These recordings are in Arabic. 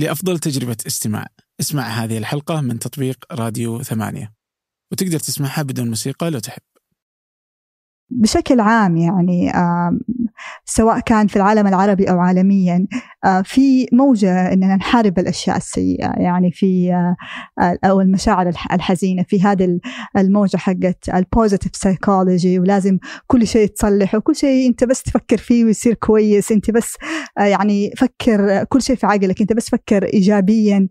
لأفضل تجربة استماع. اسمع هذه الحلقة من تطبيق راديو ثمانية. وتقدر تسمعها بدون موسيقى لو تحب. بشكل عام يعني سواء كان في العالم العربي أو عالميا آه، في موجة أننا نحارب الأشياء السيئة يعني في آه، أو المشاعر الحزينة في هذه الموجة حقت ال positive psychology ولازم كل شيء تصلح وكل شيء أنت بس تفكر فيه ويصير كويس أنت بس آه، يعني فكر كل شيء في عقلك أنت بس فكر إيجابيا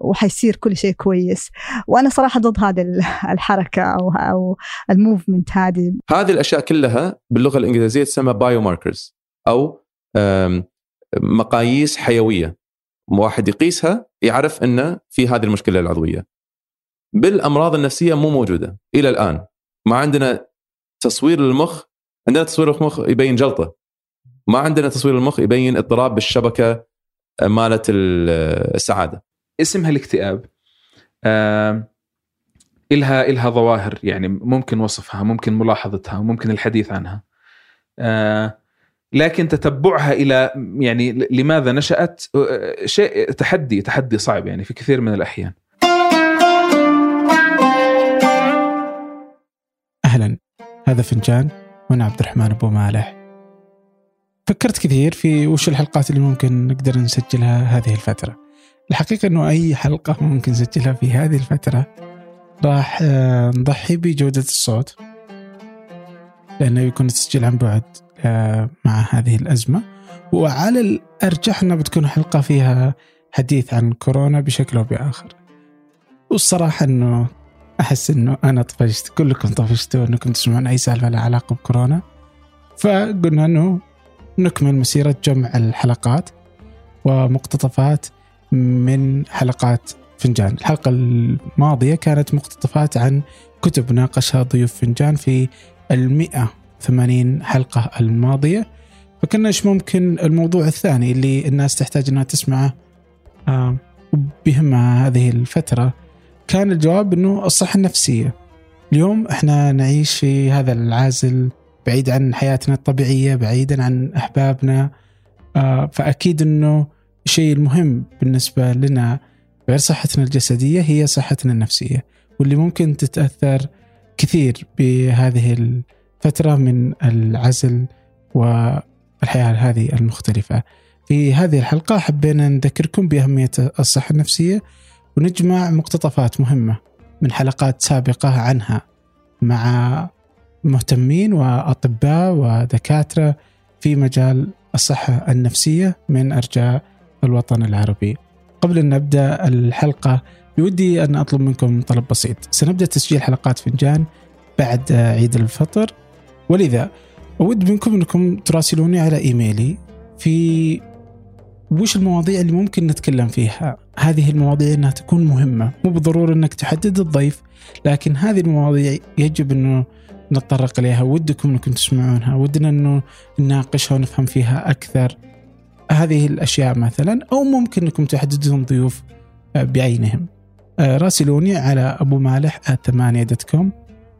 وحيصير كل شيء كويس. وأنا صراحة ضد هذه الحركة أو أو ال movement هذه هذه الأشياء كلها باللغة الإنجليزية تسمى biomarkers أو مقاييس حيوية. واحد يقيسها يعرف انه في هذه المشكلة العضوية. بالأمراض النفسية مو موجودة إلى الآن. ما عندنا تصوير للمخ عندنا تصوير المخ يبين جلطة. ما عندنا تصوير المخ يبين اضطراب بالشبكة مالت السعادة. اسمها الاكتئاب. آه إلها إلها ظواهر يعني ممكن وصفها ممكن ملاحظتها ممكن الحديث عنها. آه لكن تتبعها إلى يعني لماذا نشأت؟ شيء تحدي تحدي صعب يعني في كثير من الأحيان. أهلا. هذا فنجان وأنا عبد الرحمن أبو مالح. فكرت كثير في وش الحلقات اللي ممكن نقدر نسجلها هذه الفترة. الحقيقة أنه أي حلقة ممكن نسجلها في هذه الفترة راح آه، نضحي بجودة الصوت لأنه بيكون تسجيل عن بعد آه، مع هذه الأزمة. وعلى الأرجح أنها بتكون حلقة فيها حديث عن كورونا بشكل أو بآخر. والصراحة أنه أحس أنه أنا طفشت كلكم طفشتوا أنكم تسمعون أي سالفة لها علاقة بكورونا. فقلنا أنه نكمل مسيرة جمع الحلقات ومقتطفات من حلقات فنجان. الحلقة الماضية كانت مقتطفات عن كتب ناقشها ضيوف فنجان في المئة 80 حلقة الماضية. فكنا إيش ممكن الموضوع الثاني اللي الناس تحتاج إنها تسمعه؟ آه. بهمها هذه الفترة كان الجواب إنه الصحة النفسية. اليوم إحنا نعيش في هذا العازل بعيد عن حياتنا الطبيعية بعيدا عن أحبابنا. آه فأكيد أنه الشيء المهم بالنسبة لنا غير صحتنا الجسدية هي صحتنا النفسية واللي ممكن تتأثر كثير بهذه فترة من العزل والحياة هذه المختلفة. في هذه الحلقة حبينا نذكركم بأهمية الصحة النفسية ونجمع مقتطفات مهمة من حلقات سابقة عنها مع مهتمين وأطباء ودكاترة في مجال الصحة النفسية من أرجاء الوطن العربي. قبل أن نبدأ الحلقة بودي أن أطلب منكم طلب بسيط. سنبدأ تسجيل حلقات فنجان بعد عيد الفطر. ولذا أود منكم أنكم تراسلوني على إيميلي في وش المواضيع اللي ممكن نتكلم فيها. هذه المواضيع أنها تكون مهمة. مو بالضرورة أنك تحدد الضيف لكن هذه المواضيع يجب أنه نتطرق إليها. ودكم أنكم تسمعونها. ودنا أنه نناقشها ونفهم فيها أكثر. هذه الأشياء مثلا أو ممكن أنكم تحددون ضيوف بعينهم. راسلوني على أبو مالح ثمانية دوت كوم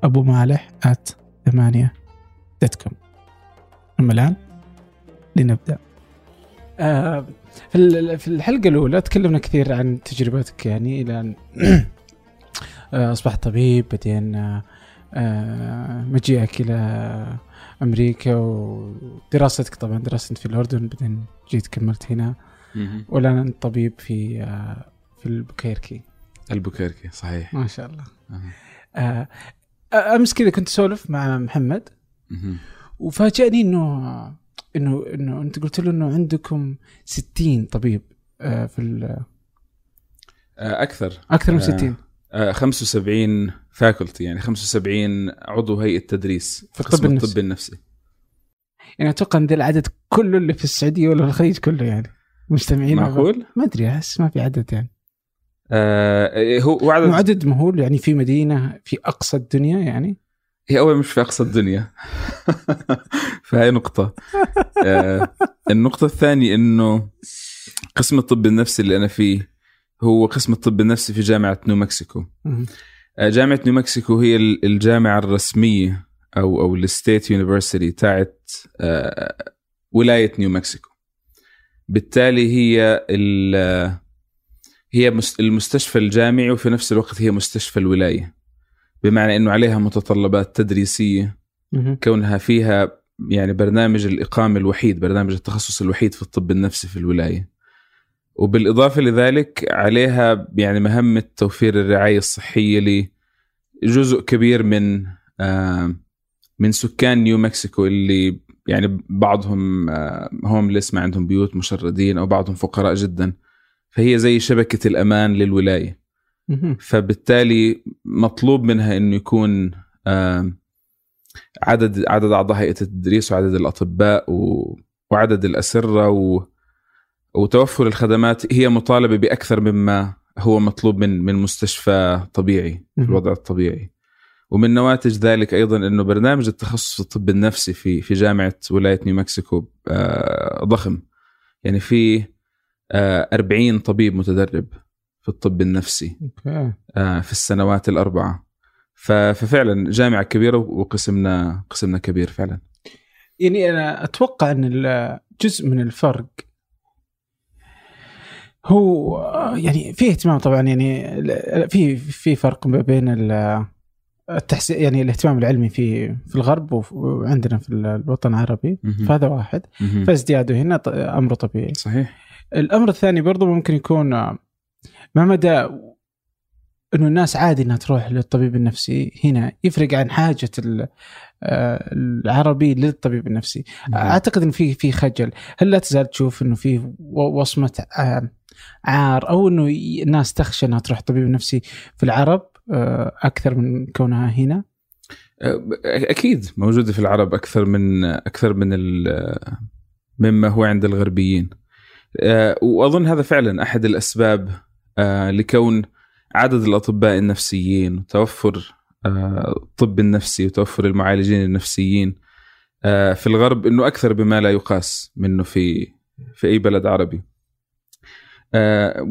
أبو مالح ثمانية دوت كوم أما الآن لنبدأ. آه في الحلقة الأولى تكلمنا كثير عن تجربتك يعني إلى أن آه، أصبحت طبيب بعدين آه مجيئك إلى أمريكا ودراستك طبعا دراستك في الأردن بعدين جيت كملت هنا. والآن أنت طبيب في آه في البوكيركي. البوكيركي صحيح. ما شاء الله. آه أمس كذا كنت أسولف مع محمد. وفاجأني إنه إنه إنه أنت قلت له إنه عندكم 60 طبيب آه، في آه، أكثر. أكثر من 60 75 فاكولتي يعني 75 عضو هيئة تدريس في الطب النفسي. الطب النفسي. يعني أتوقع إن العدد كله اللي في السعودية ولا في الخليج كله يعني مجتمعين معقول؟ ما أدري أحس ما في عدد يعني. آه هو عدد عدد مهول يعني في مدينة في أقصى الدنيا يعني. هي أول مش في أقصى الدنيا. فهي نقطة. آه النقطة الثانية إنه قسم الطب النفسي اللي أنا فيه هو قسم الطب النفسي في جامعة نيو مكسيكو. جامعة نيو مكسيكو هي الجامعة الرسمية أو أو ال state university تاعت آه ولاية نيو مكسيكو. بالتالي هي ال- هي مس- المستشفى الجامعي وفي نفس الوقت هي مستشفى الولاية. بمعنى إنه عليها متطلبات تدريسية. كونها فيها يعني برنامج الإقامة الوحيد برنامج التخصص الوحيد في الطب النفسي في الولاية. وبالإضافة لذلك عليها يعني مهمة توفير الرعاية الصحية لجزء كبير من آه، من سكان نيو مكسيكو اللي يعني بعضهم هومليس ما عندهم بيوت مشردين أو بعضهم فقراء جدا فهي زي شبكة الأمان للولاية مهم. فبالتالي مطلوب منها إنه يكون آم، عدد عدد أعضاء هيئة التدريس وعدد الأطباء وعدد الأسرة و وتوفر الخدمات هي مطالبة بأكثر مما هو مطلوب من من مستشفى طبيعي في. الوضع الطبيعي. ومن نواتج ذلك أيضا إنه برنامج التخصص في الطب النفسي في في جامعة ولاية نيو مكسيكو آه، ضخم. يعني في آه، 40 طبيب متدرب في الطب النفسي آه، في السنوات الأربعة. ف- ففعلا جامعة كبيرة وقسمنا قسمنا كبير فعلا. يعني أنا أتوقع إن جزء من الفرق هو يعني في اهتمام طبعا يعني في في فرق بين ال- التحسين يعني الاهتمام العلمي في في الغرب وعندنا في الوطن العربي مهم. فهذا واحد. مهم. فازدياده هنا أمر طبيعي. صحيح. الأمر الثاني برضو ممكن يكون ما مدى إنه الناس عادي إنها تروح للطبيب النفسي هنا يفرق عن حاجة ال- العربي للطبيب النفسي. أعتقد إن في في خجل. هل لا تزال تشوف إنه في وصمة عار أو إنه الناس تخشى إنها تروح طبيب نفسي في العرب آه، أكثر من كونها هنا أكيد موجودة في العرب أكثر من أكثر من مما هو عند الغربيين وأظن هذا فعلا أحد الأسباب آه، لكون عدد الأطباء النفسيين وتوفر آه، الطب النفسي وتوفر المعالجين النفسيين في الغرب إنه أكثر بما لا يقاس منه في في أي بلد عربي. آه،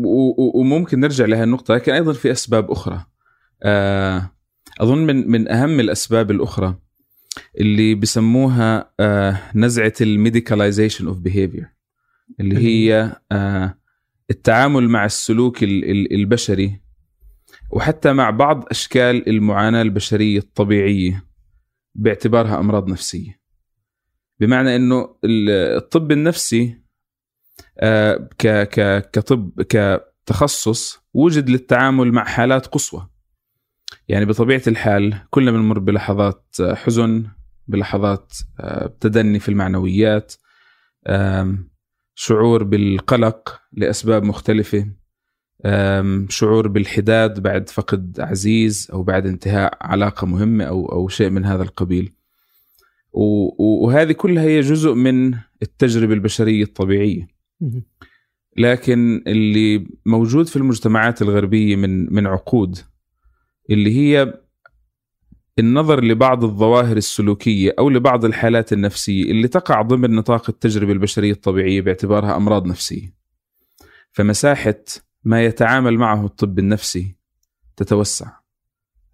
وممكن نرجع لها النقطة لكن أيضا في أسباب أخرى. آه، أظن من من أهم الأسباب الأخرى اللي بسموها آه، نزعة ال medicalization of behavior اللي هي التعامل مع السلوك ال- ال- البشري وحتى مع بعض أشكال المعاناة البشرية الطبيعية باعتبارها أمراض نفسية. بمعنى ال- الطب النفسي ك ك كطب كتخصص وجد للتعامل مع حالات قصوى. يعني بطبيعة الحال كلنا بنمر بلحظات حزن بلحظات آه، تدني في المعنويات شعور بالقلق لأسباب مختلفة شعور بالحداد بعد فقد عزيز أو بعد انتهاء علاقة مهمة أو أو شيء من هذا القبيل. وهذه كلها هي جزء من التجربة البشرية الطبيعية. لكن اللي موجود في المجتمعات الغربية من من عقود اللي هي النظر لبعض الظواهر السلوكية أو لبعض الحالات النفسية اللي تقع ضمن نطاق التجربة البشرية الطبيعية باعتبارها أمراض نفسية. فمساحة ما يتعامل معه الطب النفسي تتوسع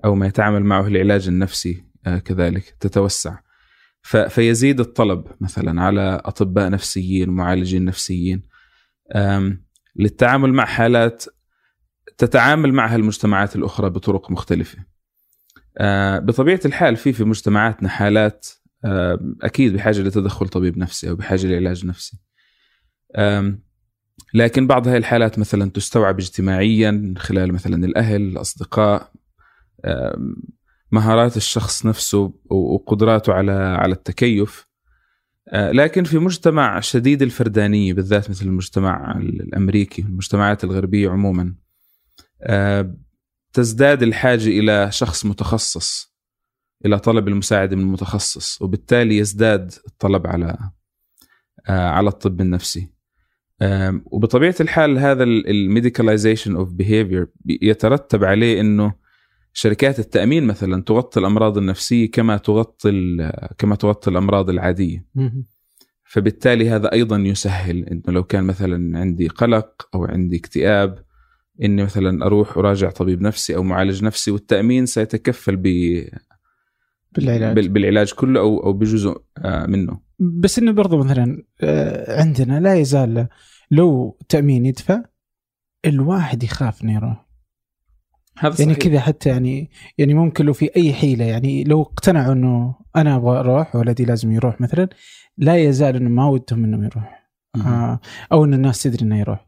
أو ما يتعامل معه العلاج النفسي آه، كذلك تتوسع فيزيد الطلب مثلا على أطباء نفسيين معالجين نفسيين. للتعامل مع حالات تتعامل معها المجتمعات الأخرى بطرق مختلفة. آه، بطبيعة الحال في في مجتمعاتنا حالات آه، أكيد بحاجة لتدخل طبيب نفسي أو بحاجة لعلاج نفسي. لكن بعض هذه الحالات مثلا تستوعب اجتماعيا خلال مثلا الأهل الأصدقاء. مهارات الشخص نفسه وقدراته على على التكيف. آه، لكن في مجتمع شديد الفردانية بالذات مثل المجتمع الأمريكي المجتمعات الغربية عموما آه، تزداد الحاجة إلى شخص متخصص إلى طلب المساعدة من متخصص وبالتالي يزداد الطلب على آه، على الطب النفسي. وبطبيعة الحال هذا ال medicalization of behavior يترتب عليه إنه شركات التأمين مثلا تغطي الأمراض النفسية كما تغطي ال- كما تغطي الأمراض العادية. فبالتالي هذا أيضا يسهل إنه لو كان مثلا عندي قلق أو عندي اكتئاب إني مثلا أروح أراجع طبيب نفسي أو معالج نفسي والتأمين سيتكفل ب بالعلاج. بال- بالعلاج كله أو أو بجزء آه، منه. بس إنه برضو مثلا آه، عندنا لا يزال لو تأمين يدفع الواحد يخاف انه يروح هذا يعني. كذا حتى يعني يعني ممكن لو في أي حيلة يعني لو اقتنعوا إنه أنا أبغى أروح ولدي لازم يروح مثلا لا يزال إنه ما ودهم انه يروح. آه أو إن الناس تدري إنه يروح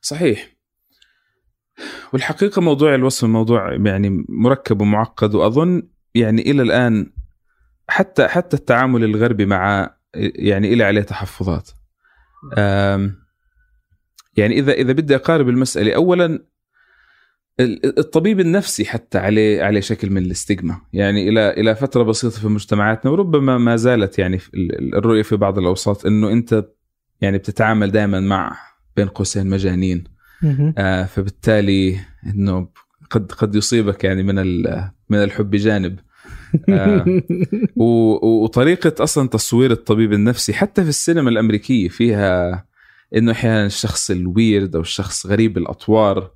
صحيح والحقيقة موضوع الوصف موضوع يعني مركب ومعقد وأظن يعني إلى الآن حتى حتى التعامل الغربي مع يعني إلى عليه تحفظات. يعني إذا إذا بدي أقارب المسألة اولا الطبيب النفسي حتى عليه عليه شكل من الاستجمة. يعني إلى إلى فترة بسيطة في مجتمعاتنا وربما ما زالت يعني الرؤية في بعض الأوساط إنه أنت يعني بتتعامل دائما مع بين قوسين مجانين. آه، فبالتالي إنه قد قد يصيبك يعني من من الحب جانب. آه، وطريقة أصلا تصوير الطبيب النفسي حتى في السينما الأمريكية فيها إنه أحيانا الشخص ال weird أو الشخص غريب الأطوار.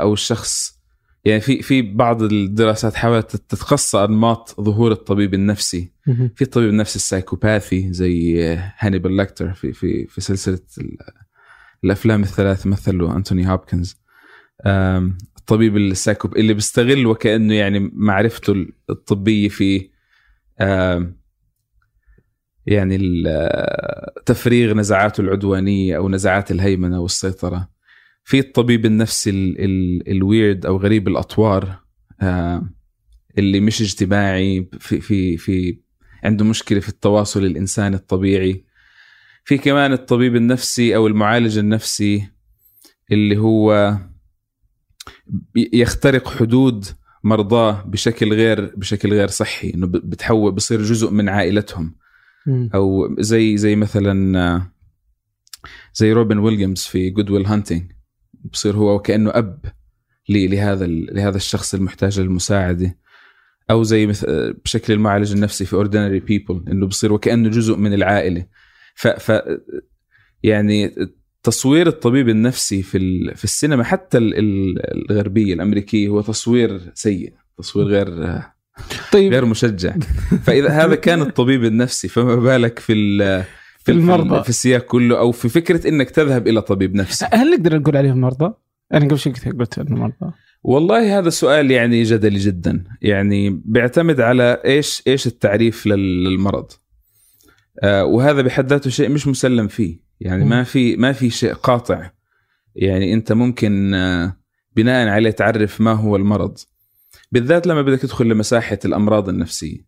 أو الشخص. يعني في في بعض الدراسات حاولت تتقصى انماط ظهور الطبيب النفسي. في الطبيب النفسي ال psychopathic زي هانيبال لاكتر في في في سلسلة ال- الأفلام الثلاث مثله انتوني هوبكنز. الطبيب السايكوب اللي بيستغل وكأنه يعني معرفته الطبية في يعني تفريغ نزعاته العدوانية أو نزعات الهيمنة والسيطرة. في الطبيب النفسي ال- ال- الويرد أو غريب الأطوار آم، اللي مش اجتماعي في في في عنده مشكلة في التواصل الإنساني الطبيعي. في كمان الطبيب النفسي أو المعالج النفسي اللي هو يخترق حدود مرضاه بشكل غير بشكل غير صحي إنه بتحول بصير جزء من عائلتهم. أو زي زي مثلا آه، زي روبن ويليامز في Good Will Hunting بصير هو وكأنه أب لهذا لهذا الشخص المحتاج للمساعدة. أو زي مثل بشكل المعالج النفسي في Ordinary People إنه بصير وكأنه جزء من العائلة. ف, ف يعني تصوير الطبيب النفسي في في السينما حتى ال- ال- الغربية الأمريكية هو تصوير سيء تصوير غير طيب. غير مشجع. فإذا هذا كان الطبيب النفسي فما بالك في ال- في المرضى. في السياق كله أو في فكرة إنك تذهب إلى طبيب نفسي. هل نقدر نقول عليهم مرضى؟ أنا قبل شوي قلت- إنه مرضى. والله هذا سؤال يعني جدلي جدا. يعني بيعتمد على إيش إيش التعريف لل- للمرض. آه وهذا بحد ذاته شيء مش مسلم فيه. يعني. ما في ما في شيء قاطع. يعني أنت ممكن آه بناء عليه تعرف ما هو المرض. بالذات لما بدك تدخل لمساحة الأمراض النفسية.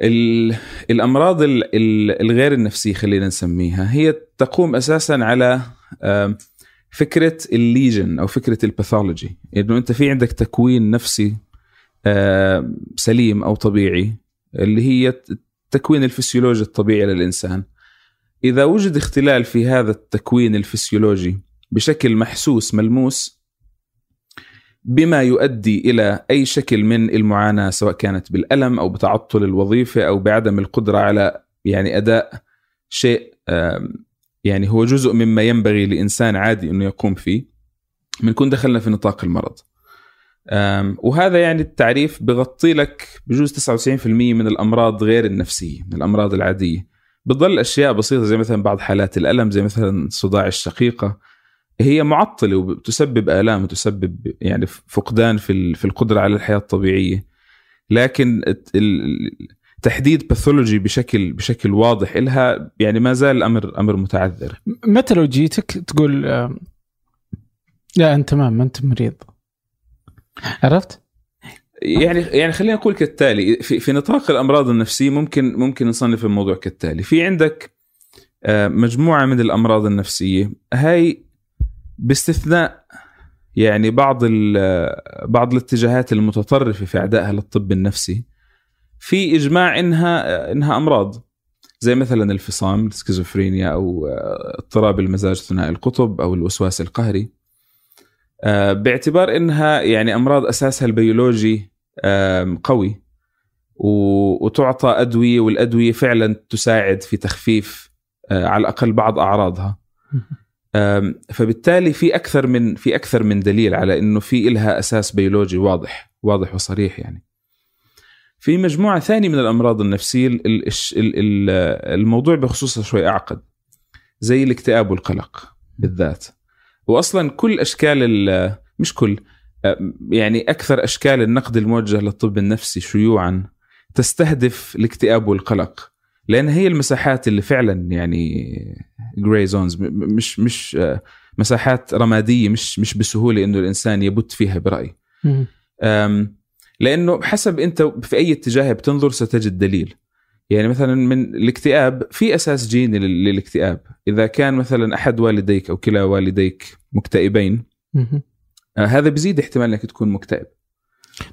الأمراض ال- ال- الغير النفسية خلينا نسميها هي تقوم أساسا على فكرة ال lesion أو فكرة ال pathology. إنه أنت في عندك تكوين نفسي سليم أو طبيعي اللي هي التكوين الفسيولوجي الطبيعي للإنسان. إذا وجد اختلال في هذا التكوين الفسيولوجي بشكل محسوس ملموس بما يؤدي إلى أي شكل من المعاناة سواء كانت بالألم أو بتعطل الوظيفة أو بعدم القدرة على يعني أداء شيء يعني هو جزء مما ينبغي لإنسان عادي إنه يقوم فيه. بنكون دخلنا في نطاق المرض. وهذا يعني التعريف بغطي لك بجوز 99% من الأمراض غير النفسية من الأمراض العادية. بتضل أشياء بسيطة زي مثلا بعض حالات الألم زي مثلا صداع الشقيقة هي معطلة وتسبب آلام وتسبب يعني فقدان في في القدرة على الحياة الطبيعية. لكن تحديد باثولوجي بشكل بشكل واضح لها يعني ما زال الامر أمر متعذر. متى لو جيتك تقول آم، لا أنت تمام ما أنت مريض. عرفت؟ يعني يعني خلينا نقول كالتالي في في نطاق الأمراض النفسية ممكن ممكن نصنف الموضوع كالتالي. في عندك آه، مجموعة من الأمراض النفسية هاي باستثناء يعني بعض بعض الاتجاهات المتطرفة في عدائها للطب النفسي في إجماع إنها إنها أمراض زي مثلا الفصام السكيزوفرينيا أو آه، اضطراب المزاج ثنائي القطب أو الوسواس القهري. آه، باعتبار إنها يعني أمراض أساسها البيولوجي قوي وتعطى أدوية والأدوية فعلا تساعد في تخفيف آه، على الأقل بعض أعراضها. فبالتالي في أكثر من في أكثر من دليل على إنه في إلها أساس بيولوجي واضح واضح وصريح يعني. في مجموعة ثانية من الأمراض النفسية الموضوع بخصوصها شوي أعقد زي الاكتئاب والقلق بالذات. واصلا كل أشكال ال- مش كل يعني أكثر أشكال النقد الموجه للطب النفسي شيوعا تستهدف الاكتئاب والقلق. لأن هي المساحات اللي فعلا يعني gray zones مش مش آه، مساحات رمادية مش مش بسهولة إنه الإنسان يبت فيها براي مم. أم، لأنه حسب أنت في أي اتجاه بتنظر ستجد دليل يعني مثلا من الاكتئاب في أساس جيني لل- للاكتئاب إذا كان مثلا أحد والديك أو كلا والديك مكتئبين. آه، هذا بزيد احتمال إنك تكون مكتئب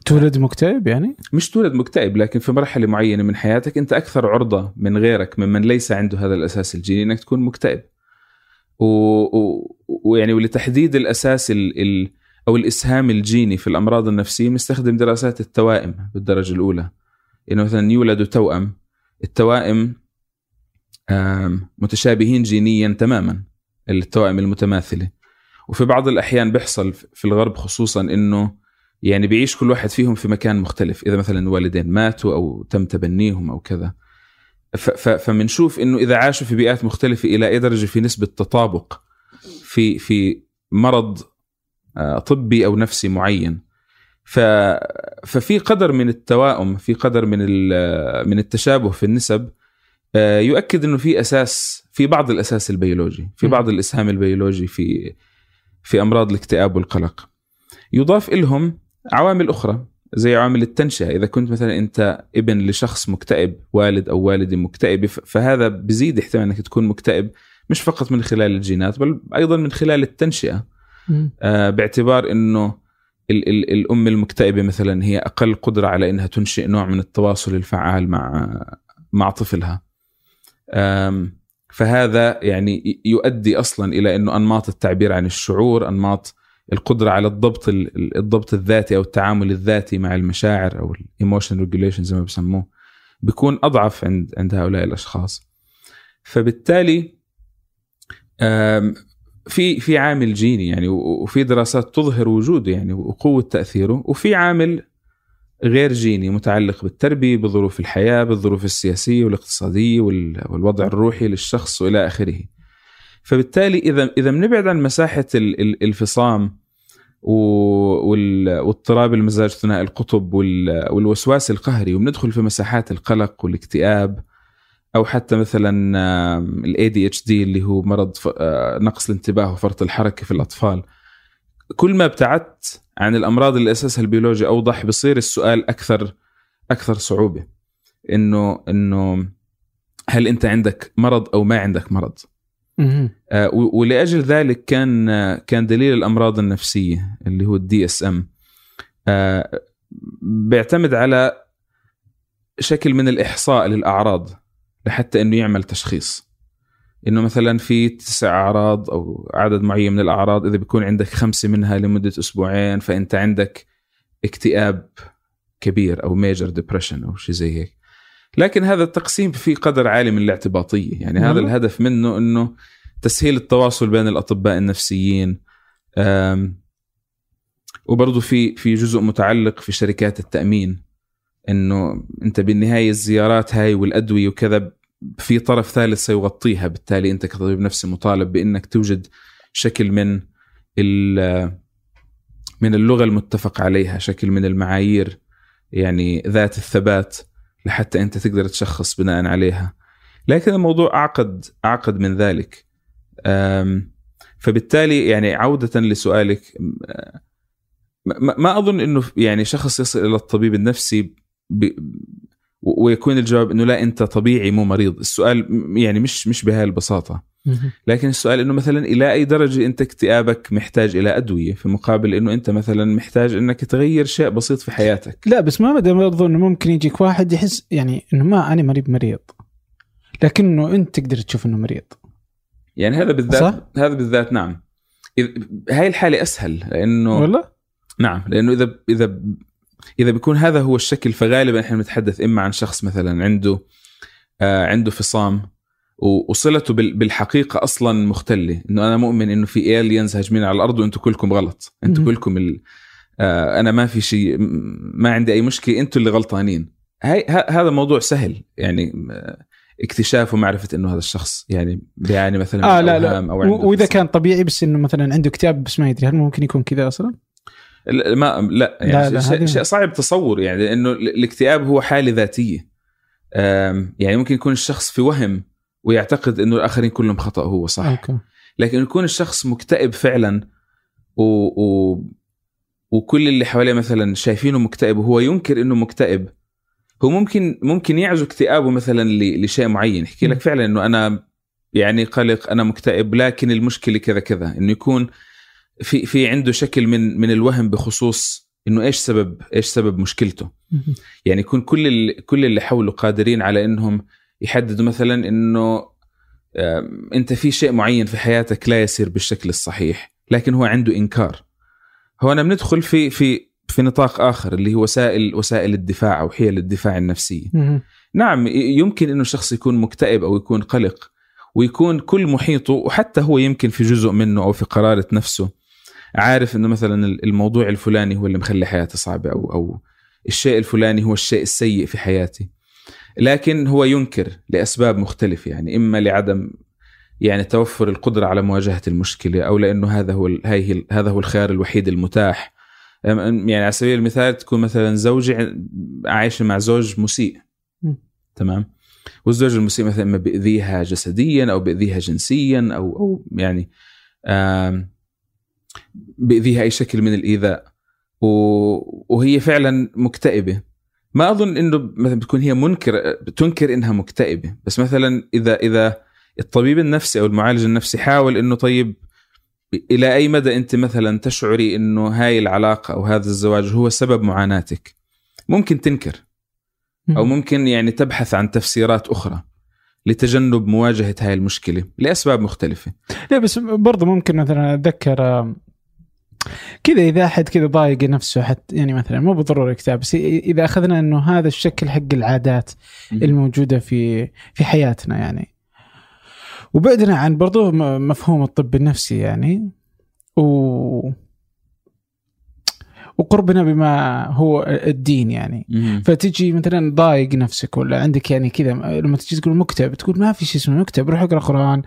تولد مكتئب يعني؟ مش تولد مكتئب لكن في مرحلة معينة من حياتك أنت أكثر عرضة من غيرك ممن ليس عنده هذا الأساس الجيني إنك تكون مكتئب. و... و... ويعني ولتحديد الأساس ال... ال... أو الإسهام الجيني في الأمراض النفسية بنستخدم دراسات التوائم بالدرجة الأولى. إنه مثلا يولدوا توأم التوائم متشابهين جينيا تماما التوائم المتماثلة. وفي بعض الأحيان بيحصل في الغرب خصوصا إنه يعني بيعيش كل واحد فيهم في مكان مختلف إذا مثلا الوالدين ماتوا أو تم تبنيهم أو كذا. ف- ف- فمنشوف إنه إذا عاشوا في بيئات مختلفة إلى أي درجة في نسبة تطابق في في مرض آه، طبي أو نفسي معين. ف ففي قدر من التوائم في قدر من ال- من التشابه في النسب آه، يؤكد إنه في أساس في بعض الأساس البيولوجي في. بعض الإسهام البيولوجي في في أمراض الاكتئاب والقلق. يضاف لهم عوامل أخرى زي عوامل التنشئة. إذا كنت مثلا أنت ابن لشخص مكتئب والد أو والده مكتئبه ف- فهذا بزيد احتمال أنك تكون مكتئب مش فقط من خلال الجينات بل أيضا من خلال التنشئة. آه، باعتبار إنه ال- ال- الأم المكتئبة مثلا هي أقل قدرة على إنها تنشئ نوع من التواصل الفعال مع مع طفلها. فهذا يعني يؤدي أصلا إلى إنه أنماط التعبير عن الشعور أنماط القدرة على الضبط ال- ال- الضبط الذاتي أو التعامل الذاتي مع المشاعر أو ال emotion regulation زي ما بسموه بيكون أضعف عند عند هؤلاء الأشخاص فبالتالي في في عامل جيني يعني وفي دراسات تظهر وجوده يعني وقوة تأثيره وفي عامل غير جيني متعلق بالتربية بظروف الحياة بالظروف السياسية والاقتصادية وال- والوضع الروحي للشخص وإلى آخره. فبالتالي إذا إذا بنبعد عن مساحة ال- ال- الفصام واضطراب المزاج ثنائي القطب وال- والوسواس القهري وبندخل في مساحات القلق والاكتئاب أو حتى مثلا ال ADHD اللي هو مرض آه، نقص الانتباه وفرط الحركة في الأطفال. كل ما ابتعدت عن الأمراض اللي أساسها البيولوجي أوضح بصير السؤال أكثر أكثر صعوبة. إنه إنه هل أنت عندك مرض أو ما عندك مرض؟ ولأجل ذلك كان آه، كان دليل الأمراض النفسية اللي هو ال DSM بيعتمد على شكل من الإحصاء للأعراض لحتى إنه يعمل تشخيص. إنه مثلا في تسع أعراض أو عدد معين من الأعراض إذا بيكون عندك خمسة منها لمدة أسبوعين فأنت عندك اكتئاب كبير أو major depression أو شيء زي هيك. لكن هذا التقسيم في قدر عالي من الاعتباطية. يعني هذا والله. الهدف منه إنه تسهيل التواصل بين الأطباء النفسيين وبرضه في في جزء متعلق في شركات التأمين إنه أنت بالنهاية الزيارات هاي والأدوية وكذا في طرف ثالث سيغطيها. بالتالي أنت كطبيب نفسي مطالب بإنك توجد شكل من ال- من اللغة المتفق عليها شكل من المعايير يعني ذات الثبات. لحتى أنت تقدر تشخص بناء عليها. لكن الموضوع أعقد أعقد من ذلك. فبالتالي يعني عودة لسؤالك أم، ما أظن إنه يعني شخص يصل إلى الطبيب النفسي ويكون الجواب إنه لا أنت طبيعي مو مريض. السؤال يعني مش مش بهاي البساطه مم. لكن السؤال إنه مثلا إلى أي درجة أنت اكتئابك محتاج إلى أدوية؟ في مقابل إنه أنت مثلا محتاج إنك تغير شيء بسيط في حياتك. لا بس ما بدا برضو إنه ممكن يجيك واحد يحس يعني إنه ما أنا مريض مريض. لكنه أنت تقدر تشوف إنه مريض. يعني هذا بالذات صح؟ هذا بالذات نعم. هاي الحالة أسهل لأنه والله؟ نعم لأنه اذا إذا إذا بيكون هذا هو الشكل فغالبا إحنا بنتحدث إما عن شخص مثلا عنده آه عنده فصام وصلته بال- بالحقيقة أصلا مختلة. إنه أنا مؤمن إنه في الينز هاجمين على الأرض وأنتم كلكم غلط. أنتم. كلكم ال... آه أنا ما في شيء ما عندي أي مشكلة. أنتم اللي غلطانين. هاي ه- هذا موضوع سهل. يعني آه، اكتشاف ومعرفة إنه هذا الشخص. يعني بيعاني مثلا من لا لا. أو عنده وإذا فصل. كان طبيعي بس إنه مثلا عنده اكتئاب بس ما يدري هل ممكن يكون كذا أصلا؟ لا ما لا يعني لا، لا، شيء, شيء صعب تصور يعني لأنه ال- الاكتئاب هو حالة ذاتية. يعني ممكن يكون الشخص في وهم ويعتقد إنه الآخرين كلهم خطأ هو صح. أوكي. لكن يكون الشخص مكتئب فعلا و... و... وكل اللي حواليه مثلا شايفينه مكتئب وهو ينكر إنه مكتئب هو ممكن ممكن يعزو اكتئابه مثلا ل... لشيء معين. يحكي لك. فعلا إنه أنا يعني قلق أنا مكتئب لكن المشكلة كذا كذا. إنه يكون في في عنده شكل من من الوهم بخصوص إنه إيش سبب إيش سبب مشكلته. يعني يكون كل اللي كل اللي حوله قادرين على إنهم يحددوا مثلا إنه أنت في شيء معين في حياتك لا يسير بالشكل الصحيح لكن هو عنده إنكار هنا بندخل في في في نطاق آخر اللي هو وسائل وسائل الدفاع أو حيل الدفاع النفسية. نعم يمكن إنه الشخص يكون مكتئب أو يكون قلق ويكون كل محيطه وحتى هو يمكن في جزء منه أو في قرارة نفسه عارف إنه مثلا الموضوع الفلاني هو اللي مخلي حياتي صعبة أو أو الشيء الفلاني هو الشيء السيء في حياتي. لكن هو ينكر لأسباب مختلفة يعني إما لعدم يعني توفر القدرة على مواجهة المشكلة أو لأنه هذا هو هاي هي- هذا هو الخيار الوحيد المتاح. يعني على سبيل المثال تكون مثلا زوجة عايشة مع زوج مسيء. م. تمام؟ والزوج المسيء مثلا إما بيأذيها جسديا أو بيأذيها جنسيا أو أو يعني آم، بيأذيها اي شكل من الإيذاء. و- وهي فعلا مكتئبة. ما أظن إنه مثلا بتكون هي منكر بتنكر إنها مكتئبة. بس مثلا إذا إذا الطبيب النفسي أو المعالج النفسي حاول إنه طيب إلى أي مدى أنت مثلا تشعري إنه هاي العلاقة أو هذا الزواج هو سبب معاناتك؟ ممكن تنكر. أو ممكن يعني تبحث عن تفسيرات أخرى لتجنب مواجهة هاي المشكلة لأسباب مختلفة. لا بس برضه ممكن مثلا أتذكر كذا إذا أحد كذا ضايق نفسه حتى يعني مثلا مو بالضرورة اكتئاب بس إذا أخذنا إنه هذا الشكل حق العادات الموجودة في في حياتنا يعني. وبعدنا عن برضو مفهوم الطب النفسي يعني و وقربنا بما هو الدين يعني. مهم. فتجي مثلا ضايق نفسك ولا عندك يعني كذا لما تجي تقول مكتئب تقول ما في شيء اسمه مكتئب روح اقرأ قرآن.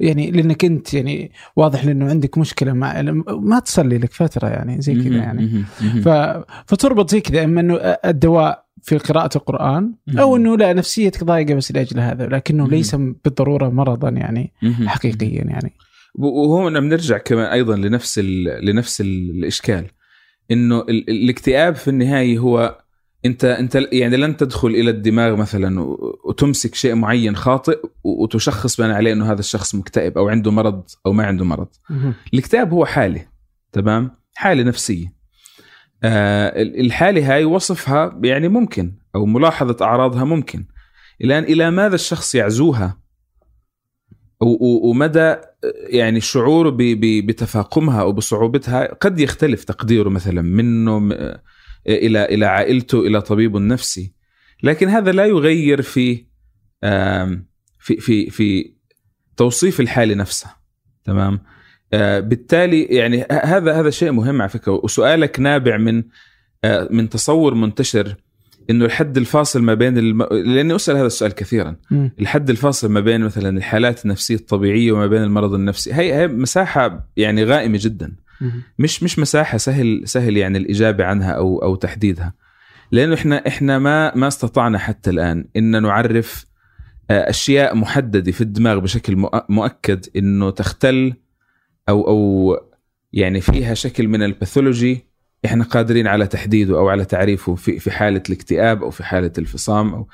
يعني لأنك أنت يعني واضح لأنه عندك مشكلة مع ما تصلي لك فترة يعني زي كذا. يعني. ف... فتربط زي كذا أما أنه الدواء في قراءة القرآن أو أنه لا نفسيتك ضايقة بس لأجل هذا لكنه. ليس بالضرورة مرضا يعني. حقيقيا يعني وهون بنرجع كمان أيضا لنفس. لنفس ال- الإشكال إنه ال... الاكتئاب في النهاية هو انت انت يعني لن تدخل إلى الدماغ مثلا وتمسك شيء معين خاطئ وتشخص بناء عليه إنه هذا الشخص مكتئب أو عنده مرض أو ما عنده مرض. الاكتئاب هو حالة تمام؟ حالة نفسية. آه ال- الحالة هاي وصفها يعني ممكن أو ملاحظة أعراضها ممكن. الآن إلى ماذا الشخص يعزوها؟ ومدى يعني شعوره بتفاقمها أو بصعوبتها؟ قد يختلف تقديره مثلا منه إلى إلى عائلته إلى طبيبه النفسي لكن هذا لا يغير في في في في توصيف الحاله نفسها تمام؟ آه، بالتالي يعني هذا هذا شيء مهم على فكرة. وسؤالك نابع من آه، من تصور منتشر إنه الحد الفاصل ما بين الم... لأني أسأل هذا السؤال كثيرا. مم. الحد الفاصل ما بين مثلا الحالات النفسية الطبيعية وما بين المرض النفسي هي هي مساحة يعني غائمة جدا. مش مش مساحة سهل سهل يعني الإجابة عنها أو أو تحديدها. لأنه إحنا إحنا ما ما استطعنا حتى الآن إن نعرف آه، أشياء محددة في الدماغ بشكل مؤ- مؤكد إنه تختل أو أو يعني فيها شكل من ال pathology إحنا قادرين على تحديده أو على تعريفه في في حالة الاكتئاب أو في حالة الفصام أو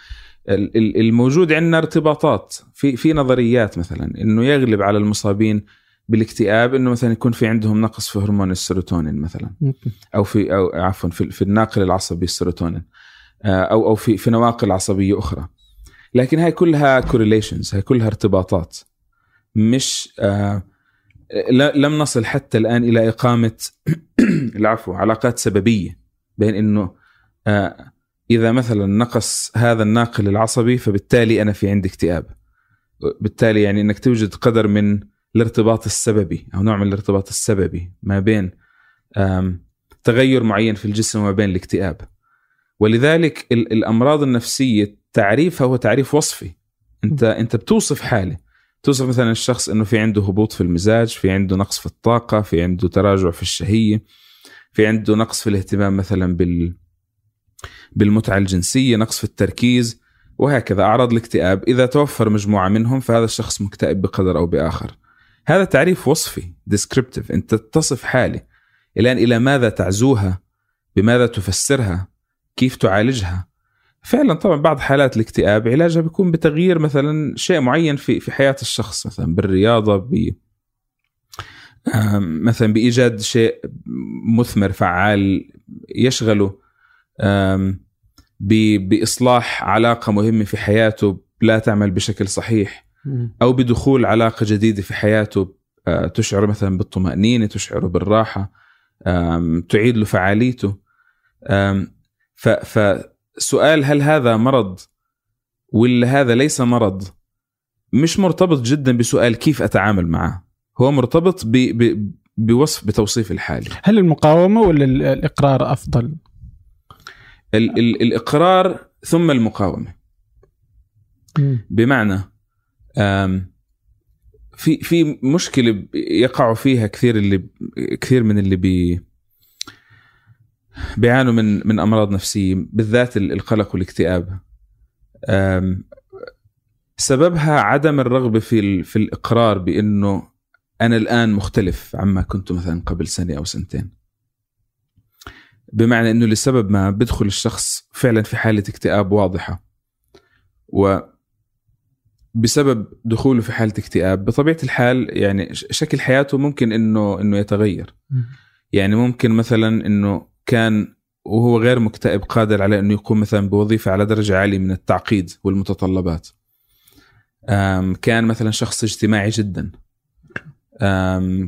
ال- ال- الموجود عندنا ارتباطات في في نظريات مثلا إنه يغلب على المصابين بالاكتئاب إنه مثلا يكون في عندهم نقص في هرمون السيروتونين مثلا. أو في أو عفوا في, في الناقل العصبي السيروتونين. آه، أو أو في في نواقل عصبية أخرى. لكن هاي كلها correlations هاي كلها ارتباطات. مش آه لم نصل حتى الآن إلى إقامة العفو علاقات سببية بين إنه آه إذا مثلا نقص هذا الناقل العصبي فبالتالي أنا في عندي اكتئاب. بالتالي يعني إنك توجد قدر من الارتباط السببي أو نوع من الارتباط السببي ما بين تغير معين في الجسم وما بين الاكتئاب. ولذلك ال- الأمراض النفسية تعريفها هو تعريف وصفي. أنت أنت بتوصف حالة. توصف مثلا الشخص إنه في عنده هبوط في المزاج في عنده نقص في الطاقة في عنده تراجع في الشهية في عنده نقص في الاهتمام مثلا بال بالمتعة الجنسية نقص في التركيز وهكذا. أعراض الاكتئاب إذا توفر مجموعة منهم فهذا الشخص مكتئب بقدر أو بآخر. هذا تعريف وصفي ديسكريبتيف انت تصف حالة الآن إلى ماذا تعزوها؟ بماذا تفسرها؟ كيف تعالجها؟ فعلا طبعا بعض حالات الاكتئاب علاجها بيكون بتغيير مثلا شيء معين في في حياة الشخص مثلا بالرياضة ب مثلا بإيجاد شيء مثمر فعال يشغله بإصلاح علاقة مهمة في حياته لا تعمل بشكل صحيح. أو بدخول علاقة جديدة في حياته آه، تشعر مثلا بالطمأنينة تشعر بالراحة تعيد له فعاليته. فسؤال هل هذا مرض ولا هذا ليس مرض؟ مش مرتبط جدا بسؤال كيف أتعامل معه. هو مرتبط ب ب بوصف بتوصيف الحالي. هل المقاومة ولا الإقرار أفضل؟ ال ال الإقرار ثم المقاومة. بمعنى في في مشكلة يقع فيها كثير اللي كثير من اللي بي بيعانوا من من أمراض نفسية بالذات القلق والاكتئاب. سببها عدم الرغبة في في الإقرار بإنه أنا الآن مختلف عما كنت مثلا قبل سنة أو سنتين. بمعنى إنه لسبب ما بدخل الشخص فعلا في حالة اكتئاب واضحة. و بسبب دخوله في حالة اكتئاب. بطبيعة الحال يعني شكل حياته ممكن إنه إنه يتغير. يعني ممكن مثلا إنه كان وهو غير مكتئب قادر على إنه يقوم مثلا بوظيفة على درجة عالية من التعقيد والمتطلبات. كان مثلا شخص اجتماعي جدا.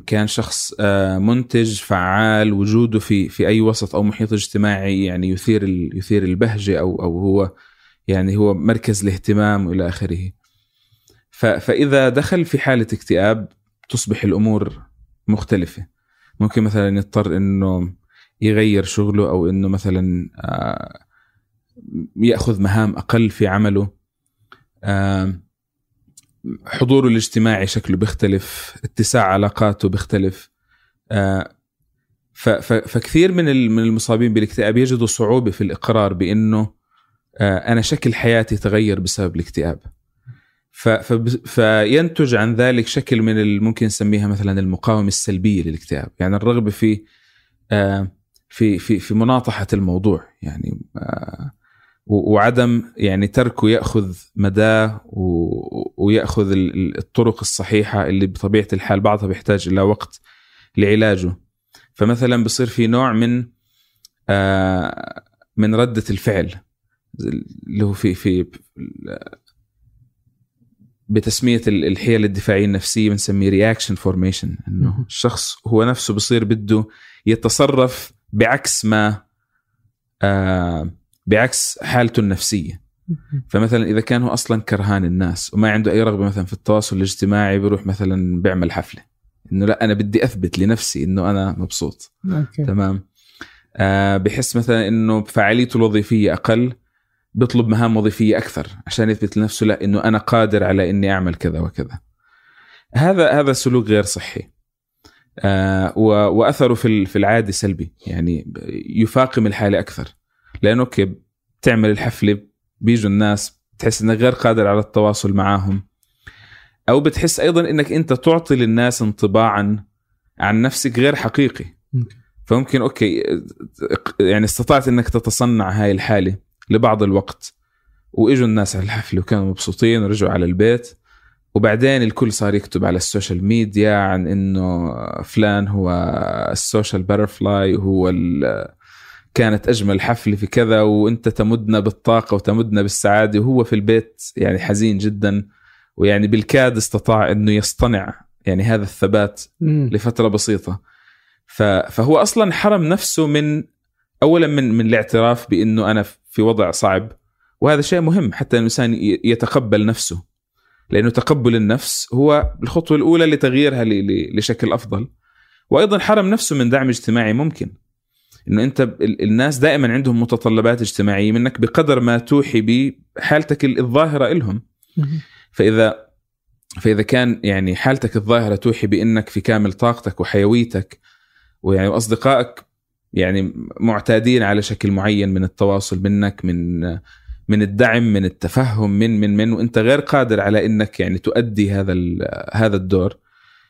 كان شخص منتج فعال وجوده في في أي وسط أو محيط اجتماعي يعني يثير يثير البهجة أو أو هو يعني هو مركز الاهتمام وإلى آخره. فإذا دخل في حالة اكتئاب تصبح الأمور مختلفة. ممكن مثلا يضطر إنه يغير شغله أو إنه مثلا يأخذ مهام أقل في عمله. حضوره الاجتماعي شكله بيختلف اتساع علاقاته بيختلف آه، فكثير من من المصابين بالاكتئاب يجدوا صعوبة في الإقرار بإنه آه، أنا شكل حياتي تغير بسبب الاكتئاب فينتج عن ذلك شكل من ممكن نسميها مثلا المقاومة السلبية للاكتئاب يعني الرغبة في آه، في في في مناطحة الموضوع. يعني وعدم يعني تركه يأخذ مداه ويأخذ الطرق الصحيحة اللي بطبيعة الحال بعضها بيحتاج إلى وقت لعلاجه. فمثلا بصير في نوع من آه، من ردة الفعل اللي هو في في بتسمية الحيل الدفاعية النفسية بنسميه reaction formation إنه الشخص هو نفسه بصير بده يتصرف بعكس ما آه بعكس حالته النفسية. فمثلا إذا كان هو أصلا كرهان الناس وما عنده أي رغبة مثلا في التواصل الاجتماعي بيروح مثلا بيعمل حفلة. إنه لا أنا بدي أثبت لنفسي إنه أنا مبسوط. okay. تمام؟ آه بحس مثلا إنه فعاليته الوظيفية أقل. بيطلب مهام وظيفية أكثر عشان يثبت لنفسه لا إنه أنا قادر على إني أعمل كذا وكذا. هذا هذا سلوك غير صحي. آه وأثره في في العاده سلبي. يعني يفاقم الحالة أكثر. لأنه أوكي بتعمل الحفلة بيجوا الناس بتحس إنك غير قادر على التواصل معهم أو بتحس أيضا إنك أنت تعطي للناس انطباعا عن نفسك غير حقيقي. فممكن okay يعني استطعت إنك تتصنع هاي الحالة. لبعض الوقت. وإجوا الناس على الحفله وكانوا مبسوطين ورجعوا على البيت. وبعدين الكل صار يكتب على ال social media عن إنه فلان هو ال social butterfly وهو كانت أجمل حفلة في كذا وإنت تمدنا بالطاقة وتمدنا بالسعادة. وهو في البيت يعني حزين جدا. ويعني بالكاد استطاع إنه يصطنع يعني هذا الثبات لفترة بسيطة. فهو أصلا حرم نفسه من اولا من من الاعتراف بإنه أنا في وضع صعب. وهذا شيء مهم حتى الإنسان يتقبل نفسه. لأنه تقبل النفس هو الخطوة الأولى لتغييرها لشكل أفضل. وأيضا حرم نفسه من دعم اجتماعي ممكن. انه أنت الناس دائما عندهم متطلبات اجتماعية منك بقدر ما توحي بحالتك الظاهرة لهم فإذا فإذا كان يعني حالتك الظاهرة توحي بإنك في كامل طاقتك وحيويتك ويعني واصدقائك يعني معتادين على شكل معين من التواصل منك من من الدعم من التفهم من من من وانت غير قادر على انك يعني تؤدي هذا هذا الدور.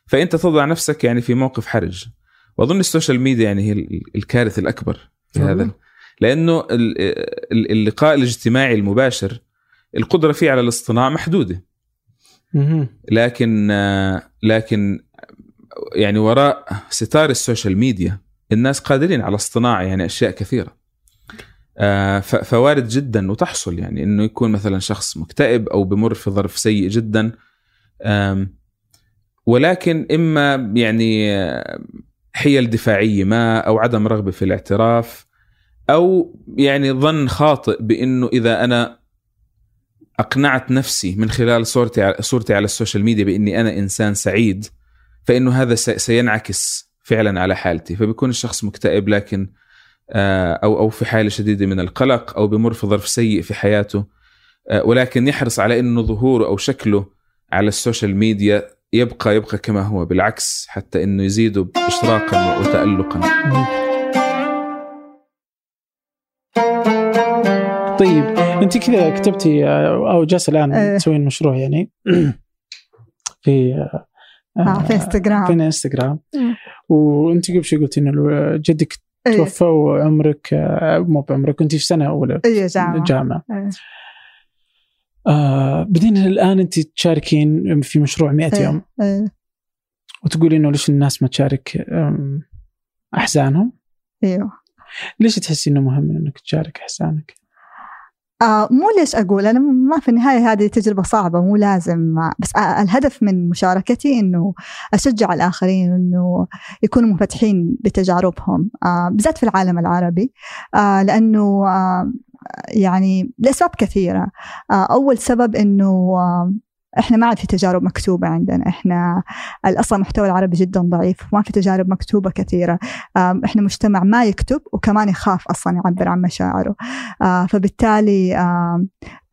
فانت تضع نفسك يعني في موقف حرج. واظن ال social media يعني هي الكارثه الأكبر في هذا. لأنه اللقاء الاجتماعي المباشر القدرة فيه على الاصطناع محدودة. لكن لكن يعني وراء ستار ال social media الناس قادرين على اصطناع يعني أشياء كثيرة. آه، فوارد جدا وتحصل يعني إنه يكون مثلا شخص مكتئب أو بمر في ظرف سيء جدا. ولكن إما يعني حيل دفاعية ما أو عدم رغبة في الاعتراف أو يعني ظن خاطئ بإنه إذا أنا أقنعت نفسي من خلال صورتي صورتي على ال social media بإني أنا إنسان سعيد فإنه هذا سينعكس فعلا على حالتي فبيكون الشخص مكتئب لكن آه، أو أو في حالة شديدة من القلق أو بمر في ظرف سيء في حياته آه، ولكن يحرص على إنه ظهوره أو شكله على ال social media يبقى يبقى كما هو بالعكس حتى إنه يزيده اشراقا وتالقا. طيب أنت كذا كتبتي آه، أو جالسة الآن تسوين مشروع يعني في في انستغرام في انستغرام وأنت قبل شوي قلتي إنه جدك أيه. توفى وعمرك مو بعمرك كنت في سنة أولى اي جامعة جامعة أيه. آه بعدين الآن أنت تشاركين في مشروع 100 أيه. يوم أيه. وتقولي إنه ليش الناس ما تشارك أحزانهم؟ إيوه ليش تحسي إنه مهم إنك تشارك أحزانك؟ آه مو ليش أقول؟ أنا ما في النهاية هذه تجربة صعبة مو لازم بس آه الهدف من مشاركتي إنه أشجع الآخرين إنه يكونوا منفتحين بتجاربهم آه بالذات في العالم العربي آه لأنه آه يعني لأسباب كثيرة. آه أول سبب إنه آه إحنا ما عاد في تجارب مكتوبة عندنا. إحنا أصلا المحتوى العربي جدا ضعيف ما في تجارب مكتوبة كثيرة. إحنا مجتمع ما يكتب وكمان يخاف أصلا يعبر عن مشاعره. فبالتالي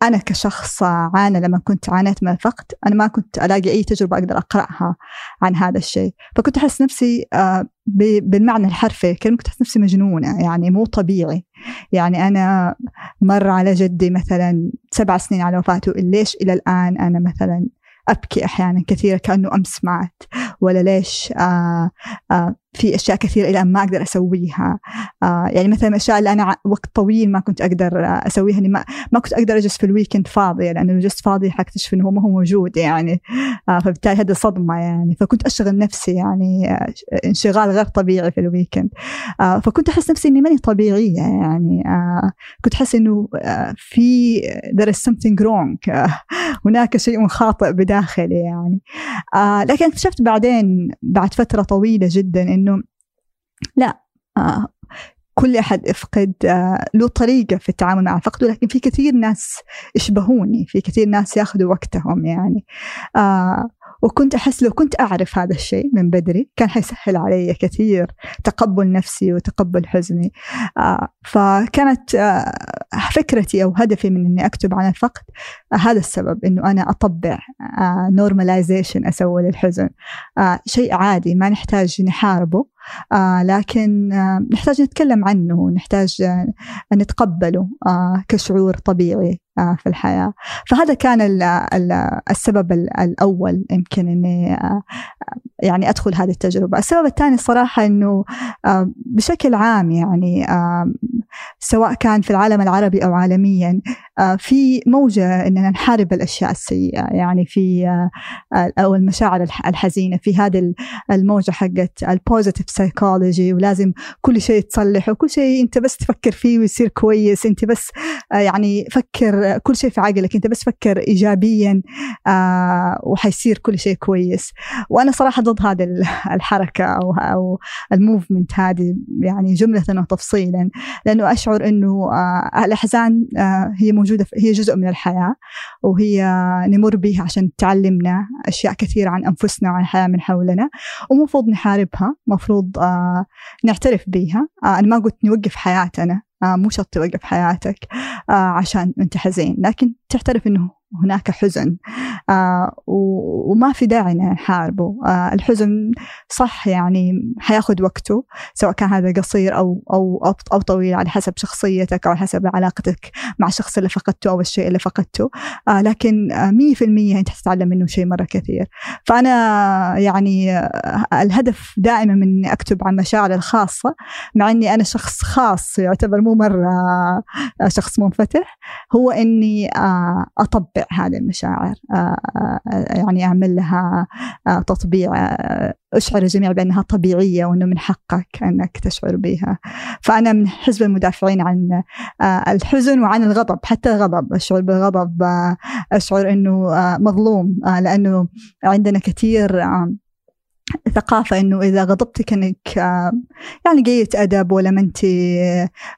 أنا كشخص عانى لما كنت عانيت من الفقد أنا ما كنت ألاقي أي تجربة أقدر أقرأها عن هذا الشيء. فكنت أحس نفسي بالمعنى الحرفي كنت أحس نفسي مجنونة يعني مو طبيعي. يعني أنا مر على جدي مثلا سبع سنين على وفاته ليش إلى الآن أنا مثلا أبكي أحيانا كثيرة كأنه أمس مات ولا ليش آه آه في أشياء كثيرة إلى ما أقدر أسويها. آه يعني مثلا الأشياء اللي أنا وقت طويل ما كنت أقدر أسويها إني ما, ما كنت أقدر أجلس في ال weekend فاضية لأنه لو جلست فاضية حكتشف إنه هو ما هو موجود يعني. آه فبالتالي هذه صدمة يعني. فكنت أشغل نفسي يعني آه انشغال غير طبيعي في ال weekend آه فكنت أحس نفسي إني ماني طبيعية يعني. آه كنت أحس إنه آه في there is something wrong. آه هناك شيء خاطئ بداخلي يعني. آه لكن اكتشفت بعدين بعد فترة طويلة جدا إن إنه لا آه كل أحد يفقد آه له طريقة في التعامل مع الفقد ولكن في كثير ناس يشبهوني في كثير ناس ياخذوا وقتهم يعني. آه وكنت أحس لو كنت أعرف هذا الشيء من بدري كان حيسهل علي كثير تقبل نفسي وتقبل حزني. آه فكانت آه فكرتي أو هدفي من أني أكتب عن الفقد آه هذا السبب أنه أنا أطبع نورماليزيشن أسوي للحزن. شيء عادي ما نحتاج نحاربه. آه لكن آه نحتاج نتكلم عنه نحتاج آه نتقبله آه كشعور طبيعي آه في الحياة. فهذا كان ال ال السبب الأول يمكن أني آه يعني أدخل هذه التجربة. السبب الثاني صراحة أنه آه بشكل عام يعني آه سواء كان في العالم العربي أو عالميا آه في موجة أننا نحارب الأشياء السيئة. يعني في آه أو المشاعر الحزينة في هذه الموجة حقت ال positive psychology ولازم كل شيء تصلح وكل شيء أنت بس تفكر فيه ويصير كويس أنت بس آه يعني فكر كل شيء في عقلك أنت بس فكر ايجابيا آه وحيصير كل شيء كويس. وأنا صراحة ضد هذه الحركة أو أو الموفمنت هذه يعني جملة وتفصيلا لأنه أشعر إنه آه الأحزان هي موجودة هي جزء من الحياة وهي نمر بها عشان تعلمنا أشياء كثيرة عن أنفسنا وعن الحياة من حولنا ومفروض نحاربها مفروض آه نعترف بها آه أنا ما قلت نوقف حياتنا. مو شرط توقف حياتك آه عشان أنت حزين. لكن تعترف إنه هناك حزن آه وما في داعي نحاربه آه الحزن صح يعني حياخذ وقته سواء كان هذا قصير أو أو أو طويل على حسب شخصيتك على حسب علاقتك مع الشخص اللي فقدته أو الشيء اللي فقدته. آه لكن 100% أنت حتتعلم منه شيء مرة كثير. فأنا يعني آه الهدف دائما من أكتب عن مشاعري الخاصة مع إني أنا شخص خاص يعتبر مو مره آه شخص منفتح هو إني آه أطبع هذه المشاعر يعني أعمل لها تطبيع أشعر الجميع بأنها طبيعية وأنه من حقك أنك تشعر بها. فأنا من حزب المدافعين عن الحزن وعن الغضب حتى الغضب أشعر بالغضب أشعر أنه مظلوم لأنه عندنا كثير ثقافة إنه إذا غضبتي كأنك يعني قليلة أدب ولا ما أنت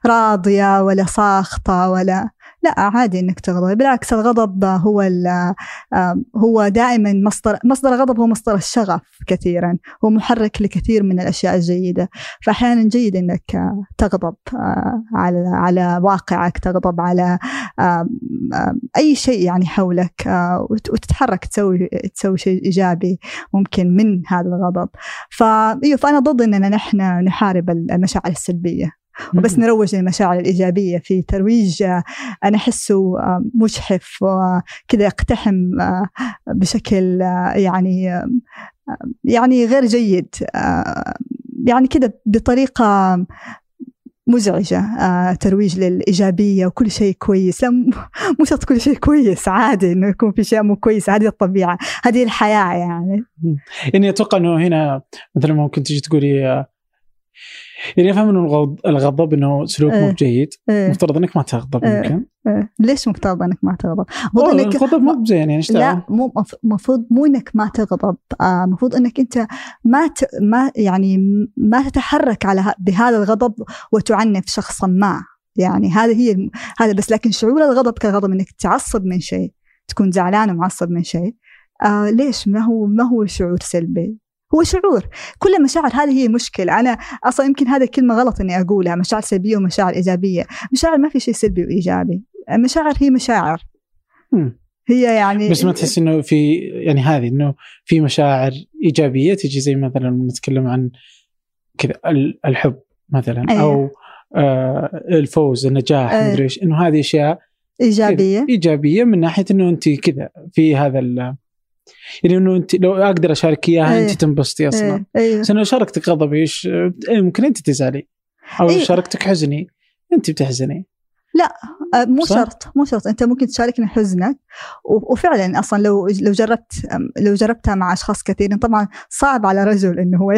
راضية ولا ساخطة ولا لا عادي إنك تغضب. بالعكس الغضب هو هو دائما مصدر مصدر الغضب هو مصدر الشغف كثيرا. هو محرك لكثير من الأشياء الجيدة. فاحيانا جيد إنك تغضب على على واقعك تغضب على أي شيء يعني حولك وتتحرك تسوي تسوي شيء إيجابي ممكن من هذا الغضب. فايوه فأنا ضد إننا نحن نحارب المشاعر السلبية. وبس نروج للمشاعر الإيجابية في ترويج أنا أحسه مجحف وكذا يقتحم بشكل يعني يعني غير جيد يعني كذا بطريقة مزعجة آه، ترويج للإيجابية وكل شيء كويس. لا مو شرط كل شيء كويس عادي إنه يكون في شيء مو كويس هذه الطبيعة هذه الحياة يعني. يعني أتوقع إنه هنا مثلا ممكن تجي تقولي يعني أفهم إنه الغضب إنه سلوك مو بجيد إيه. مفترض إنك ما تغضب إيه. يمكن إيه. ليش مفترض إنك ما تغضب؟ المفروض انك الغضب مو بزين يعني إيش لا مو المفروض مو إنك ما تغضب. المفروض آه إنك أنت ما ت... ما يعني ما تتحرك على بهذا الغضب وتعنف شخصا ما. يعني هذا هي هذا بس لكن شعور الغضب كغضب إنك تعصب من شيء تكون زعلان ومعصب من شيء. آه ليش؟ ما هو ما هو شعور سلبي؟ هو شعور. كل المشاعر هذه هي مشكلة. أنا أصلا يمكن هذا كلمة غلط إني أقولها مشاعر سلبية ومشاعر إيجابية. مشاعر ما في شيء سلبي وإيجابي. المشاعر هي مشاعر. هي يعني بس ما تحس إنه في يعني هذه إنه في مشاعر إيجابية تجي زي مثلا نتكلم عن كذا الحب مثلا أيه. أو آه الفوز النجاح أيه. مدري إيش. إنه هذه أشياء إيجابية. إيجابية من ناحية إنه انت كذا في هذا يعني إنه أنت لو أقدر أشارك إياها أيه. انت تنبسطي أصلا أيه. بس لو شاركتك غضبي إيه، ممكن أنت تزعلي أو أيه. شاركتك حزني أنت بتحزني لا آه، مو صح؟ شرط مو شرط أنت ممكن تشاركني حزنك وفعلا أصلا لو لو جربت لو جربتها مع أشخاص كثيرين طبعا صعب على رجل إنه هو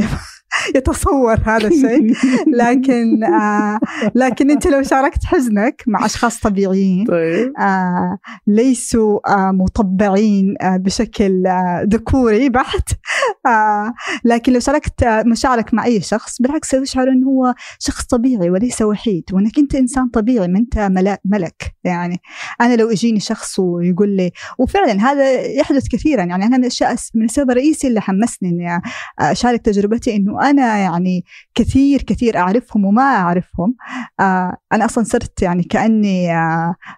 يتصور هذا الشيء. لكن آه لكن أنت لو شاركت حزنك مع أشخاص طبيعيين طيب. آه ليسوا آه مطبعين آه بشكل آه ذكوري بحت آه لكن لو شاركت مشاعرك مع أي شخص بالعكس تشعر أنه هو شخص طبيعي وليس وحيد وأنك أنت إنسان طبيعي ما أنت ملك. يعني أنا لو يجيني شخص ويقول لي وفعلا هذا يحدث كثيرا يعني أنا من الأشياء من السبب الرئيسي اللي حمسني إني أشارك تجربتي إنه أنا يعني كثير كثير أعرفهم وما أعرفهم. آه أنا أصلا صرت يعني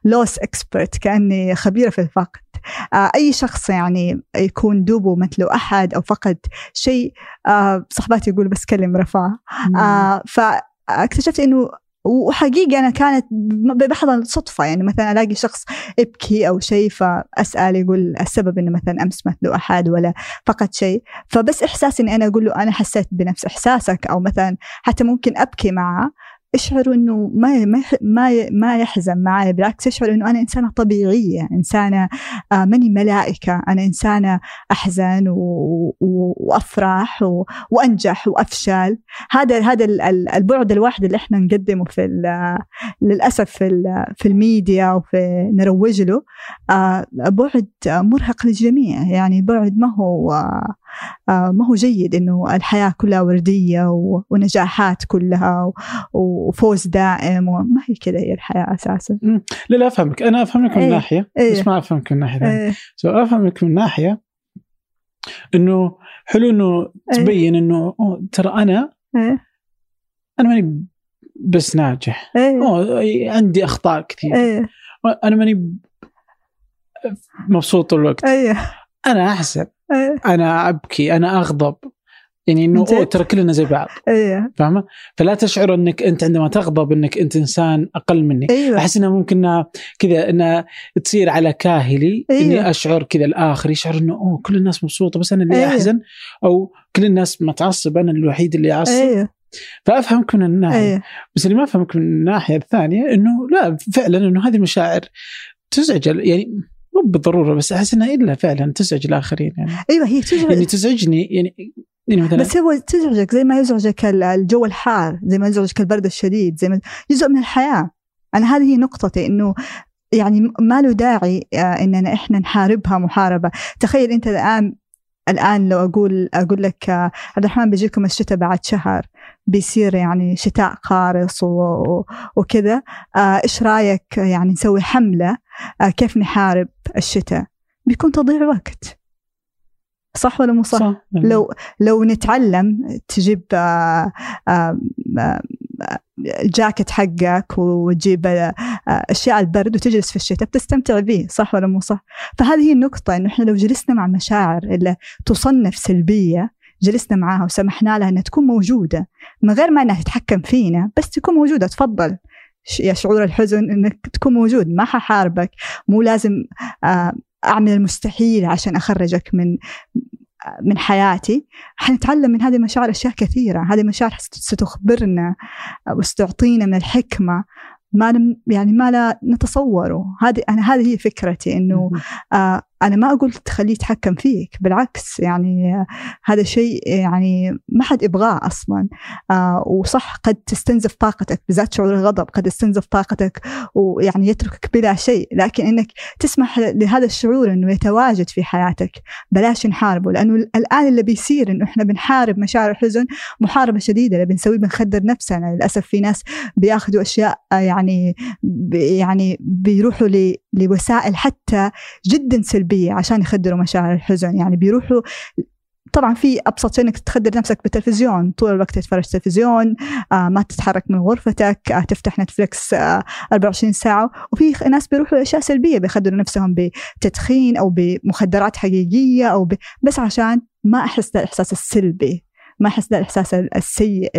لوس آه اكسبرت كأني خبيرة في الفقد. آه أي شخص يعني يكون دوبه مثله أحد أو فقد شيء آه صحباتي يقولوا بس كلم رفاه. آه فاكتشفت إنه وحقيقة أنا كانت بحظ الصدفة يعني مثلا ألاقي شخص يبكي أو شيء فأسأل يقول السبب إنه مثلا أمس مثله أحد ولا فقد شيء. فبس إحساسي إني أنا أقول له أنا حسيت بنفس إحساسك أو مثلا حتى ممكن أبكي معه أشعر إنه ما ما ما ما يحزن معي بالعكس أشعر إنه أنا إنسانة طبيعية إنسانة آه، ماني ملائكة أنا إنسانة أحزن وأفرح وأنجح وأفشل. هذا هذا البعد الواحد اللي إحنا نقدمه في للأسف في في الميديا وفي نروج له آه، بعد مرهق للجميع يعني بعد ما هو ما هو جيد إنه الحياة كلها وردية ونجاحات كلها وفوز دائم وما هي كذا هي الحياة أساسا. لا لا أفهمك. أنا أفهمك من إيه ناحية. إيه. بس ما أفهمك من ناحية ثانية. إيه. سو أفهمك من ناحية إنه حلو إنه إيه. تبين إنه ترى أنا إيه. أنا ماني بس ناجح. إيه. عندي أخطاء كثير. إيه. أنا ماني مبسوط طول الوقت. إيه. أنا احزن إيه. أنا أبكي أنا أغضب. يعني إنه ترى كلنا زي بعض. إيه. فاهمة؟ فلا تشعر إنك أنت عندما تغضب إنك أنت إنسان أقل مني. أيوه. أحس انها ممكن كذا انها تصير على كاهلي أيوة. اني أشعر كذا الآخر يشعر إنه أوه كل الناس مبسوطة بس أنا اللي أيوة. أحزن أو كل الناس متعصب أنا الوحيد اللي أعصب. أيوه. فأفهمك من الناحية. إيه بس اللي ما أفهمك من الناحية الثانية إنه لا فعلا إنه هذه المشاعر تزعج يعني مو بالضرورة بس أحس إنها إلا فعلا تزعج الآخرين يعني. أيوه هي تزعج. يعني تزعجني يعني يعني مثلا بس هو تزعجك زي ما يزعجك ال- الجو الحار زي ما يزعجك البرد الشديد زي ما جزء من الحياة. أنا هذه هي نقطتي إنه يعني ما له داعي آه، إننا إحنا نحاربها محاربة. تخيل أنت الآن الآن لو أقول أقول لك آه، عبد الرحمن بيجيكم الشتاء بعد شهر بيصير يعني شتاء قارص وكذا. آه، إيش رأيك يعني نسوي حملة آه، كيف نحارب الشتاء بيكون تضييع وقت صح ولا مو صح؟ صح لو لو نتعلم تجيب آه، آه، آه، الجاكيت حقك وتجيب آه، أشياء البرد وتجلس في الشتاء بتستمتع به صح ولا مو صح؟ فهذه هي النقطة إنه إحنا لو جلسنا مع مشاعر اللي تصنف سلبية جلسنا معاها وسمحنا لها إنها تكون موجودة من غير ما إنها تتحكم فينا بس تكون موجودة تفضل يا شعور الحزن إنك تكون موجود ما ححاربك. مو لازم آه، أعمل المستحيل عشان أخرجك من من حياتي. حنتعلم من هذه المشاعر أشياء كثيرة. هذه المشاعر ست- ستخبرنا وستعطينا من الحكمة. ما يعني ما لا نتصوره. هذه أنا هذه هي فكرتي إنه آه أنا ما أقول تخليه يتحكم فيك بالعكس يعني هذا شيء يعني ما حد يبغاه أصلا. آه وصح قد تستنزف طاقتك بالذات شعور الغضب قد يستنزف طاقتك ويعني يتركك بلا شيء. لكن إنك تسمح لهذا الشعور إنه يتواجد في حياتك بلاش نحاربه. لأنه الآن اللي بيصير إنه إحنا بنحارب مشاعر الحزن محاربة شديدة. اللي بنسويه بنخدر نفسنا. للأسف في ناس بياخذوا أشياء آه، يعني يعني بيروحوا لوسائل حتى جدا سلبية عشان يخدروا مشاعر الحزن. يعني بيروحوا طبعا في أبسط شيء إنك تخدر نفسك بالتلفزيون طول الوقت تتفرج تلفزيون آه ما تتحرك من غرفتك آه تفتح نتفلكس آه 24 ساعة. وفي ناس بيروحوا لاشياء سلبية بيخدروا نفسهم بتدخين أو بمخدرات حقيقية أو ب... بس عشان ما أحس الاحساس السلبي ما أحس ده الاحساس ال- السيء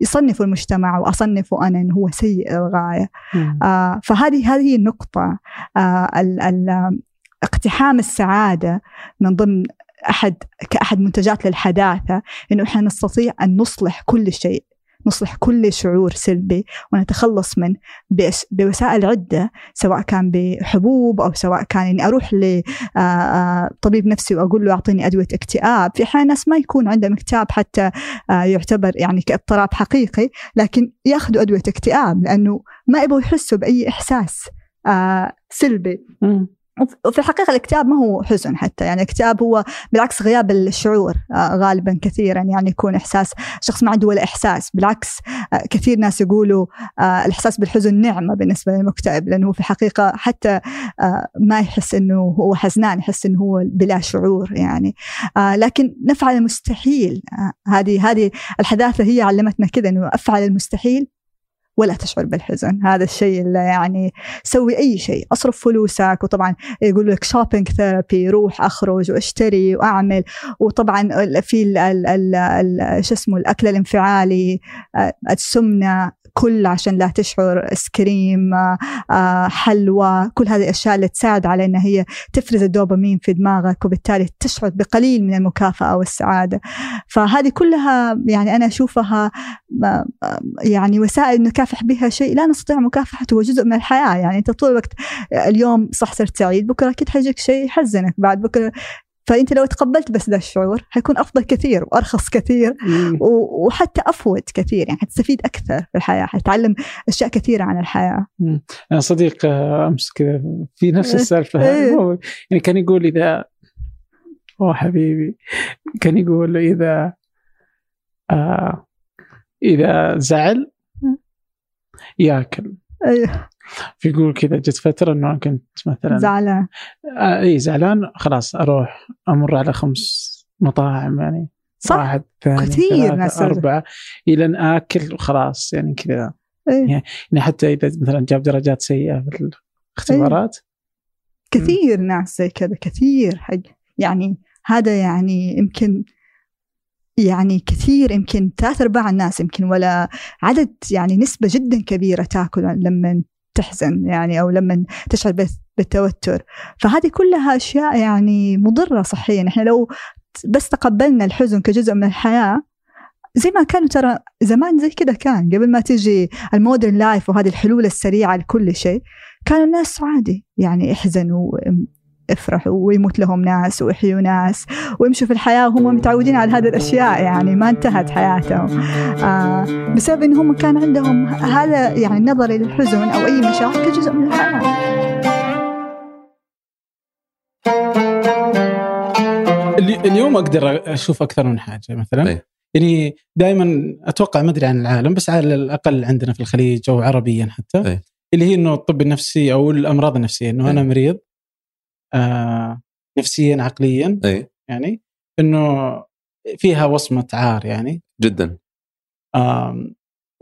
يصنفوا المجتمع وأصنفه أنا إنه هو سيء للغايه. آه فهذه هذه النقطة آه ال ال اقتحام السعادة من ضمن أحد كأحد منتجات للحداثة إنه إحنا نستطيع أن نصلح كل شيء نصلح كل شعور سلبي ونتخلص منه بوسائل عدة سواء كان بحبوب أو سواء كان إني أروح لطبيب نفسي وأقول له أعطيني أدوية اكتئاب. في أحيان ناس ما يكون عندهم اكتئاب حتى يعتبر يعني كاضطراب حقيقي لكن ياخذوا أدوية اكتئاب لأنه ما يبغوا يحسوا بأي إحساس سلبي. وفي الحقيقة الاكتئاب ما هو حزن حتى يعني الاكتئاب هو بالعكس غياب الشعور آه غالبا كثيرا يعني يكون إحساس شخص ما عنده ولا إحساس بالعكس آه كثير ناس يقولوا آه الإحساس بالحزن نعمة بالنسبة للمكتئب لأنه هو في الحقيقة حتى ما يحس أنه هو حزنان يحس أنه هو بلا شعور يعني. لكن نفعل المستحيل هذه هذه الحداثة هي علمتنا كذا أنه أفعل المستحيل ولا تشعر بالحزن. هذا الشيء اللي يعني سوي أي شيء. أصرف فلوسك وطبعا يقول لك shopping therapy روح أخرج وأشتري وأعمل. وطبعا في شو اسمه الأكل الانفعالي آه، السمنة كل عشان لا تشعر ice cream آه، آه، حلوى. كل هذه الأشياء اللي تساعد على أن هي تفرز الدوبامين في دماغك وبالتالي تشعر بقليل من المكافأة والسعادة. فهذه كلها يعني أنا أشوفها يعني وسائل نكافح بها شيء لا نستطيع مكافحته هو جزء من الحياة يعني أنت طول الوقت اليوم صح صرت سعيد بكرة أكيد حيجيك شيء يحزنك بعد بكرة فأنت لو تقبلت بس ذا الشعور حيكون أفضل كثير وأرخص كثير مم. وحتى أفود كثير يعني حتستفيد أكثر في الحياة حتتعلم أشياء كثيرة عن الحياة أنا صديق آه، أمس كذا في نفس. السالفة إيه. يعني كان يقول إذا أوه حبيبي كان يقول إذا آه إذا زعل ياكل. أيوه فيقول كذا جت فترة إنه كنت مثلا زعلان. آه إي زعلان خلاص أروح أمر على خمس مطاعم يعني. صح. واحد ثاني كثير ناس. أربعة إلى أن آكل وخلاص يعني كذا. إيه. يعني حتى إذا مثلا جاب درجات سيئة في الاختبارات. كثير ناس زي كذا كثير حق. يعني هذا يعني يمكن يعني كثير يمكن ثلاث أرباع الناس يمكن ولا عدد يعني نسبة جدا كبيرة تأكل لما تحزن يعني أو لما تشعر بالتوتر. فهذه كلها أشياء يعني مضرة صحيا. إحنا لو بس تقبلنا الحزن كجزء من الحياة زي ما كانوا ترى زمان زي كذا كان. قبل ما تيجي المودرن لايف وهذه الحلول السريعة لكل شيء كان الناس عادي يعني احزنوا افرحوا ويموت لهم ناس ويحيوا ناس ويمشوا في الحياة وهم متعودين على هذه الأشياء يعني ما انتهت حياتهم آه بسبب أنهم كان عندهم هذا يعني النظر للحزن أو أي مشاعر كجزء من الحياة اليوم أقدر أشوف أكثر من حاجة مثلا أي. يعني دائما أتوقع ما أدري عن العالم بس على الأقل عندنا في الخليج أو عربيا حتى أي. اللي هي إنه الطب النفسي أو الأمراض النفسية إنه أي. أنا مريض آه نفسيا عقليا أي. يعني إنه فيها وصمة عار يعني. جدا. آه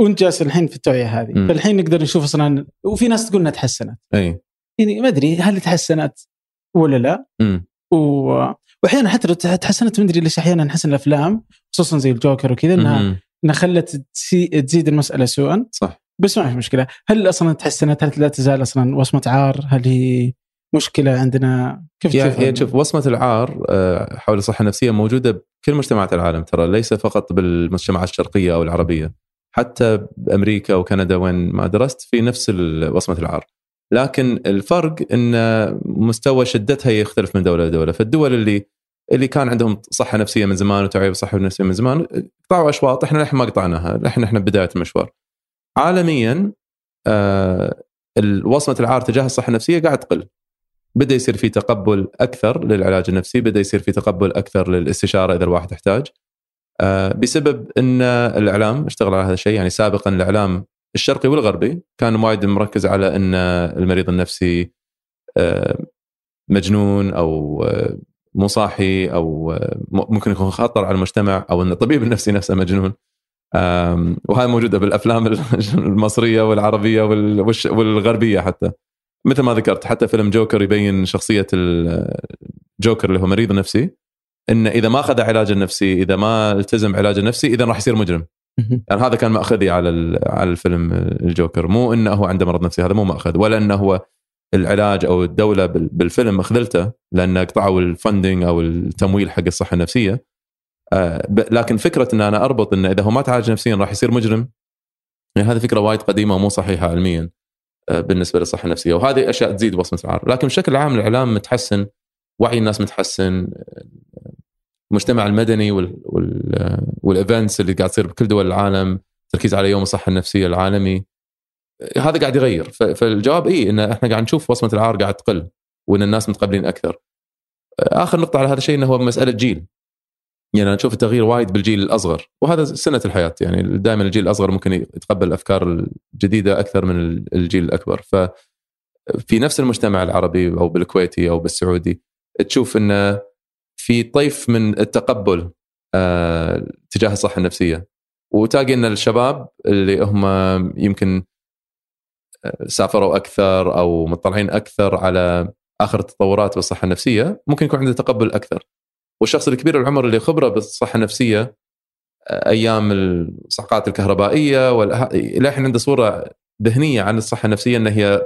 وأنت جالس الحين في التوعية هذه. م. فالحين نقدر نشوف أصلا وفي ناس تقول إنها تحسنت. أي. يعني ما أدري هل تحسنت ولا لا. م. و... واحيانا حتى لو تحسنت ما أدري ليش أحيانا نحس الأفلام خصوصا زي الجوكر وكذا إنها إنها خلت تزيد المسألة سوءا. صح. بس ما في مشكلة. هل أصلا تحسنت؟ هل لا تزال أصلا وصمة عار؟ هل هي مشكلة عندنا. كيف يعني شوف وصمة العار آه، حول الصحة النفسية موجودة بكل مجتمعات العالم ترى ليس فقط بالمجتمعات الشرقية أو العربية. حتى بأمريكا وكندا وين ما درست في نفس وصمة العار. لكن الفرق إن مستوى شدتها يختلف من دولة لدولة. فالدول اللي اللي كان عندهم صحة نفسية من زمان وتوعيه بالصحه النفسيه من زمان قطعوا أشواط إحنا للحين ما قطعناها. الحين إحنا بداية المشوار. عالميا آه وصمة العار تجاه الصحة النفسية قاعد تقل. بدا يصير في تقبل أكثر للعلاج النفسي بدا يصير في تقبل أكثر للاستشارة إذا الواحد يحتاج. آه بسبب إن الإعلام اشتغل على هذا الشيء يعني سابقا الإعلام الشرقي والغربي كان وايد مركز على إن المريض النفسي آه مجنون أو آه، مو صاحي أو ممكن يكون خطر على المجتمع أو إن الطبيب النفسي نفسه مجنون. وهاي موجودة بالأفلام المصرية والعربية والغربية حتى. مثل ما ذكرت حتى فيلم جوكر يبين شخصية الجوكر اللي هو مريض نفسي انه إذا ما أخذ علاج النفسي إذا ما التزم علاج النفسي إذا راح يصير مجرم. يعني هذا كان مأخذي على على الفيلم الجوكر. مو إنه هو عنده مرض نفسي هذا مو مأخذ ولا إنه هو العلاج أو الدولة بالفيلم أخذلته لأن قطعوا الفندنج أو التمويل حق الصحة النفسية. آه، لكن فكرة إن أنا أربط انه إذا هو ما تعالج نفسيا راح يصير مجرم؟ يعني هذه فكرة وايد قديمة ومو صحيحة علميا. بالنسبة للصحة النفسية. وهذه أشياء تزيد وصمه العار لكن بشكل عام الإعلام متحسن وعي الناس متحسن المجتمع المدني وال وال وال events اللي قاعد تصير بكل دول العالم تركيز على يوم الصحة النفسية العالمي هذا قاعد يغير. فالجواب اي إن إحنا قاعد نشوف وصمه العار قاعد تقل وإن الناس متقبلين أكثر. آخر نقطة على هذا الشيء إنه هو مسألة جيل. يعني أنا أشوف التغيير وايد بالجيل الأصغر وهذا سنة الحياة يعني دائما الجيل الأصغر ممكن يتقبل الأفكار الجديدة أكثر من الجيل الأكبر. ف في نفس المجتمع العربي أو بالكويتي أو بالسعودي تشوف انه في طيف من التقبل آه تجاه الصحة النفسية. وتلاقي إن الشباب اللي هم يمكن آه، سافروا أكثر أو مطلعين أكثر على آخر التطورات بالصحة النفسية ممكن يكون عنده تقبل أكثر. والشخص الكبير العمر اللي خبره بالصحه النفسيه آه، أيام الصعقات الكهربائية والى الحين عنده صورة ذهنية عن الصحة النفسية ان هي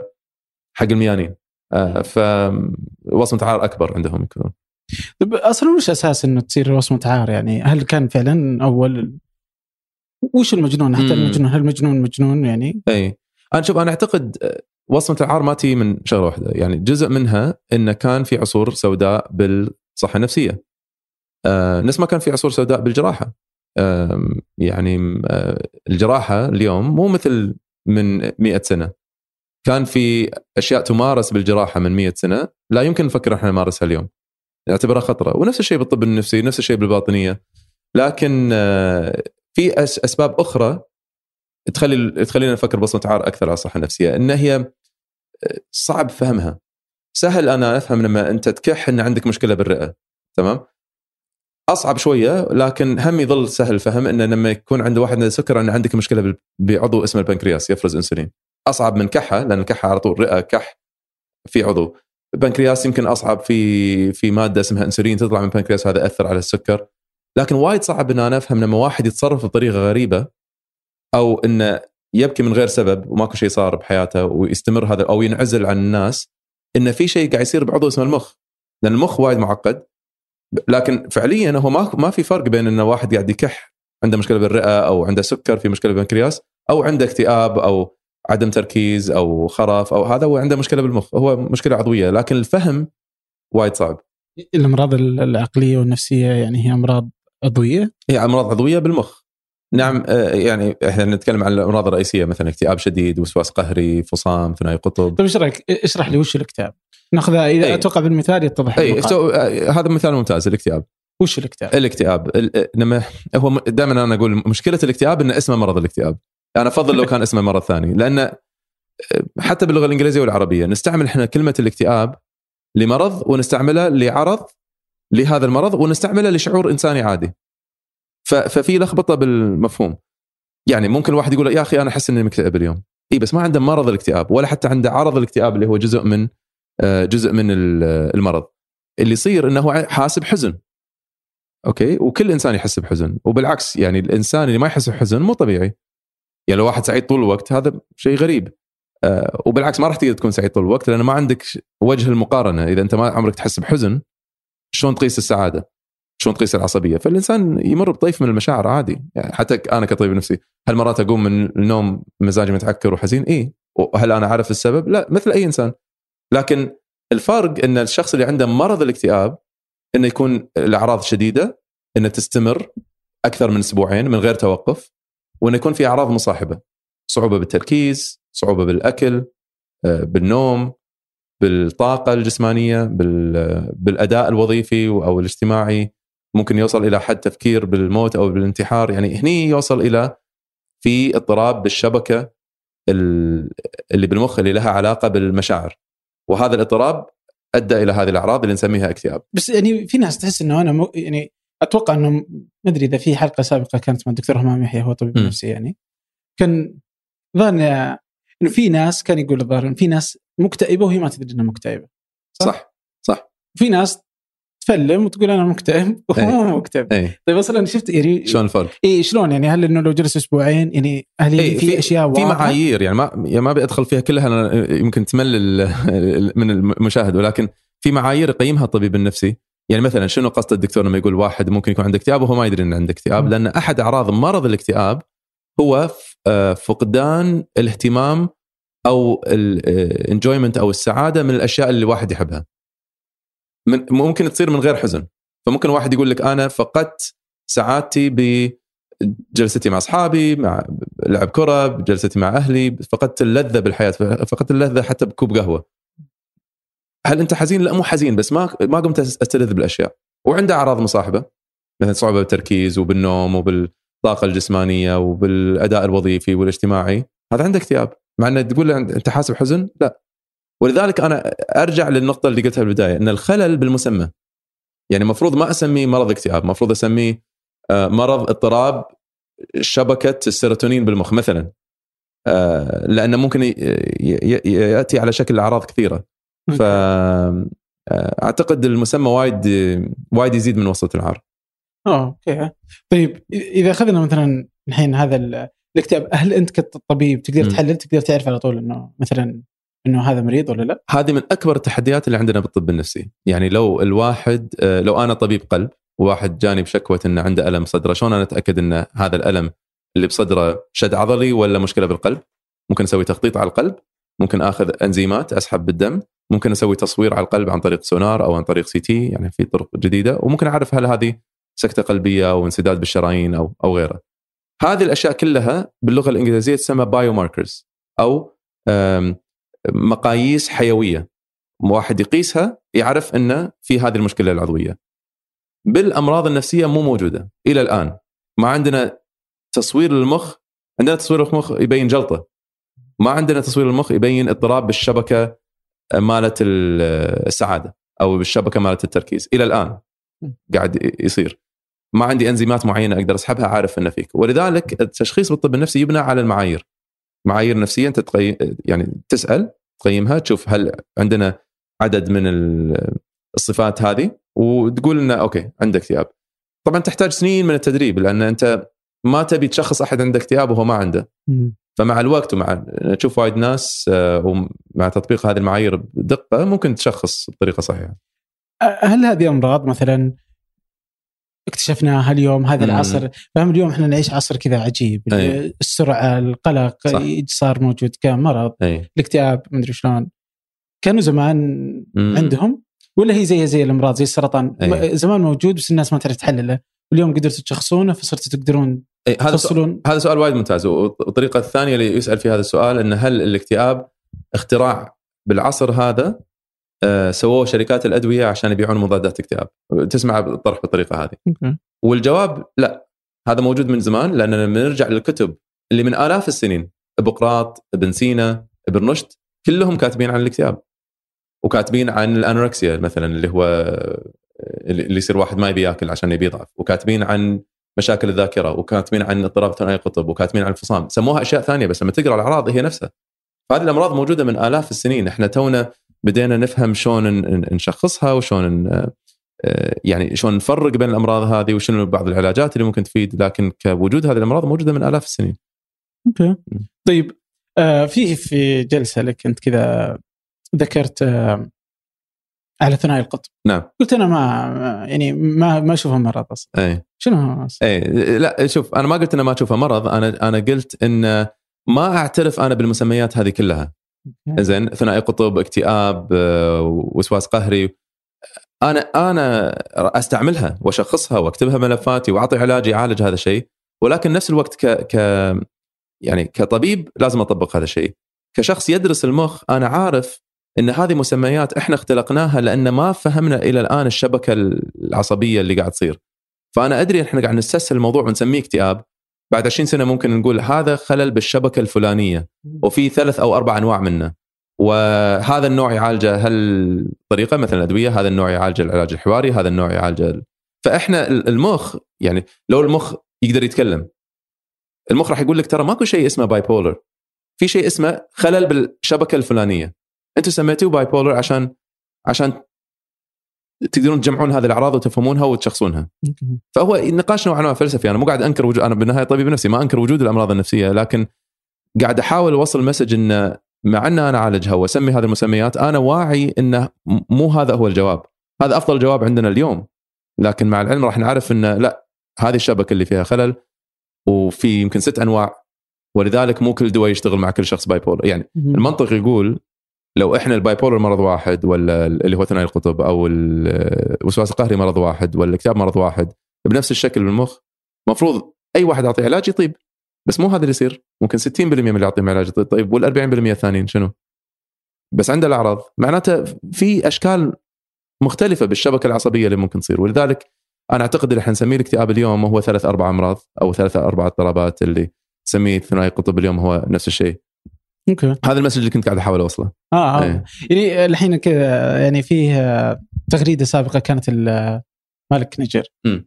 حق الميانين. آه، فوصمه عار أكبر عندهم يكون. طيب أصلا وش أساس إنه تصير وصمة عار يعني؟ هل كان فعلا أول وش المجنون؟ حتى المجنون هل المجنون مجنون يعني؟ إي. أنا شوف أنا أعتقد آه، وصمة العار ما تي من شغلة واحدة. يعني جزء منها إنه كان في عصور سوداء بالصحة النفسية. نفس ما كان في عصور سوداء بالجراحة. آه يعني آه الجراحة اليوم مو مثل من مئة سنة. كان في أشياء تمارس بالجراحة من مئة سنة لا يمكن نفكر إحنا نمارسها اليوم. نعتبرها خطرة. ونفس الشيء بالطب النفسي نفس الشيء بالباطنية. لكن آه في أسباب أخرى تخلي تخلينا نفكر بصمة عار أكثر على الصحة النفسية إن هي آه، صعب فهمها. سهل أنا أفهم لما أنت تكح إن عندك مشكلة بالرئة تمام؟ أصعب شوية لكن هم يظل سهل الفهم إنه لما يكون عند واحد عنده سكر ان عندك مشكلة بعضو اسمه البنكرياس يفرز إنسولين. أصعب من كحة لأن الكحه على طول رئة كح في عضو. البنكرياس يمكن أصعب في في مادة اسمها إنسولين تطلع من البنكرياس هذا يأثر على السكر. لكن وايد صعب إن أنا أفهم لما واحد يتصرف بطريقة غريبة أو إنه يبكي من غير سبب وماكو شيء صار بحياته ويستمر هذا أو ينعزل عن الناس إنه في شيء قاعد يصير بعضو اسمه المخ. لأن المخ وايد معقد لكن فعليا هو ما ما في فرق بين إنه واحد قاعد يكح عنده مشكلة بالرئة أو عنده سكر في مشكلة بالبنكرياس أو عنده اكتئاب أو عدم تركيز أو خرف أو هذا هو عنده مشكلة بالمخ هو مشكلة عضوية لكن الفهم وايد صعب. الأمراض العقلية والنفسية يعني هي أمراض عضوية؟ هي أمراض عضوية بالمخ. نعم آه، يعني إحنا نتكلم عن الأمراض الرئيسية مثلا اكتئاب شديد وسواس قهري فصام ثنائي قطب. طيب إيش رايك اشرح لي وش الاكتئاب؟ ناخذها إذا أي. أتوقع بالمثال يتضح اي. سو- آه، هذا مثال ممتاز الاكتئاب. وش الاكتئاب؟ الاكتئاب ال- آه، لما هو دائما أنا أقول مشكلة الاكتئاب إن اسمه مرض الاكتئاب. أنا أفضل لو كان اسمه مرض ثاني لأن حتى باللغة الإنجليزية والعربية نستعمل إحنا كلمة الاكتئاب لمرض ونستعملها لعرض لهذا المرض ونستعملها لشعور إنساني عادي. ففي لخبطة بالمفهوم. يعني ممكن الواحد يقول يا أخي أنا أحس إني مكتئب اليوم. إي بس ما عنده مرض الاكتئاب ولا حتى عنده عرض الاكتئاب اللي هو جزء من آه، جزء من ال- المرض. اللي يصير إنه حاسب حزن. أوكي؟ وكل إنسان يحس بحزن. وبالعكس يعني الإنسان اللي ما يحس بحزن مو طبيعي. يعني لو واحد سعيد طول الوقت هذا شيء غريب. آه، وبالعكس ما راح تقدر تكون سعيد طول الوقت لأن ما عندك وجه المقارنة. إذا أنت ما عمرك تحس بحزن شلون تقيس السعادة؟ شلون تقيس العصبية؟ فالإنسان يمر بطيف من المشاعر عادي يعني حتى أنا كطبيب نفسي هل مرات أقوم من النوم مزاجي متعكر وحزين؟ اي وهل أنا عارف السبب؟ لا مثل أي إنسان لكن الفرق إن الشخص اللي عنده مرض الاكتئاب إنه يكون الأعراض شديدة إنه تستمر أكثر من أسبوعين من غير توقف وإنه يكون في أعراض مصاحبة صعوبة بالتركيز، صعوبة بالأكل، آه، بالنوم، بالطاقة الجسمانية، بال- بالأداء الوظيفي أو الاجتماعي، ممكن يوصل إلى حد تفكير بالموت أو بالانتحار، يعني هني يوصل إلى في اضطراب بالشبكة ال- اللي بالمخ اللي لها علاقة بالمشاعر. وهذا الاضطراب أدى إلى هذه الأعراض اللي نسميها اكتئاب. بس يعني في ناس تحس إنه أنا م... يعني أتوقع إنه ما أدري إذا في حلقة سابقة كانت مع الدكتور همام يحيى هو طبيب. نفسي يعني كان ظن إنه في ناس كان يقول الظاهر في ناس مكتئبة وهي ما تدري إنها مكتئبة صح. صح صح في ناس تفلم وتقول أنا مكتئب وهو إيه. مو مكتئب اي طيب أصلا شفت يعني شلون الفرق؟ اي شلون يعني هل إنه لو جلس أسبوعين يعني هل إيه، في, في أشياء في واضحة؟ معايير يعني ما يعني ما أبي أدخل فيها كلها يمكن تمل من المشاهد ولكن في معايير يقيمها الطبيب النفسي يعني مثلا شنو قصد الدكتور لما يقول واحد ممكن يكون عنده اكتئاب وهو ما يدري إنه عنده اكتئاب. لأن أحد أعراض مرض الاكتئاب هو آه، فقدان الاهتمام أو ال enjoyment أو السعادة من الأشياء اللي الواحد يحبها من ممكن تصير من غير حزن. فممكن واحد يقول لك أنا فقدت سعادتي بجلستي مع أصحابي مع لعب كرة بجلستي مع أهلي فقدت اللذة بالحياة فقدت اللذة حتى بكوب قهوة. هل أنت حزين؟ لا مو حزين بس ما ما قمت أستلذ بالأشياء. وعنده أعراض مصاحبة مثلا صعوبة بالتركيز وبالنوم وبالطاقة الجسمانية وبالأداء الوظيفي والاجتماعي. هذا عنده اكتئاب مع إنه تقول له أنت حاسب حزن؟ لا. ولذلك أنا أرجع للنقطة اللي قلتها بالبداية إن الخلل بالمسمى. يعني المفروض ما أسميه مرض اكتئاب المفروض أسميه آه، مرض اضطراب شبكة السيروتونين بالمخ مثلا. آه، لأنه ممكن يأتي على شكل أعراض كثيرة. ف آه، أعتقد المسمى وايد وايد يزيد من وصمة العار. آه okay. طيب إذا أخذنا مثلا الحين هذا ال- الاكتئاب هل أنت كطبيب تقدر. تحلل؟ تقدر تعرف على طول إنه مثلا إنه هذا مريض ولا لا؟ هذه من أكبر التحديات اللي عندنا بالطب النفسي. يعني لو الواحد آه، لو أنا طبيب قلب وواحد جاني بشكوى إنه عنده ألم صدره شلون أنا أتأكد إن هذا الألم اللي بصدره شد عضلي ولا مشكلة بالقلب؟ ممكن أسوي تخطيط على القلب ممكن آخذ أنزيمات أسحب بالدم ممكن أسوي تصوير على القلب عن طريق سونار أو عن طريق CT يعني في طرق جديدة وممكن أعرف هل هذه سكتة قلبية أو انسداد بالشرايين أو أو غيره. هذه الأشياء كلها باللغة الإنجليزية تسمى بايو ماركرز أو مقاييس حيوية. واحد يقيسها يعرف إنه في هذه المشكلة العضوية. بالأمراض النفسية مو موجودة إلى الآن. ما عندنا تصوير للمخ عندنا تصوير المخ يبين جلطة. ما عندنا تصوير المخ يبين اضطراب بالشبكة مالت ال- السعادة أو بالشبكة مالت التركيز. إلى الآن قاعد يصير. ما عندي أنزيمات معينة أقدر أسحبها عارف إنه فيك. ولذلك التشخيص بالطب النفسي يبنى على المعايير. معايير نفسية أنت تقيم يعني تسأل تقيمها تشوف هل عندنا عدد من ال- الصفات هذه وتقول انه أوكي عندك اكتئاب طبعا تحتاج سنين من التدريب لأن أنت ما تبي تشخص أحد عنده اكتئاب وهو ما عنده. فمع الوقت ومع تشوف وايد ناس آه، ومع تطبيق هذه المعايير بدقة ممكن تشخص بطريقة صحيحة. هل هذه أمراض مثلا اكتشفناها اليوم هذا مم. العصر فهم اليوم إحنا نعيش عصر كذا عجيب أي. السرعة القلق صح. صار موجود كمرض أي الاكتئاب مدري شلون كانوا زمان مم. عندهم ولا هي زي زي الأمراض زي السرطان أي. زمان موجود بس الناس ما تعرف تحلله واليوم قدرتوا تشخصونه فصرتوا تقدرون إي، هذا سؤال هذا سؤال وايد ممتاز والطريقة الثانية اللي يسأل في هذا السؤال ان هل الاكتئاب اختراع بالعصر هذا سووه شركات الأدوية عشان يبيعون مضادات اكتئاب. تسمع الطرح بالطريقة هذه. والجواب لا هذا موجود من زمان لأن لما نرجع للكتب اللي من آلاف السنين إبقراط ابن سينا ابن رشد كلهم كاتبين عن الاكتئاب. وكاتبين عن الأنوركسيا مثلا اللي هو اللي يصير واحد ما يبي ياكل عشان يبي يضعف. وكاتبين عن مشاكل الذاكرة وكاتبين عن اضطراب ثنائي القطب وكاتبين عن الفصام. سموها أشياء ثانية بس لما تقرأ الأعراض هي نفسها. فهذه الأمراض موجودة من آلاف السنين. إحنا تونا بدينا نفهم شلون نشخصها وشلون آه، يعني شلون نفرق بين الأمراض هذه وشنو بعض العلاجات اللي ممكن تفيد لكن كوجود هذه الأمراض موجودة من آلاف السنين. أوكي. طيب آه في في جلسة لك أنت كذا ذكرت آه على ثنائي القطب. نعم. قلت أنا ما يعني ما ما أشوفها مرض أصلا إي. شنو؟ إي لا شوف أنا ما قلت انه ما أشوفها مرض أنا أنا قلت إن ما أعترف أنا بالمسميات هذه كلها. زين ثنائي قطب اكتئاب آه، وسواس قهري. أنا أنا أستعملها وأشخصها وأكتبها ملفاتي وأعطي علاج يعالج هذا الشيء ولكن نفس الوقت ك ك يعني كطبيب لازم أطبق هذا الشيء. كشخص يدرس المخ أنا عارف إن هذه مسميات إحنا اختلقناها لأن ما فهمنا إلى الآن الشبكة العصبية اللي قاعد تصير. فأنا أدري إحنا قاعد نستسهل الموضوع ونسميه اكتئاب بعد 20 سنة ممكن نقول هذا خلل بالشبكة الفلانية وفي ثلاث أو أربع أنواع منه. وهذا النوع يعالجه هالطريقة مثلا الادويه هذا النوع يعالج العلاج الحواري هذا النوع يعالج ال- فإحنا ال- المخ يعني لو المخ يقدر يتكلم المخ راح يقول لك ترى ماكو شيء اسمه bipolar في شيء اسمه خلل بالشبكة الفلانية. أنتم سميتوه bipolar عشان عشان تقدرون تجمعون هذه الأعراض وتفهمونها وتشخصونها. فهو نقاش نوعا ما فلسفي أنا مو قاعد أنكر وجود أنا بالنهاية طبيب نفسي ما أنكر وجود الأمراض النفسية لكن قاعد أحاول أوصل message انه مع إن أنا أعالجها وأسمي هذه المسميات أنا واعي إنه مو هذا هو الجواب. هذا أفضل جواب عندنا اليوم. لكن مع العلم راح نعرف انه لا هذه الشبكة اللي فيها خلل وفي يمكن ست أنواع ولذلك مو كل دواء يشتغل مع كل شخص bipolar يعني المنطق يقول لو إحنا ال bipolar مرض واحد ولا اللي هو ثنائي القطب أو الوسواس القهري مرض واحد ولا الاكتئاب مرض واحد بنفس الشكل بالمخ المفروض أي واحد اعطيه علاج يطيب بس مو هذا اللي يصير. ممكن 60% من اللي يعطيهم علاج يطيب. طيب وال 40% الثانيين شنو؟ بس عنده الأعراض. معناته في أشكال مختلفة بالشبكة العصبية اللي ممكن تصير. ولذلك أنا أعتقد اللي حنسميه الاكتئاب اليوم هو ثلاث أربع أمراض أو ثلاث أربع اضطرابات اللي تسميه ثنائي القطب اليوم هو نفس الشيء. okay هذا ال message اللي كنت قاعد احاول اوصله آه, آه. إيه. يعني الحين كذا يعني فيه آه، تغريدة سابقة كانت ال- مالك نيجر مم.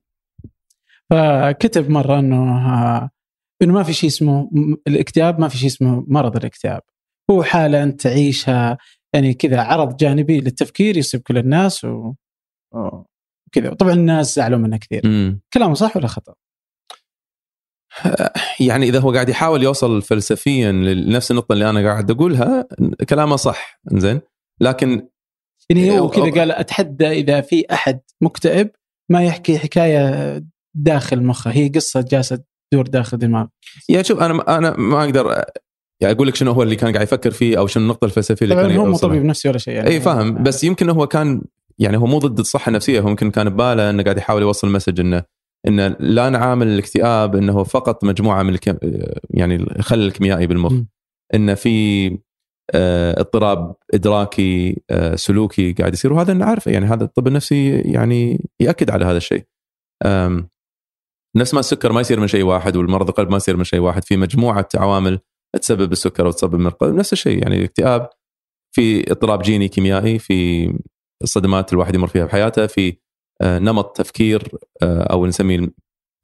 فكتب مرة إنه آه، إنه ما في شيء اسمه م- الاكتئاب ما في شيء اسمه مرض الاكتئاب هو حالة أنت تعيشها يعني كذا عرض جانبي للتفكير يصيب كل الناس و... وكذا طبعا الناس زعلوا منه كثير مم. كلامه صح ولا خطأ؟ يعني إذا هو قاعد يحاول يوصل فلسفيا لنفس النقطة اللي أنا قاعد أقولها كلامه صح زين لكن يعني هو كذا قال أتحدى إذا في أحد مكتئب ما يحكي حكاية داخل مخه. هي قصة جالسة تدور داخل دماغه. يعني شوف أنا أنا ما أقدر يعني أقول لك شنو هو اللي كان قاعد يفكر فيه أو شنو النقطة الفلسفية اللي كان هو مو. طبيب نفسي ولا شيء يعني. إي فاهم. بس يمكن هو كان يعني هو مو ضد الصحة النفسية هو يمكن كان بباله إنه قاعد يحاول يوصل مسج إنه انه لا نعامل الاكتئاب إنه فقط مجموعة من الكم يعني الخلل الكيميائي بالمخ م. انه في آه، اضطراب إدراكي آه، سلوكي قاعد يصير وهذا نعرفه يعني هذا الطب النفسي يعني يأكد على هذا الشيء نفس ما السكر ما يصير من شيء واحد والمرض القلب ما يصير من شيء واحد في مجموعة عوامل تسبب السكر وتسبب من القلب نفس الشيء يعني الاكتئاب في اضطراب جيني كيميائي في الصدمات الواحد يمر فيها بحياته في نمط تفكير آه، أو نسميه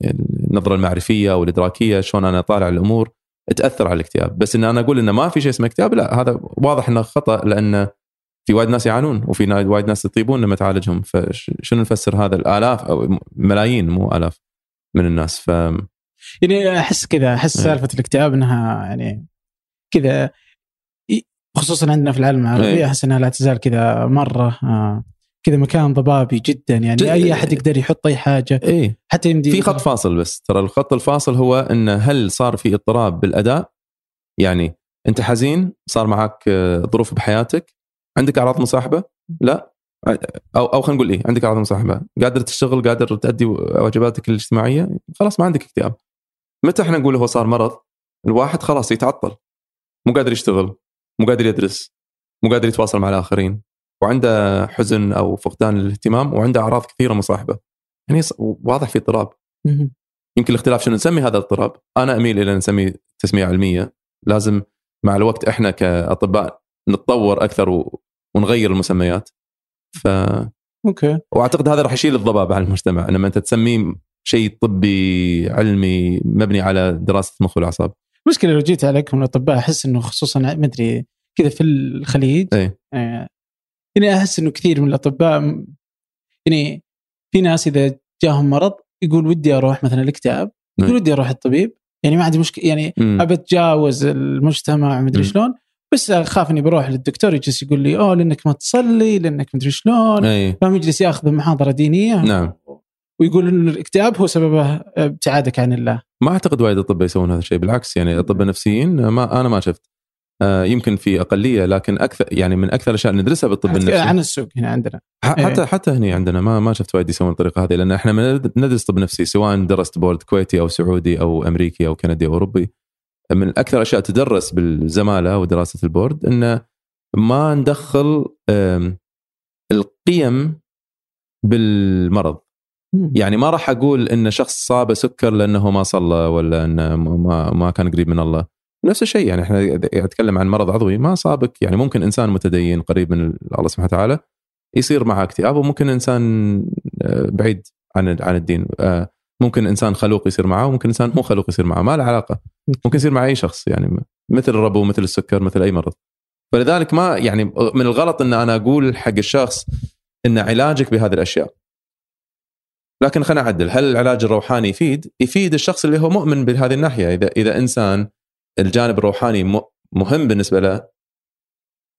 النظرة المعرفية أو الإدراكية شلون أنا طالع الأمور تأثر على الاكتئاب. بس إن أنا أقول انه ما في شيء اسمه اكتئاب لا هذا واضح إنه خطأ لأن في وايد ناس يعانون وفي وايد ناس يطيبون لما تعالجهم. فشنو نفسر هذا؟ الآلاف أو ملايين مو آلاف من الناس. ف يعني أحس كذا أحس إيه. سالفة الاكتئاب إنها يعني كذا خصوصا عندنا في العالم العربي إيه. أحس إنها لا تزال كذا مرة آه. كذا مكان ضبابي جدا يعني جد- أي أحد يقدر يحط أي حاجة إيه حتى يمدي في خط فاصل بس ترى الخط الفاصل هو إن هل صار في اضطراب بالأداء؟ يعني أنت حزين صار معك آه، ظروف بحياتك عندك أعراض مصاحبة؟ لا. أو أو خلينا نقول إيه عندك أعراض مصاحبة قادر تشتغل قادر تؤدي واجباتك الاجتماعية خلاص ما عندك اكتئاب. متى إحنا نقول هو صار مرض؟ الواحد خلاص يتعطل. مو قادر يشتغل مو قادر يدرس مو قادر يتواصل مع الآخرين. وعنده حزن أو فقدان الاهتمام وعنده أعراض كثيرة مصاحبة. يعني واضح في اضطراب. يمكن الاختلاف شنو نسمي هذا الاضطراب. أنا أميل إلى نسميه تسمية علمية. لازم مع الوقت إحنا كأطباء نتطور أكثر. ونغير المسميات. ف أوكي. وأعتقد هذا راح يشيل الضباب على المجتمع. لما أنت تسميه شيء طبي علمي مبني على دراسة المخ والأعصاب. المشكلة لو جيت عليكم الاطباء أحس إنه خصوصا ما أدري كذا في الخليج إيه. آه، يعني أحس إنه كثير من الأطباء يعني في ناس إذا جاهم مرض يقول ودي أروح مثلا الاكتئاب يقول نعم. ودي أروح الطبيب يعني ما عندي مشكلة يعني. أبى أتجاوز المجتمع مدري. شلون بس أخاف إني بروح للدكتور يجلس يقول لي أوه لأنك ما تصلي لأنك مدري شلون فهم يجلس يأخذ محاضرة دينية نعم. ويقول إن الاكتئاب هو سببه ابتعادك عن الله ما أعتقد وايد أطباء يسوون هذا الشيء بالعكس يعني أطباء نفسيين ما أنا ما شفت يمكن في أقلية لكن أكثر يعني من أكثر الأشياء اللي ندرسها بالطب النفسي. عن السوق هنا عندنا. ح- إيه. حتى حتى هنا عندنا ما ما شفت وايد يسوون الطريقة هذه لأن إحنا من ندرس طب نفسي سواء درست بورد كويتي أو سعودي أو أمريكي أو كندي أو أوروبي. من أكثر الأشياء تدرس بالزمالة ودراسة البورد إنه ما ندخل القيم بالمرض. يعني ما راح أقول إن شخص صابه سكر لأنه ما صلى ولا إنه ما ما كان قريب من الله. نفس الشيء يعني إحنا نتكلم عن مرض عضوي ما صابك يعني ممكن إنسان متدين قريب من الله سبحانه وتعالى يصير معه اكتئاب وممكن إنسان آه، بعيد عن عن الدين آه، ممكن إنسان خلوق يصير معه وممكن إنسان مو خلوق يصير معه ما له علاقة. ممكن يصير مع أي شخص يعني مثل الربو مثل السكر مثل أي مرض. فلذلك ما يعني من الغلط إن أنا أقول حق الشخص إن علاجك بهذه الأشياء. لكن خلينا اعدل هل العلاج الروحاني يفيد؟ يفيد الشخص اللي هو مؤمن بهذه الناحية. إذا إذا إنسان الجانب الروحاني مهم بالنسبة له.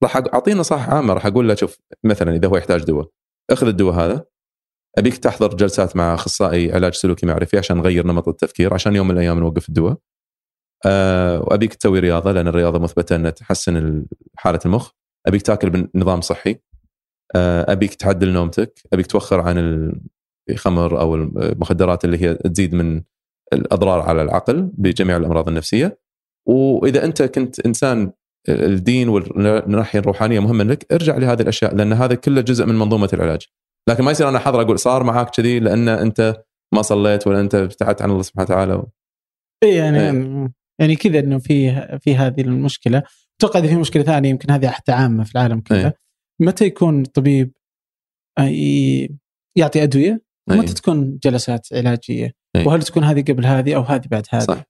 راح اعطيه نصائح عامة راح أقول له شوف مثلا إذا هو يحتاج دواء اخذ الدواء هذا. أبيك تحضر جلسات مع أخصائي علاج سلوكي معرفي عشان نغير نمط التفكير عشان يوم من الأيام نوقف الدواء. أه وأبيك تسوي رياضة لأن الرياضة مثبتة إنها تحسن ال- حالة المخ. أبيك تاكل بنظام صحي. أه أبيك تعدل نومتك. أبيك توخر عن الخمر أو المخدرات اللي هي تزيد من الأضرار على العقل بجميع الأمراض النفسية. وإذا أنت كنت إنسان الدين والناحية الروحانية مهمة لك ارجع لهذه الأشياء لأن هذا كله جزء من منظومة العلاج لكن ما يصير أنا حاضر أقول صار معك كذي لأن أنت ما صليت ولا أنت ابتعدت عن الله سبحانه وتعالى اي يعني إيه. يعني كذا إنه في في هذه المشكلة أتوقع إذا في مشكلة ثانية يمكن هذه حتى عامة في العالم كله إيه. متى يكون الطبيب آه، يعطي أدوية إيه. تكون جلسات علاجية إيه. وهل تكون هذه قبل هذه أو هذه بعد هذه صح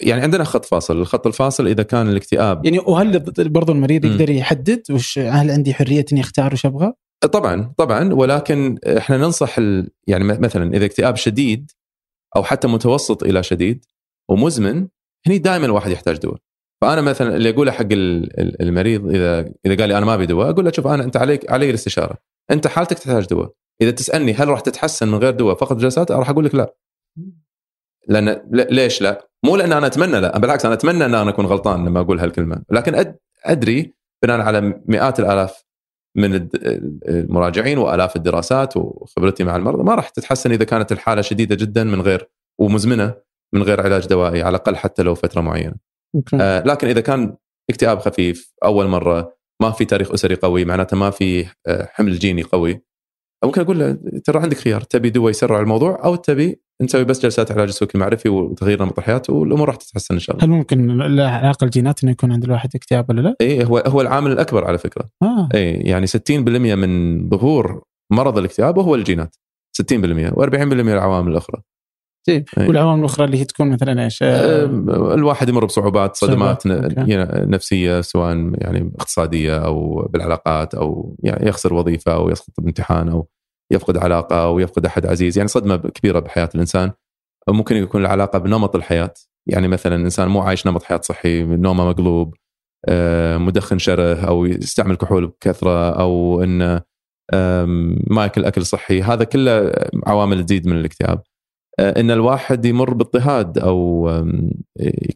يعني عندنا خط فاصل. الخط الفاصل إذا كان الاكتئاب. يعني وهل برضو المريض. يقدر يحدد وش هل عندي حرية إني أختار وش أبغى؟ طبعا طبعا. ولكن إحنا ننصح ال... يعني مثلا إذا اكتئاب شديد أو حتى متوسط إلى شديد ومزمن هني دائما الواحد يحتاج دواء. فأنا مثلا اللي اقوله حق ال- ال- المريض إذا إذا قال لي أنا ما أبي دواء أقول له شوف أنا أنت عليك علي الاستشارة. أنت حالتك تحتاج دواء. إذا تسألني هل راح تتحسن من غير دواء فقط جلسات راح أقول لك لا. لأن ليش لا؟ مو لأن أنا أتمنى لا بالعكس أنا أتمنى إن أنا أكون غلطان لما أقول هالكلمة لكن. أدري بناء على مئات الآلاف من المراجعين وآلاف الدراسات وخبرتي مع المرضى ما راح تتحسن إذا كانت الحالة شديدة جدا من غير ومزمنة من غير علاج دوائي على الأقل حتى لو فترة معينة. آه لكن إذا كان اكتئاب خفيف أول مرة ما في تاريخ أسري قوي معناته ما في آه، حمل جيني قوي ممكن أقول له ترى عندك خيار تبي دواء يسرع الموضوع أو تبي نسوي بس جلسات علاج سلوكي معرفي وتغيير نمط الحياة والأمور راح تتحسن إن شاء الله. هل ممكن له علاقه الجينات إنه يكون عند الواحد اكتئاب ولا لا؟ اي هو هو العامل الأكبر على فكرة. آه اي يعني 60% من ظهور مرض الاكتئاب وهو الجينات 60% و40% العوامل الأخرى طيب أي. والعوامل الأخرى اللي هي تكون مثلا إيش؟ أم، الواحد يمر بصعوبات صدمات نفسية سواء يعني اقتصادية أو بالعلاقات أو يعني يخسر وظيفة أو يسقط بامتحان أو يفقد علاقة أو يفقد أحد عزيز يعني صدمة كبيرة بحياة الإنسان. ممكن يكون العلاقة بنمط الحياة. يعني مثلا إنسان مو عايش نمط حياة صحي نومه مقلوب آه، مدخن شره أو يستعمل كحول بكثرة أو إنه ما يأكل أكل صحي. هذا كله عوامل تزيد من الاكتئاب. آه، إن الواحد يمر باضطهاد أو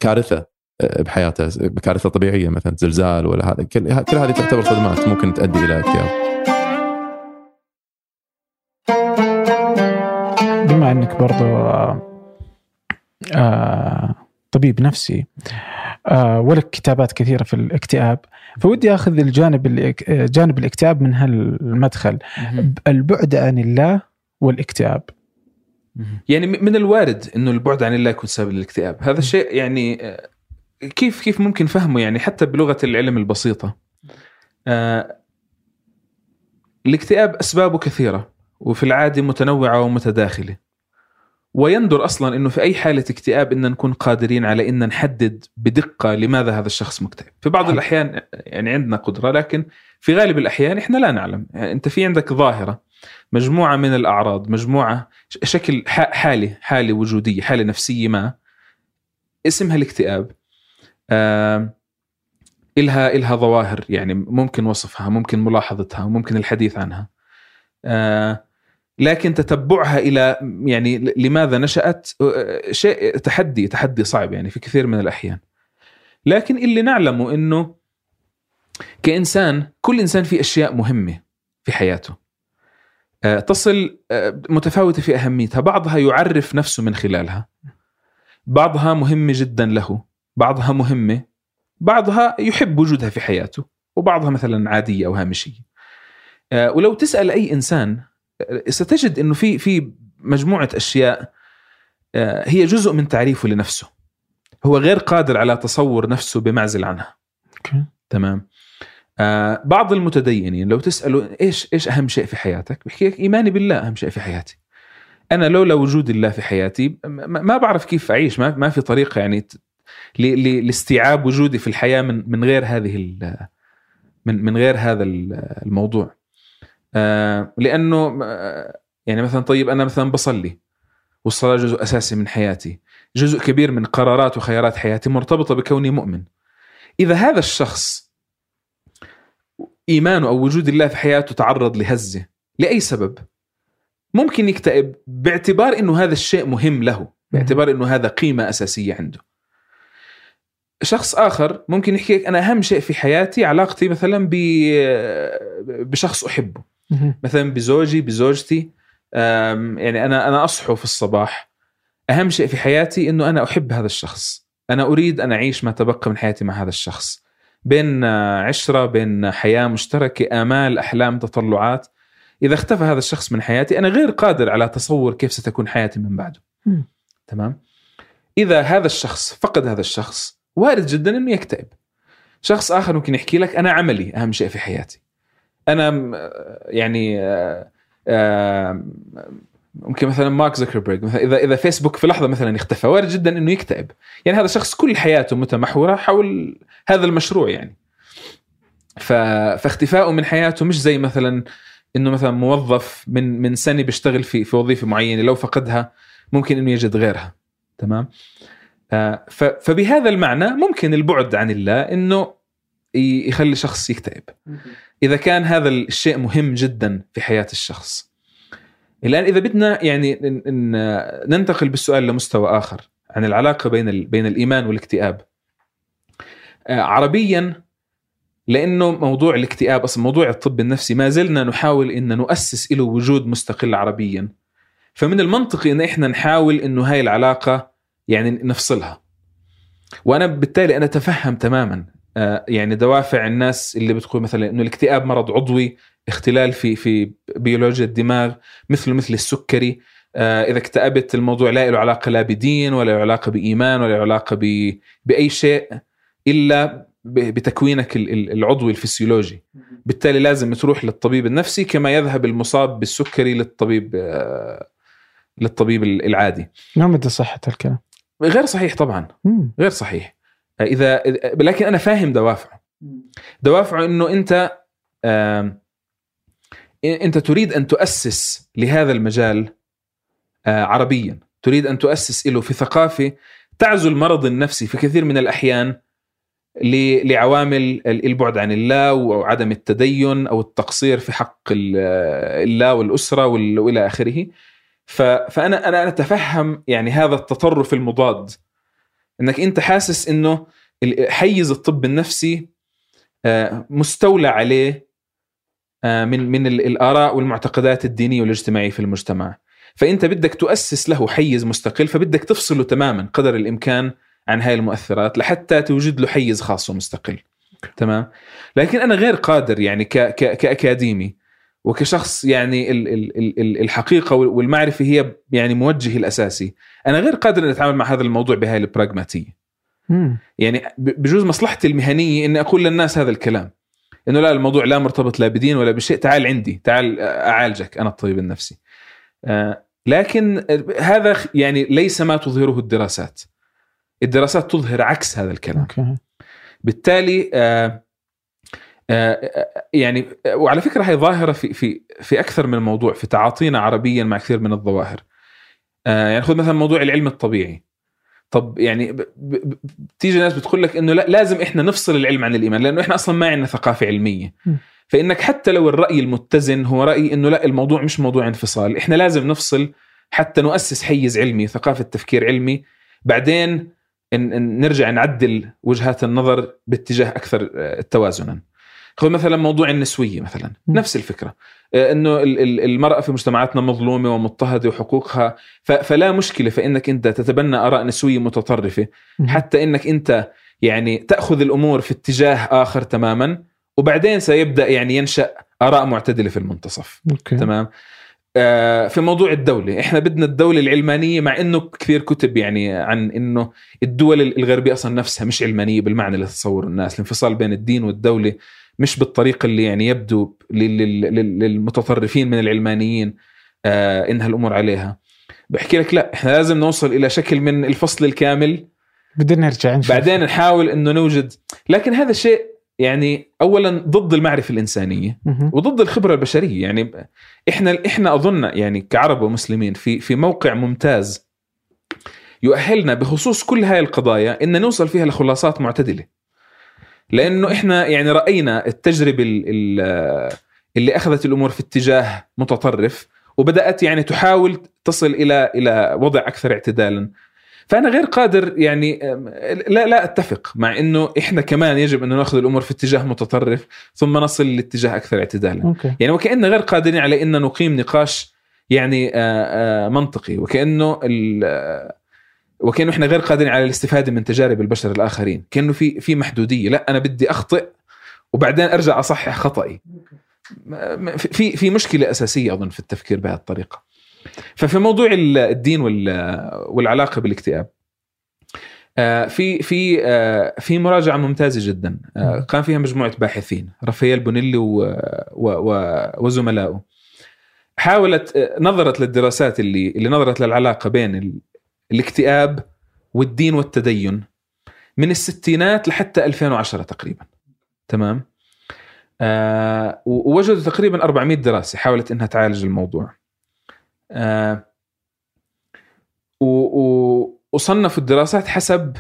كارثة آه، بحياته كارثة طبيعية مثلا زلزال ولا هذا كل هذه تعتبر صدمات ممكن تؤدي إلى اكتئاب. بما إنك برضو آه، آه، طبيب نفسي. آه، ولك كتابات كثيرة في الاكتئاب. فودي أخذ الجانب جانب الاكتئاب من هالمدخل. البعد عن الله والاكتئاب. يعني من الوارد إنه البعد عن الله يكون سبب للاكتئاب. هذا الشيء يعني كيف كيف ممكن فهمه؟ يعني حتى بلغة العلم البسيطة. آه، الاكتئاب أسبابه كثيرة وفي العادة متنوعة ومتداخلة. ويندر أصلا إنه في أي حالة اكتئاب إن نكون قادرين على إن نحدد بدقة لماذا هذا الشخص مكتئب. في بعض الأحيان يعني عندنا قدرة لكن في غالب الأحيان إحنا لا نعلم. يعني أنت في عندك ظاهرة مجموعة من الأعراض مجموعة شكل حاله حالة وجودية حالة نفسية ما اسمها الاكتئاب. آم، إلها إلها ظواهر يعني ممكن وصفها ممكن ملاحظتها ممكن الحديث عنها. آه، لكن تتبعها إلى يعني لماذا نشأت؟ آه، شيء تحدي تحدي صعب يعني في كثير من الأحيان. لكن اللي نعلمه أنه كإنسان كل إنسان فيه أشياء مهمة في حياته. تصل متفاوتة في أهميتها. بعضها يعرف نفسه من خلالها. بعضها مهمة جدا له. بعضها مهمة. بعضها يحب وجودها في حياته. وبعضها مثلا عادية أو هامشية. آه، ولو تسأل أي إنسان آه، ستجد أنه في في مجموعة أشياء آه، هي جزء من تعريفه لنفسه. هو غير قادر على تصور نفسه بمعزل عنها. أوكي. تمام. آه بعض المتدينين لو تسأله إيش إيش أهم شيء في حياتك؟ بيحكي لك إيماني بالله أهم شيء في حياتي. أنا لولا وجود الله في حياتي ما بعرف كيف أعيش ما ما في طريقة يعني لاستيعاب وجودي في الحياة من من غير هذه ال- من من غير هذا ال- الموضوع. لأنه آه، يعني مثلا طيب أنا مثلا بصلي والصلاة جزء أساسي من حياتي جزء كبير من قرارات وخيارات حياتي مرتبطة بكوني مؤمن. إذا هذا الشخص ايمانه أو وجود الله في حياته تعرض لهزة لأي سبب ممكن يكتئب باعتبار إنه هذا الشيء مهم له باعتبار إنه هذا قيمة أساسية عنده. شخص آخر ممكن يحكي لك أنا أهم شيء في حياتي علاقتي مثلا ب- بشخص أحبه. مثلا بزوجي بزوجتي يعني أنا أنا أصحو في الصباح. أهم شيء في حياتي إنه أنا أحب هذا الشخص. أنا أريد أن أعيش ما تبقى من حياتي مع هذا الشخص. بين عشرة بين حياة مشتركة آمال أحلام تطلعات. إذا اختفى هذا الشخص من حياتي أنا غير قادر على تصور كيف ستكون حياتي من بعده. تمام؟ إذا هذا الشخص فقد هذا الشخص وارد جدا إنه يكتئب. شخص آخر ممكن يحكي لك أنا عملي أهم شيء في حياتي. أنا يعني آه، آه، ممكن مثلا مارك زكربرج مثلا إذا إذا فيسبوك في لحظة مثلا اختفى وارد جدا إنه يكتئب. يعني هذا شخص كل حياته متمحورة حول هذا المشروع يعني. ف... فاختفائه من حياته مش زي مثلا إنه مثلا موظف من من سنة بيشتغل في في وظيفة معينة لو فقدها ممكن إنه يجد غيرها. تمام؟ آه،. فبهذا المعنى ممكن البعد عن الله إنه يخلي شخص يكتئب. إذا كان هذا الشيء مهم جدا في حياة الشخص. الآن إذا بدنا يعني ننتقل بالسؤال لمستوى آخر عن العلاقة بين بين الإيمان والاكتئاب. آه، عربيا لأنه موضوع الاكتئاب أصلا موضوع الطب النفسي ما زلنا نحاول إن نؤسس له وجود مستقل عربيا. فمن المنطقي إن إحنا نحاول إنه هاي العلاقة يعني نفصلها. وأنا بالتالي أنا أتفهم تماما يعني دوافع الناس اللي بتقول مثلا إنه الاكتئاب مرض عضوي اختلال في في بيولوجيا الدماغ مثله مثل السكري. آه، إذا اكتئبت الموضوع لا له علاقة لا بدين ولا له علاقة بإيمان ولا له علاقة ب... بأي شيء إلا بتكوينك ال- ال- العضوي الفسيولوجي. بالتالي لازم تروح للطبيب النفسي كما يذهب المصاب بالسكري للطبيب آه، للطبيب العادي. ما مدى صحة الكلام؟ غير صحيح طبعا. مم. غير صحيح. إذا لكن أنا فاهم دوافعه. دوافعه إنه أنت أنت تريد أن تؤسس لهذا المجال آه، عربيا. تريد أن تؤسس له في ثقافة تعزو المرض النفسي في كثير من الأحيان ل- لعوامل البعد عن الله وعدم التدين أو التقصير في حق ال- الله والأسرة وال- وإلى آخره. فانا أنا أتفهم يعني هذا التطرف المضاد. إنك أنت حاسس إنه حيز الطب النفسي آه، مستولى عليه آه، من من ال- الآراء والمعتقدات الدينية والاجتماعية في المجتمع. فأنت بدك تؤسس له حيز مستقل فبدك تفصله تماما قدر الإمكان عن هاي المؤثرات لحتى توجد له حيز خاص ومستقل. تمام؟ لكن أنا غير قادر يعني ك ك كأكاديمي. وكشخص يعني ال ال ال ال- الحقيقة والمعرفة هي يعني موجهي الأساسي. أنا غير قادر ان أتعامل مع هذا الموضوع بهاي البراغماتية. يعني بجوز مصلحتي المهنية إني أقول للناس هذا الكلام. إنه لا الموضوع لا مرتبط لا بدين ولا بشيء. تعال عندي تعال أعالجك أنا الطبيب النفسي. آه، لكن هذا يعني ليس ما تظهره الدراسات. الدراسات تظهر عكس هذا الكلام. بالتالي آه، يعني وعلى فكرة هي ظاهرة في في في أكثر من موضوع في تعاطينا عربيا مع كثير من الظواهر. آه، يعني خذ مثلا موضوع العلم الطبيعي. طب يعني بتيجي ناس بتقول لك إنه لا لازم إحنا نفصل العلم عن الإيمان لأنه إحنا أصلا ما عندنا ثقافة علمية. فإنك حتى لو الرأي المتزن هو رأي إنه لا الموضوع مش موضوع انفصال. إحنا لازم نفصل حتى نؤسس حيز علمي ثقافة تفكير علمي. بعدين إن نرجع نعدل وجهات النظر باتجاه أكثر آه، توازنا. خذ مثلا موضوع النسوية مثلا. م. نفس الفكرة. آه، إنه ال- ال- المرأة في مجتمعاتنا مظلومة ومضطهدة وحقوقها فلا مشكلة فإنك أنت تتبنى آراء نسوية متطرفة. مم. حتى إنك أنت يعني تأخذ الأمور في اتجاه آخر تماما وبعدين سيبدأ يعني ينشأ آراء معتدلة في المنتصف. أوكي. تمام؟ آه، في موضوع الدولة إحنا بدنا الدولة العلمانية مع إنه كثير كتب يعني عن إنه الدول الغربية أصلا نفسها مش علمانية بالمعنى اللي تتصوره الناس. الانفصال بين الدين والدولة مش بالطريقة اللي يعني يبدو لل- لل- لل- للمتطرفين من العلمانيين آه انها الأمور عليها. بحكي لك لا إحنا لازم نوصل إلى شكل من الفصل الكامل. بدنا نرجع نشوف. بعدين نحاول إنه نوجد لكن هذا شيء يعني اولا ضد المعرفة الإنسانية مهم. وضد الخبرة البشرية. يعني إحنا إحنا أظن يعني كعرب ومسلمين في في موقع ممتاز يؤهلنا بخصوص كل هاي القضايا إن نوصل فيها لخلاصات معتدلة. لأنه إحنا يعني رأينا التجربة ال- ال- اللي أخذت الأمور في اتجاه متطرف وبدأت يعني تحاول تصل إلى إلى وضع أكثر اعتدالا. فأنا غير قادر يعني لا لا أتفق مع إنه إحنا كمان يجب أن نأخذ الأمور في اتجاه متطرف ثم نصل لاتجاه أكثر اعتدالا. أوكي. يعني وكأننا غير قادرين على إن نقيم نقاش يعني آه، آه، منطقي وكأنه ال- وكأنه إحنا غير قادرين على الاستفادة من تجارب البشر الآخرين. كأنه في في محدودية. لا أنا بدي أخطئ وبعدين أرجع أصحح خطأي في في مشكلة أساسية أظن في التفكير بهذه الطريقة. ففي موضوع ال- الدين وال- والعلاقة بالاكتئاب آه، في في آه، في مراجعة ممتازة جدا. آه، قام فيها مجموعة باحثين رافائيل بونيلي وزملائه حاولت آه، نظرت للدراسات اللي اللي نظرت للعلاقة بين الاكتئاب والدين والتدين. من الستينات لحتى 2010 تقريبا. تمام؟ آه ووجدوا تقريبا 400 دراسة حاولت إنها تعالج الموضوع. آه وصنفوا الدراسات حسب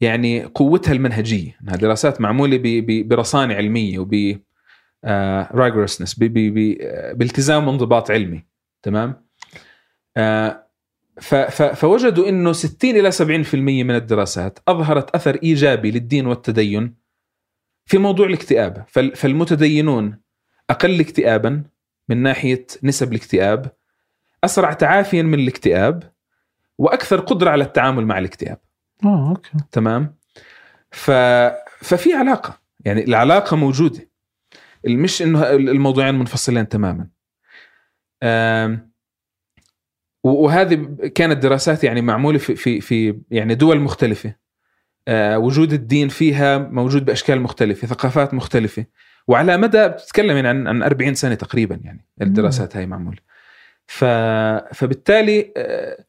يعني قوتها المنهجية. إنها دراسات معمولة برصانة علمية وب rigorousness بالتزام وانضباط علمي. تمام؟ آه فوجدوا إنه 60 إلى 70% من الدراسات أظهرت أثر إيجابي للدين والتدين في موضوع الاكتئاب. فال- فالمتدينون أقل اكتئابا من ناحية نسب الاكتئاب اسرع تعافيا من الاكتئاب وأكثر قدرة على التعامل مع الاكتئاب. آه okay. تمام؟ ف... ففي علاقة. يعني العلاقة موجودة. مش إنه الموضوعين منفصلين تماما. آم، وهذه كانت دراسات يعني معمولة في في في يعني دول مختلفة. آه، وجود الدين فيها موجود بأشكال مختلفة ثقافات مختلفة. وعلى مدى بتتكلم يعني عن عن 40 سنة تقريبا يعني الدراسات هاي معمولة. ف فبالتالي آه،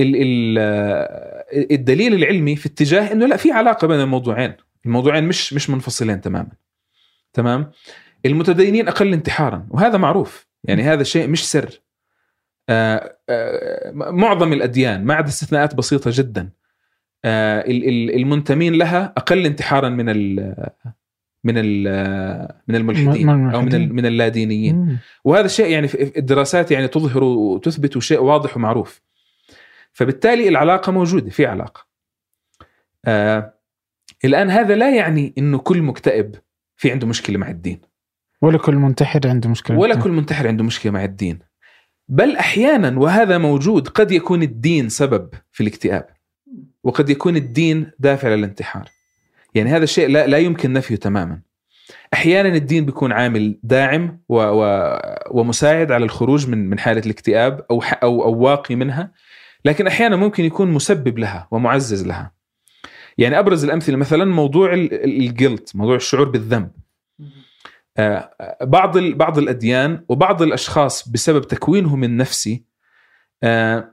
ال... ال... آه، الدليل العلمي في اتجاه إنه لا في علاقة بين الموضوعين. الموضوعين مش مش منفصلين تماما. تمام؟ المتدينين أقل انتحارا وهذا معروف. يعني هذا شيء مش سر. معظم الأديان ما عدا استثناءات بسيطة جدا. آه، ال- ال- المنتمين لها أقل انتحارا من ال من ال من الملحدين أو من. من اللادينيين. وهذا الشيء يعني في الدراسات يعني تظهر وتثبت شيء واضح ومعروف. فبالتالي العلاقة موجودة في علاقة. آه الآن هذا لا يعني إنه كل مكتئب في عنده مشكلة مع الدين. ولا كل منتحر عنده مشكلة ولا كل منتحر عنده مشكلة مع الدين. بل أحيانا وهذا موجود قد يكون الدين سبب في الاكتئاب وقد يكون الدين دافع للانتحار. يعني هذا الشيء لا, لا يمكن نفيه تماما. أحيانا الدين بيكون عامل داعم و و ومساعد على الخروج من من حالة الاكتئاب أو أو أو واقي منها لكن أحيانا ممكن يكون مسبب لها ومعزز لها. يعني أبرز الأمثلة مثلا موضوع الجلت موضوع الشعور بالذنب. بعض ال- بعض الأديان وبعض الأشخاص بسبب تكوينهم النفسي آه،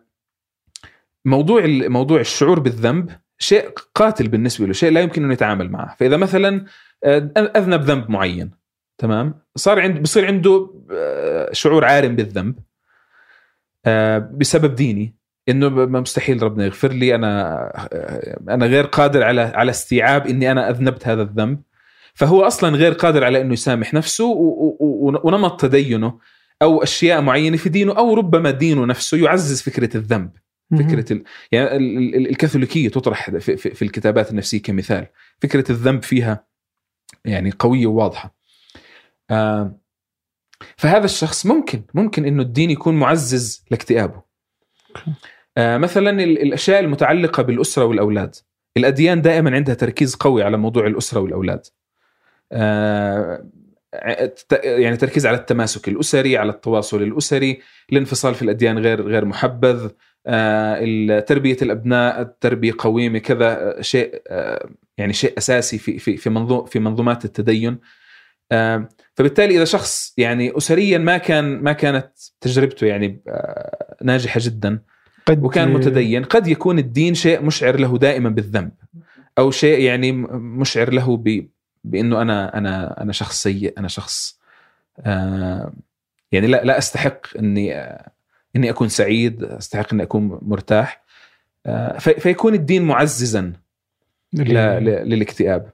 موضوع موضوع الشعور بالذنب شيء قاتل بالنسبة له شيء لا يمكن انه يتعامل معه. فإذا مثلا آه، أذنب ذنب معين تمام؟ صار عند بصير عنده آه، شعور عارم بالذنب آه، بسبب ديني إنه مستحيل ربنا يغفر لي أنا آه، أنا غير قادر على على استيعاب إني أنا أذنبت هذا الذنب. فهو أصلا غير قادر على إنه يسامح نفسه ونمط تدينه أو أشياء معينة في دينه أو ربما دينه نفسه يعزز فكرة الذنب. فكرة ال... يعني ال- ال- الكاثوليكية تطرح في, في, في الكتابات النفسية كمثال. فكرة الذنب فيها يعني قوية وواضحة. آه فهذا الشخص ممكن ممكن إنه الدين يكون معزز لاكتئابه. آه مثلا ال- الأشياء المتعلقة بالأسرة والأولاد. الأديان دائما عندها تركيز قوي على موضوع الأسرة والأولاد. يعني تركيز على التماسك الأسري على التواصل الأسري الانفصال في الأديان غير غير محبذ آه، تربية الأبناء التربيه قويمة كذا آه، شيء آه، يعني شيء أساسي في في في في منظومات التدين. آه، فبالتالي إذا شخص يعني اسريا ما كان ما كانت تجربته يعني آه، ناجحة جدا قد وكان متدين قد يكون الدين شيء مشعر له دائما بالذنب أو شيء يعني مشعر له ب بإنه أنا أنا أنا شخص سيء أنا شخص آه يعني لا لا أستحق إني آه إني أكون سعيد أستحق إني أكون مرتاح آه في- فيكون الدين معززا للاكتئاب.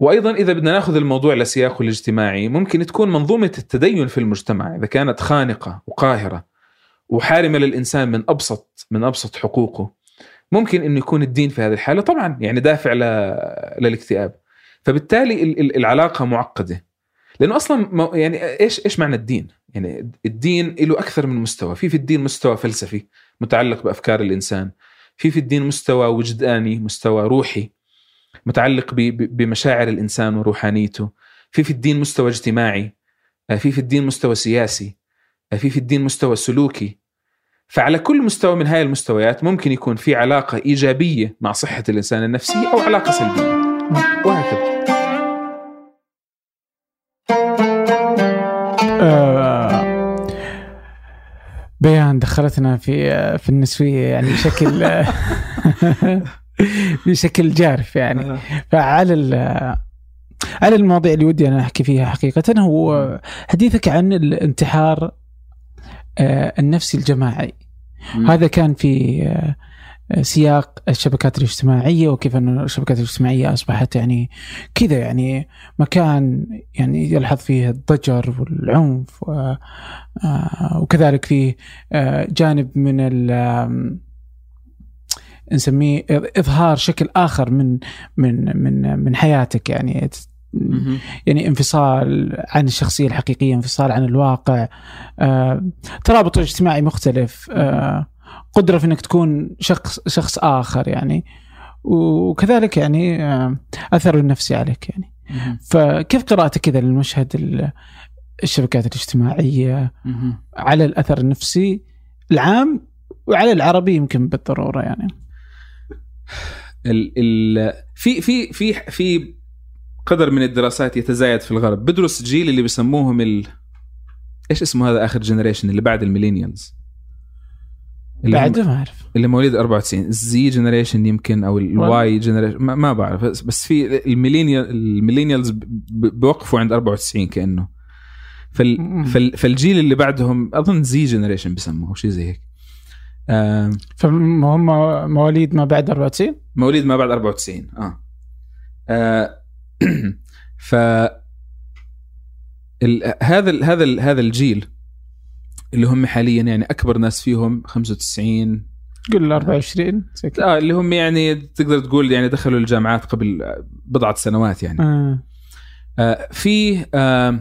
وأيضا إذا بدنا نأخذ الموضوع لسياقه الاجتماعي ممكن تكون منظومة التدين في المجتمع إذا كانت خانقة وقاهرة وحارمة للإنسان من أبسط من أبسط حقوقه ممكن إنه يكون الدين في هذه الحالة. طبعا يعني دافع. للاكتئاب. فبالتالي ال- ال- العلاقة معقدة. لأنه أصلا يعني إيش إيش معنى الدين؟ يعني الدين له أكثر من مستوى، في في الدين مستوى فلسفي متعلق بأفكار الإنسان، في في الدين مستوى وجداني، مستوى روحي متعلق بمشاعر الإنسان وروحانيته، في في الدين مستوى اجتماعي، آه، في في الدين مستوى سياسي، آه، في في الدين مستوى سلوكي، فعلى كل مستوى من هاي المستويات ممكن يكون في علاقة إيجابية مع صحة الإنسان النفسية أو علاقة سلبية. وهكذا آه، بيان دخلتنا في في النسوية يعني بشكل بشكل جارف يعني. فعلى على المواضيع اللي ودي أنا أحكي فيها حقيقة هو حديثك عن الانتحار آه، النفسي الجماعي. هذا كان في آه، سياق الشبكات الاجتماعية وكيف أن الشبكات الاجتماعية أصبحت يعني كذا يعني مكان يعني يلحظ فيه الضجر والعنف آه، وكذلك فيه آه، جانب من نسميه إظهار شكل آخر من من من من حياتك يعني. يعني انفصال عن الشخصية الحقيقية انفصال عن الواقع آه، ترابط اجتماعي مختلف آه، قدرة في إنك تكون شخص شخص آخر يعني. وكذلك يعني آه، أثر النفسي عليك يعني. فكيف قراءتك كذا للمشهد ال- الشبكات الاجتماعية؟ على الأثر النفسي العام وعلى العربي يمكن بالضرورة يعني. ال ال في في في في قدر من الدراسات يتزايد في الغرب. بدرس جيل اللي بيسموهم ال إيش اسمه هذا آخر generation اللي بعد ال millennials؟ بعد ما أعرف. اللي مواليد 94 ال Z generation يمكن أو ال Y generation ما, ما بعرف بس, في ال millennial ال millennials بوقفوا عند 94 كأنه. فال. فال فالجيل اللي بعدهم أظن Z generation بسموه أو شيء زي هيك. فهم مواليد ما بعد 94 مواليد ما بعد 94 آه, آه ف ال... هذا ال... هذا ال... هذا الجيل اللي هم حاليا يعني أكبر ناس فيهم 95 قول 24 زي كذا. آه اللي هم يعني تقدر تقول يعني دخلوا الجامعات قبل بضعة سنوات يعني آه. آه في آه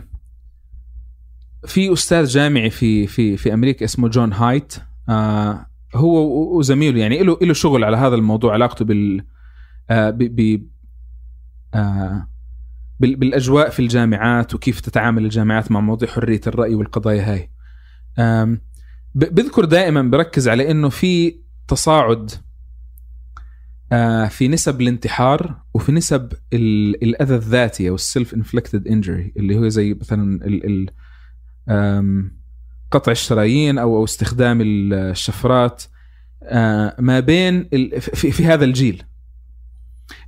في أستاذ جامعي في في في أمريكا اسمه جون هايت آه هو وزميله يعني له له شغل على هذا الموضوع علاقته بال آه ب آه بال- بالأجواء في الجامعات وكيف تتعامل الجامعات مع مواضيع حرية الرأي والقضايا هاي بذكر دائما بركز على إنه في تصاعد آه، في نسب الانتحار وفي نسب ال- الأذى الذاتي أو ال self-inflicted injury اللي هو زي مثلا ال ال قطع الشرايين أو أو استخدام ال- الشفرات آه، ما بين في, في هذا الجيل.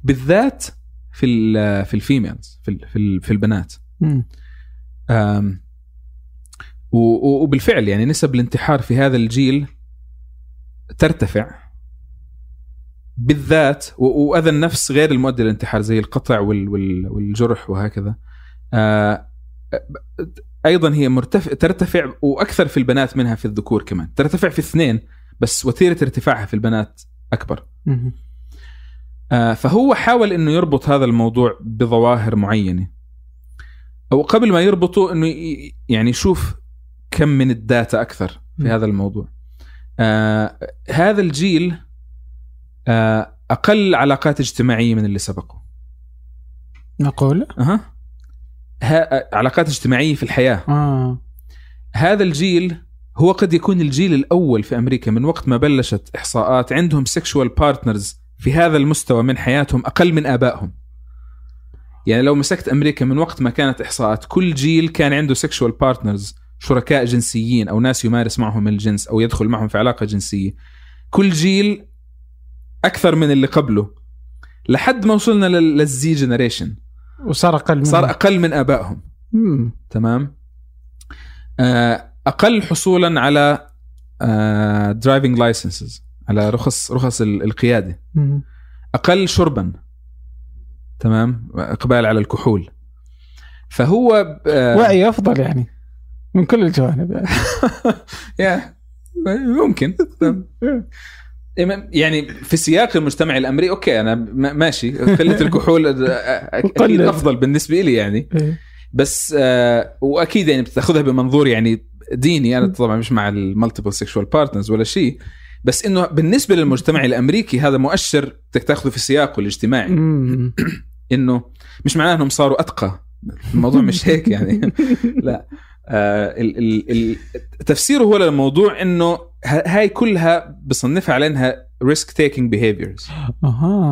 بالذات في ال في الفيميلز في ال- في, ال- في البنات. وبالفعل يعني نسب الانتحار في هذا الجيل ترتفع بالذات وأذى النفس غير المؤدي للانتحار زي القطع وال- وال- والجرح وهكذا. آه، أيضا هي مرتفع ترتفع وأكثر في البنات منها في الذكور كمان. ترتفع في اثنين بس وتيره ارتفاعها في البنات أكبر. آه، فهو حاول إنه يربط هذا الموضوع بظواهر معينة. أو قبل ما يربطه إنه يعني يشوف كم من الداتا أكثر في م. هذا الموضوع آه هذا الجيل آه أقل علاقات اجتماعية من اللي سبقه معقولة؟ أها. ها علاقات اجتماعية في الحياة آه هذا الجيل هو قد يكون الجيل الأول في أمريكا من وقت ما بلشت إحصاءات عندهم sexual partners في هذا المستوى من حياتهم أقل من آبائهم. يعني لو مسكت أمريكا من وقت ما كانت إحصاءات كل جيل كان عنده sexual partners شركاء جنسيين أو ناس يمارس معهم الجنس أو يدخل معهم في علاقة جنسية. كل جيل أكثر من اللي قبله. لحد ما وصلنا لل- لل Z generation. وصار أقل من صار أقل من آبائهم. مم. تمام؟ آه، أقل حصولا على driving licenses على رخص رخص ال- القيادة. مم. أقل شربا. تمام؟ إقبال على الكحول. فهو آه، وعي أفضل يعني. من كل الجوانب يا ممكن. يعني في سياق المجتمع الأمريكي okay أنا ماشي. قله الكحول أكيد. افضل بالنسبة لي يعني. إيه. بس آه وأكيد يعني بتأخذها بمنظور يعني ديني. أنا طبعا مش مع ال multiple sexual partners ولا شيء. بس إنه بالنسبة للمجتمع الأمريكي هذا مؤشر بدك تأخذه في سياقه الاجتماعي. إنه مش معناه إنهم صاروا أتقى. الموضوع مش هيك يعني. لا. تفسيره هو للموضوع إنه هاي كلها بصنفها على إنها risk taking behaviors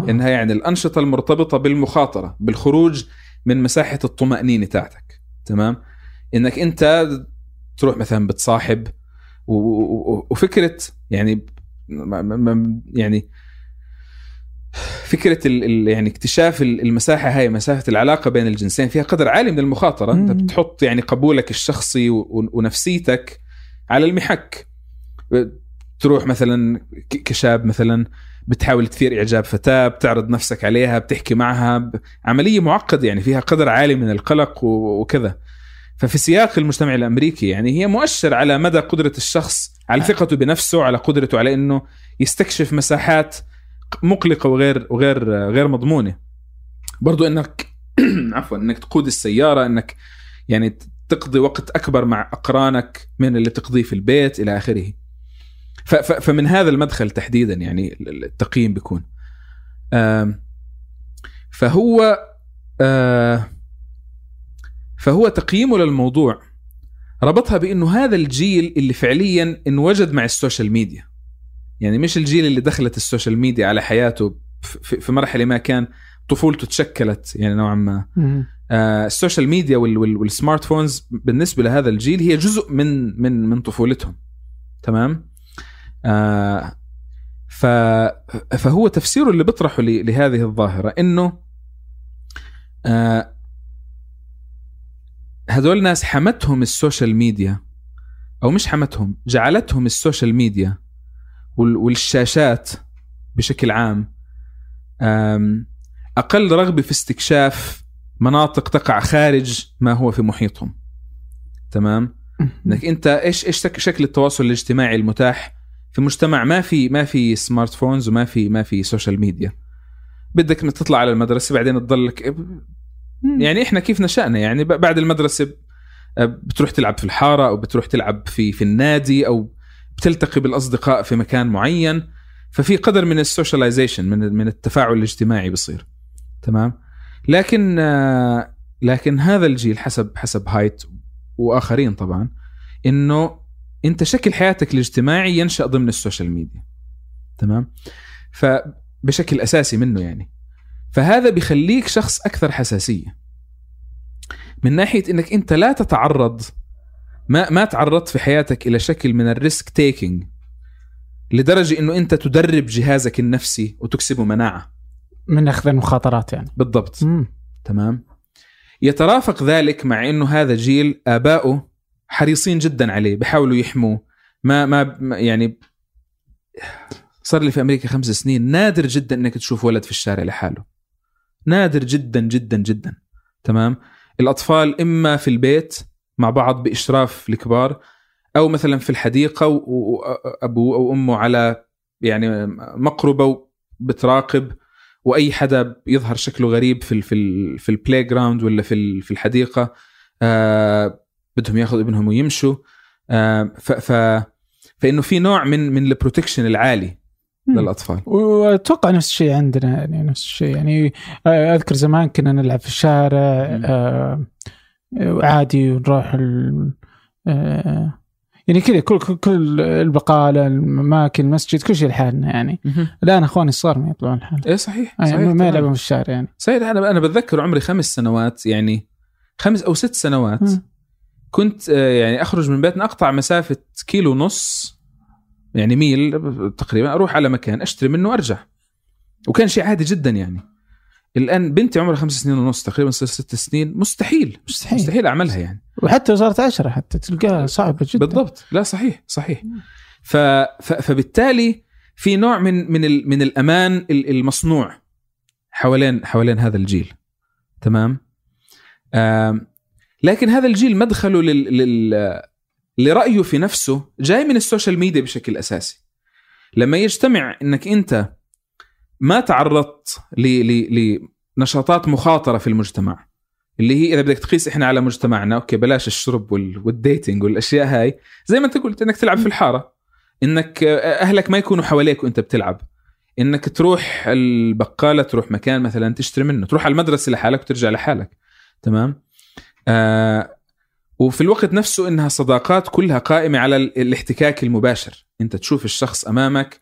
إنها يعني الأنشطة المرتبطة بالمخاطرة بالخروج من مساحة الطمأنينة تاعتك. تمام؟ إنك أنت تروح مثلا بتصاحب وفكرة يعني يعني فكرة ال ال يعني اكتشاف ال- المساحة هاي مسافه العلاقة بين الجنسين فيها قدر عالي من المخاطرة. أنت. بتحط يعني قبولك الشخصي ونفسيتك على المحك. تروح مثلا كشاب مثلا بتحاول تثير إعجاب فتاة بتعرض نفسك عليها بتحكي معها عملية معقدة يعني فيها قدر عالي من القلق وكذا. ففي سياق المجتمع الأمريكي يعني هي مؤشر على مدى قدرة الشخص على ثقته بنفسه على قدرته على إنه يستكشف مساحات مقلقة وغير وغير غير مضمونة. برضو انك عفوا إنك تقود السيارة إنك يعني تقضي وقت أكبر مع أقرانك من اللي تقضيه في البيت إلى آخره. فمن هذا المدخل تحديدا يعني التقييم بيكون. فهو فهو تقييمه للموضوع. ربطها بإنه هذا الجيل اللي فعليا إنوجد مع ال social media. يعني مش الجيل اللي دخلت ال social media على حياته في في مرحلة ما كان طفولته تشكلت يعني نوعا ما. آه، ال social media وال- وال- وال smart phones بالنسبة لهذا الجيل هي جزء من من من طفولتهم. تمام؟ آه ف فهو تفسيره اللي بيطرحه لهذه الظاهرة إنه آه هذول الناس حمتهم ال social media أو مش حمتهم جعلتهم ال social media والشاشات بشكل عام. أقل رغبة في استكشاف مناطق تقع خارج ما هو في محيطهم. تمام؟ إنك أنت إيش إيش شك- شكل التواصل الاجتماعي المتاح؟ في مجتمع ما في ما في smart phones وما في ما في social media بدك إنك تطلع على المدرسة بعدين تضلك يعني إحنا كيف نشأنا؟ يعني بعد المدرسة بتروح تلعب في الحارة أو بتروح تلعب في في النادي أو بتلتقي بالأصدقاء في مكان معين ففي قدر من ال socialization من من التفاعل الاجتماعي بصير تمام؟ لكن آه، لكن هذا الجيل حسب حسب هايت وآخرين طبعا إنه أنت شكل حياتك الاجتماعي ينشأ ضمن ال social media. تمام؟ فبشكل أساسي منه يعني. فهذا بيخليك شخص أكثر حساسية. من ناحية إنك أنت لا تتعرض ما ما تعرضت في حياتك إلى شكل من ال risk taking لدرجة إنه أنت تدرب جهازك النفسي وتكسبه مناعة. من أخذ المخاطرات يعني. بالضبط. مم. تمام. يترافق ذلك مع إنه هذا جيل آباؤه حريصين جدا عليه بيحاولوا يحموه. ما ما- يعني صار لي في أمريكا خمس سنين نادر جدا إنك تشوف ولد في الشارع لحاله. نادر جدا جدا جدا. تمام. الأطفال إما في البيت مع بعض بإشراف الكبار أو مثلا في الحديقة وابوه أو أمه على يعني مقربة بتراقب وأي حدا يظهر شكله غريب في ال في ال في ال playground ولا في في الحديقة آه بدهم ياخذوا ابنهم ويمشوا آه ف ف فإنه في نوع من من ال protection العالي. للأطفال وأتوقع نفس الشيء عندنا يعني نفس الشيء يعني آه، أذكر زمان كنا نلعب في الشارع. آه، عادي ونروح ال- آه، يعني كذا كل كل- البقالة الأماكن المسجد كل شيء لحالنا يعني. الآن أخواني الصغار ما يطلعون لحالهم. إيه صحيح يعني صحيح ما. يلعبون في الشارع يعني. صحيح أنا أنا بتذكر عمري خمس سنوات يعني خمس أو ست سنوات. مم. كنت آه، يعني أخرج من بيتنا أقطع مسافة كيلو ونص يعني ميل تقريبا أروح على مكان أشتري منه وأرجع. وكان شيء عادي جدا يعني. الآن بنتي عمرها خمس سنين ونص تقريبا صار ست سنين. مستحيل مستحيل. مستحيل أعملها يعني. وحتى لو صارت عشرة حتى تلقاها صعبة جدا. بالضبط. لا صحيح صحيح. ف... ف... فبالتالي في نوع من من ال... من الأمان ال- المصنوع حوالين حوالين هذا الجيل. تمام؟ آم... لكن هذا الجيل مدخله لل... لل... لرأيه في نفسه جاي من ال social media بشكل أساسي. لما يجتمع إنك أنت ما تعرضت. لنشاطات مخاطرة في المجتمع. اللي هي إذا بدك تقيس إحنا على مجتمعنا okay بلاش الشرب وال... وال dating والأشياء هاي. زي ما أنت قلت إنك تلعب في الحارة. إنك أهلك ما يكونوا حواليك وأنت بتلعب. إنك تروح البقالة تروح مكان مثلا تشتري منه. تروح على المدرسة لحالك وترجع لحالك. تمام؟ آه وفي الوقت نفسه إنها صداقات كلها قائمة على ال- الاحتكاك المباشر. أنت تشوف الشخص أمامك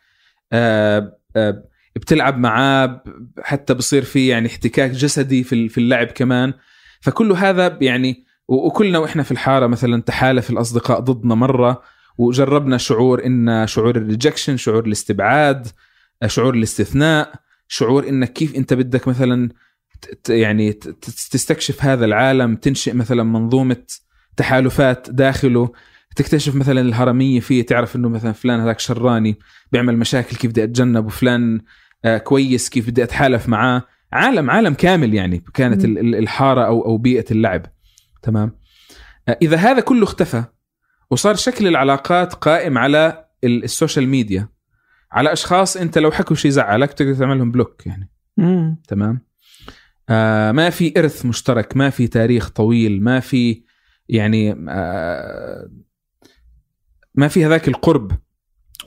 آه آه بتلعب معاه حتى بصير في يعني احتكاك جسدي في ال- في اللعب كمان. فكل هذا يعني وكلنا وإحنا في الحارة مثلا تحالف الأصدقاء ضدنا مرة وجربنا شعور إن شعور الريجكشن شعور الاستبعاد شعور الاستثناء شعور إنك كيف أنت بدك مثلا يعني تستكشف هذا العالم تنشئ مثلا منظومة تحالفات داخله. تكتشف مثلا الهرمية فيه تعرف إنه مثلا فلان هذاك شراني بيعمل مشاكل كيف بدي أتجنب؟ وفلان آه كويس كيف بدي أتحالف معاه؟ عالم عالم كامل يعني كانت الحارة أو أو بيئة اللعب. تمام؟ آه إذا هذا كله اختفى وصار شكل العلاقات قائم على ال- ال social media على أشخاص أنت لو حكوا شيء زعلك تقدر تعملهم بلوك يعني. تمام؟ آه ما في إرث مشترك ما في تاريخ طويل ما في يعني آه ما في هذاك القرب.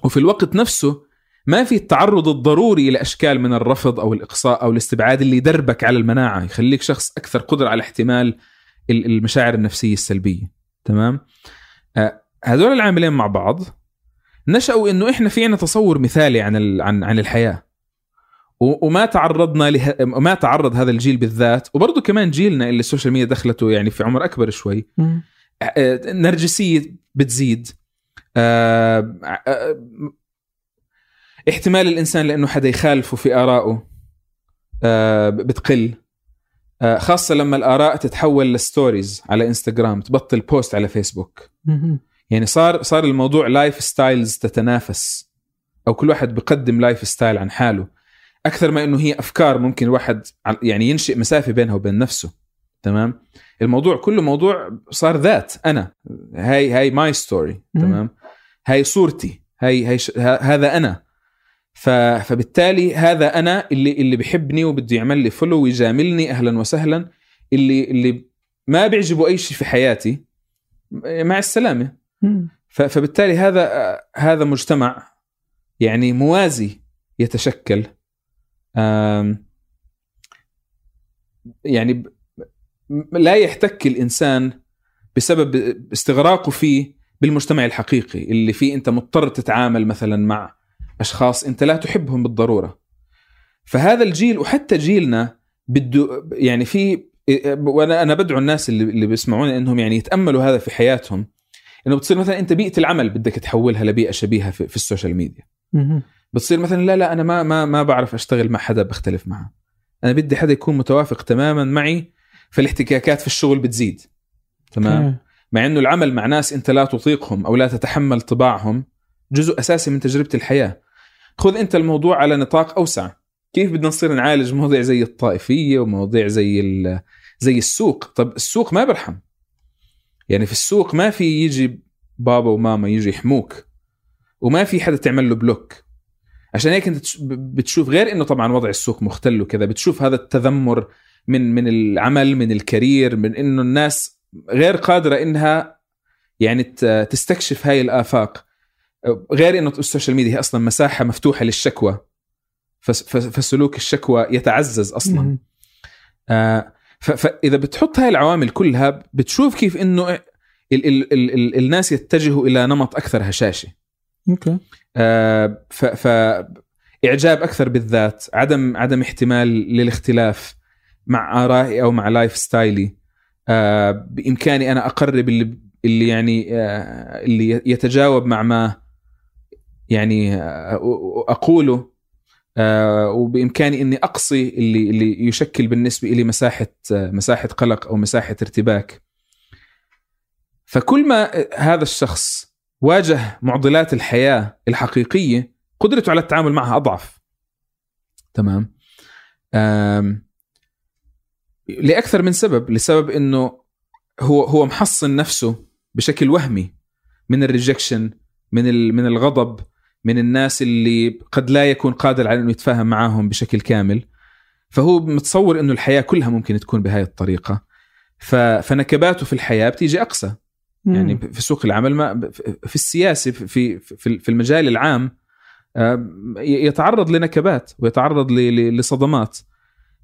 وفي الوقت نفسه ما في التعرض الضروري إلى أشكال من الرفض أو الإقصاء أو الاستبعاد اللي يدربك على المناعة يخليك شخص أكثر قدرة على احتمال ال- المشاعر النفسية السلبية. تمام؟ آه هذول العاملين مع بعض نشأوا إنه إحنا في عنا تصور مثالي عن عن عن الحياة. وما تعرضنا له... ما تعرض هذا الجيل بالذات. وبرضه كمان جيلنا اللي ال social media دخلته يعني في عمر أكبر شوي. آه، نرجسية بتزيد. آه، آه، احتمال الإنسان لأنه حدا يخالفه في ارائه آه، بتقل. آه، خاصة لما الآراء تتحول ل stories على انستغرام تبطل post على فيسبوك. يعني صار صار الموضوع lifestyles تتنافس أو كل واحد بيقدم lifestyle عن حاله. أكثر ما إنه هي أفكار ممكن الواحد يعني ينشئ مسافة بينها وبين نفسه. تمام؟ الموضوع كله موضوع صار ذات. أنا هاي هاي my story. تمام؟ هاي صورتي هاي هاي ش... ه- هذا أنا. ف... فبالتالي هذا أنا اللي اللي بحبني وبده يعمل لي follow ويجاملني أهلا وسهلا. اللي اللي ما بيعجبه أي شيء في حياتي مع السلامة. ف- فبالتالي هذا هذا مجتمع يعني موازي يتشكل. آم، يعني لا يحتك الإنسان بسبب استغراقه فيه بالمجتمع الحقيقي اللي فيه أنت مضطر تتعامل مثلا مع أشخاص أنت لا تحبهم بالضرورة. فهذا الجيل وحتى جيلنا بده يعني في وأنا أنا بدعو الناس اللي اللي بيسمعونا إنهم يعني يتأملوا هذا في حياتهم إنه بتصير مثلا أنت بيئة العمل بدك تحولها لبيئة شبيهة في, في ال social media. بتصير مثلا لا لا أنا ما ما ما بعرف أشتغل مع حدا بختلف معه. أنا بدي حدا يكون متوافق تماما معي فالاحتكاكات في الشغل بتزيد. تمام. مع إنه العمل مع ناس أنت لا تطيقهم أو لا تتحمل طباعهم جزء أساسي من تجربة الحياة. خذ أنت الموضوع على نطاق أوسع. كيف بدنا نصير نعالج مواضيع زي الطائفية ومواضيع زي زي السوق؟ طب السوق ما برحم. يعني في السوق ما في يجي بابا وماما يجي يحموك وما في حدا تعمل له بلوك. عشان هيك أنت تش- بتشوف غير إنه طبعا وضع السوق مختل وكذا بتشوف هذا التذمر من من العمل من الكارير من إنه الناس غير قادرة إنها يعني تستكشف هاي الآفاق. غير إنه ال social media هي أصلا مساحة مفتوحة للشكوى. فس- فس- فسلوك الشكوى يتعزز أصلا. آه، فإذا بتحط هاي العوامل كلها بتشوف كيف إنه ال ال ال ال الناس يتجهوا إلى نمط أكثر هشاشه okay. آه، ف, ف إعجاب أكثر بالذات عدم عدم احتمال للاختلاف مع آرائي أو مع lifestyle ي. بإمكاني أنا أقرب اللي اللي يعني آه، اللي يتجاوب مع ما يعني آه، أقوله. آه، وبإمكاني إني أقصي اللي اللي يشكل بالنسبة لي مساحة آه، مساحة قلق أو مساحة ارتباك. فكل ما هذا الشخص واجه معضلات الحياة الحقيقية قدرته على التعامل معها أضعف. تمام؟ لأكثر من سبب لسبب إنه هو هو محصن نفسه بشكل وهمي من الريجكشن من ال- من الغضب من الناس اللي قد لا يكون قادر على إنه يتفاهم معاهم بشكل كامل. فهو متصور إنه الحياة كلها ممكن تكون بهاي الطريقة. ف- فنكباته في الحياة بتيجي اقسى يعني في سوق العمل ما في السياسة في في في المجال العام يتعرض لنكبات ويتعرض لصدمات.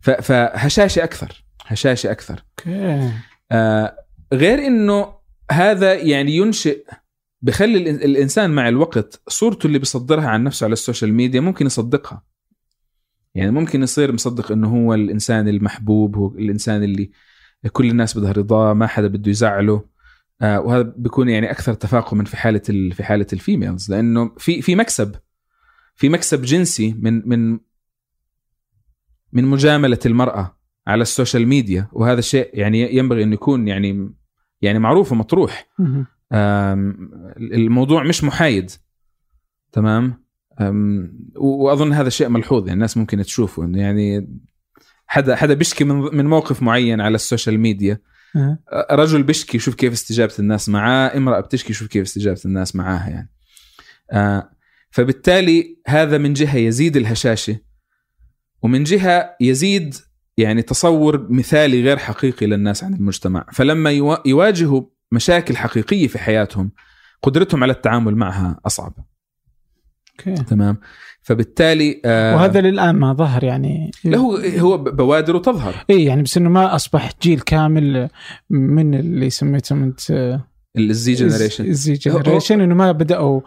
فهشاشة أكثر. هشاشة أكثر. okay. آه، غير إنه هذا يعني ينشئ بخلي الإنسان مع الوقت صورته اللي بيصدرها عن نفسه على ال social media ممكن يصدقها. يعني ممكن يصير مصدق إنه هو الإنسان المحبوب هو الإنسان اللي كل الناس بدها رضاه ما حدا بده يزعله. آه، وهذا بيكون يعني أكثر تفاقما في حالة ال- في حالة ال females لأنه في في مكسب في مكسب جنسي من من من مجاملة المرأة. على ال social media وهذا الشيء يعني ينبغي انه يكون يعني يعني معروف ومطروح. الموضوع مش محايد. تمام؟ وأظن هذا شيء ملحوظ يعني الناس ممكن تشوفه إنه يعني حدا حدا بيشكي من من موقف معين على ال social media. أه. رجل بيشكي شوف كيف استجابة الناس معاه امرأة بتشكي شوف كيف استجابة الناس معاها يعني. آه فبالتالي هذا من جهة يزيد الهشاشة ومن جهة يزيد يعني تصور مثالي غير حقيقي للناس عن المجتمع. فلما يوا- يواجهوا مشاكل حقيقية في حياتهم قدرتهم على التعامل معها أصعب. أوكي. تمام؟ فبالتالي آه وهذا للآن ما ظهر يعني. له هو بوادر تظهر اي يعني بس إنه ما أصبح جيل كامل من اللي سميتهم أنت ال Z generation ال Z generation إنه ما بدأوا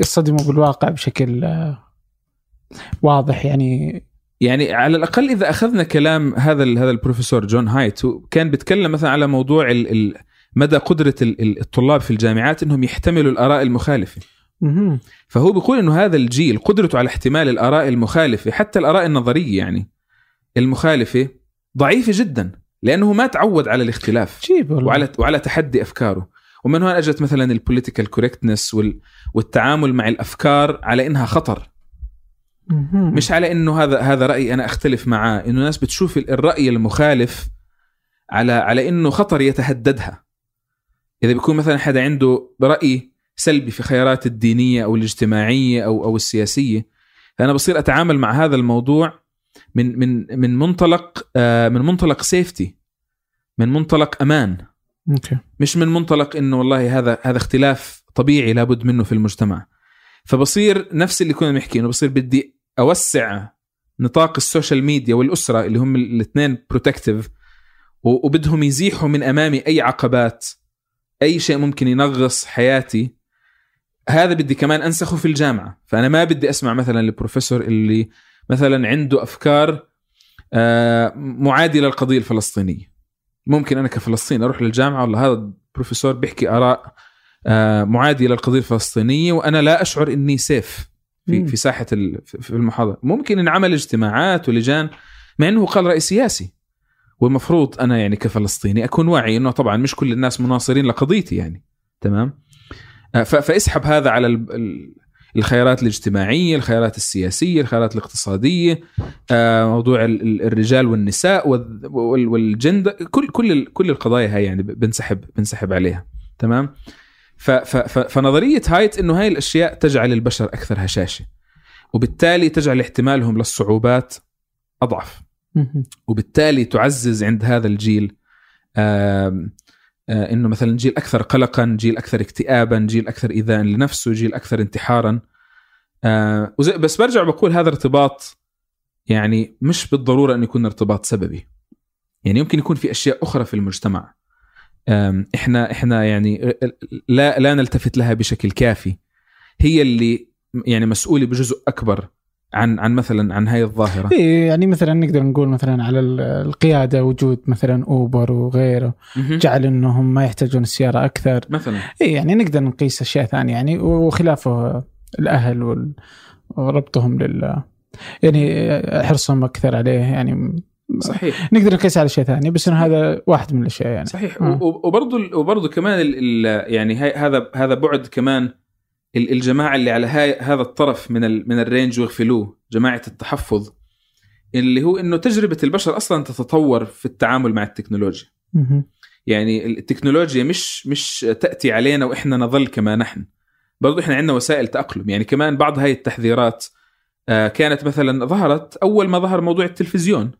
يصطدموا بالواقع بشكل آه، واضح يعني. يعني على الأقل إذا أخذنا كلام هذا هذا البروفيسور جوناثان هايت كان بيتكلم مثلا على موضوع ال- ال- مدى قدرة ال- ال- الطلاب في الجامعات إنهم يحتملوا الآراء المخالفة. فهو بيقول إنه هذا الجيل قدرته على احتمال الآراء المخالفة حتى الآراء النظرية يعني المخالفة ضعيفة جدا لأنه ما تعود على الاختلاف. وعلى وعلى تحدي أفكاره ومن هون أجت مثلا ال political correctness والتعامل مع الأفكار على إنها خطر. مش على إنه هذا هذا رأي أنا أختلف معاه. إنه الناس بتشوف الرأي المخالف على على إنه خطر يتهددها. إذا بيكون مثلا حدا عنده رأي سلبي في خيارات الدينية أو الاجتماعية أو أو السياسية فأنا بصير أتعامل مع هذا الموضوع من من من منطلق آه، من منطلق safety من منطلق أمان. okay. مش من منطلق إنه والله هذا هذا اختلاف طبيعي لابد منه في المجتمع. فبصير نفس اللي كنا بنحكي إنه بصير بدي أوسع نطاق ال social media والأسرة اللي هم الاثنين protective وبدهم يزيحوا من أمامي أي عقبات أي شيء ممكن ينغص حياتي. هذا بدي كمان أنسخه في الجامعة. فأنا ما بدي أسمع مثلا البروفيسور اللي مثلا عنده أفكار آه، معادلة للقضية الفلسطينية. ممكن أنا كفلسطيني أروح للجامعة والله هذا البروفيسور بيحكي آراء آه، معاديه للقضية الفلسطينية وأنا لا أشعر إني سيف في مم. في ساحة في المحاضرة. ممكن انعمل اجتماعات ولجان مع إنه قال راي سياسي. والمفروض أنا يعني كفلسطيني أكون واعي إنه طبعا مش كل الناس مناصرين لقضيتي يعني. تمام؟ آه، فاسحب هذا على ال- ال- الخيارات الاجتماعية الخيارات السياسية الخيارات الاقتصادية آه، موضوع ال- ال- الرجال والنساء وال- وال- والجندر. كل كل كل القضايا هاي يعني بنسحب بنسحب عليها. تمام؟ ف- ف- ف- فنظرية هايت إنه هاي الأشياء تجعل البشر أكثر هشاشه وبالتالي تجعل احتمالهم للصعوبات أضعف. وبالتالي تعزز عند هذا الجيل آم، إنه مثلا جيل أكثر قلقا، جيل أكثر اكتئابا، جيل أكثر ايذاء لنفسه، جيل أكثر انتحارا. بس برجع بقول هذا ارتباط يعني مش بالضرورة انه يكون ارتباط سببي. يعني يمكن يكون في أشياء أخرى في المجتمع. إحنا إحنا يعني لا لا نلتفت لها بشكل كافي. هي اللي يعني مسؤولة بجزء أكبر عن عن مثلا عن هاي الظاهرة. إيه يعني مثلا نقدر نقول مثلا على ال- القيادة وجود مثلا أوبر وغيره مهم. جعل إنهم ما يحتاجون السيارة أكثر مثلا اي يعني نقدر نقيس أشياء ثانية يعني وخلافه الأهل وربطهم لل يعني حرصهم أكثر عليه يعني صحيح. نقدر نقيس على اشياء ثانية بس إنه هذا واحد من الأشياء يعني. صحيح. آه. وبرضه وبرضه كمان ال ال يعني هذا هذا بعد كمان ال- الجماعة اللي على هاي هذا الطرف من ال من الرينج ويغفلوه جماعة التحفظ اللي هو إنه تجربة البشر أصلا تتطور في التعامل مع التكنولوجيا. يعني التكنولوجيا مش مش تأتي علينا وإحنا نظل كما نحن. برضو إحنا عندنا وسائل تأقلم. يعني كمان بعض هاي التحذيرات آه، كانت مثلا ظهرت أول ما ظهر موضوع التلفزيون.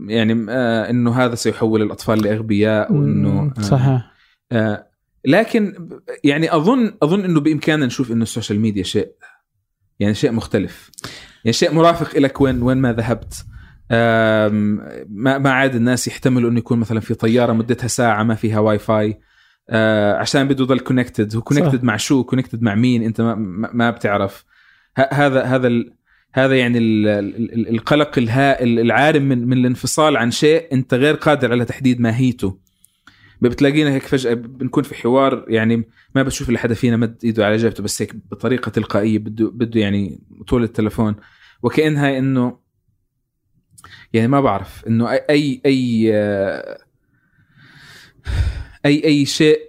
يعني آه، إنه هذا سيحول الأطفال لأغبياء وإنه آه، صحيح. آه، لكن يعني أظن أظن إنه بإمكاننا نشوف إنه ال social media شيء يعني شيء مختلف. يعني شيء مرافق لك وين وين ما ذهبت. ما ما عاد الناس يحتملوا إنه يكون مثلا في طيارة مدتها ساعة ما فيها واي فاي. آه، عشان بده يضل connected هو connected. مع شو؟ connected مع مين؟ أنت ما, ما بتعرف. هذا هذا ال- هذا يعني ال- ال- ال- القلق الهائل العارم من من الانفصال عن شيء انت غير قادر على تحديد ماهيته بتلاقينا هيك فجأة بنكون في حوار يعني ما بتشوف إلا حدا فينا مد إيده على جبهته بس هيك بطريقة تلقائية بده بده يعني طول التلفون. وكانها إنه يعني ما بعرف إنه اي اي اي آه، اي, أي شيء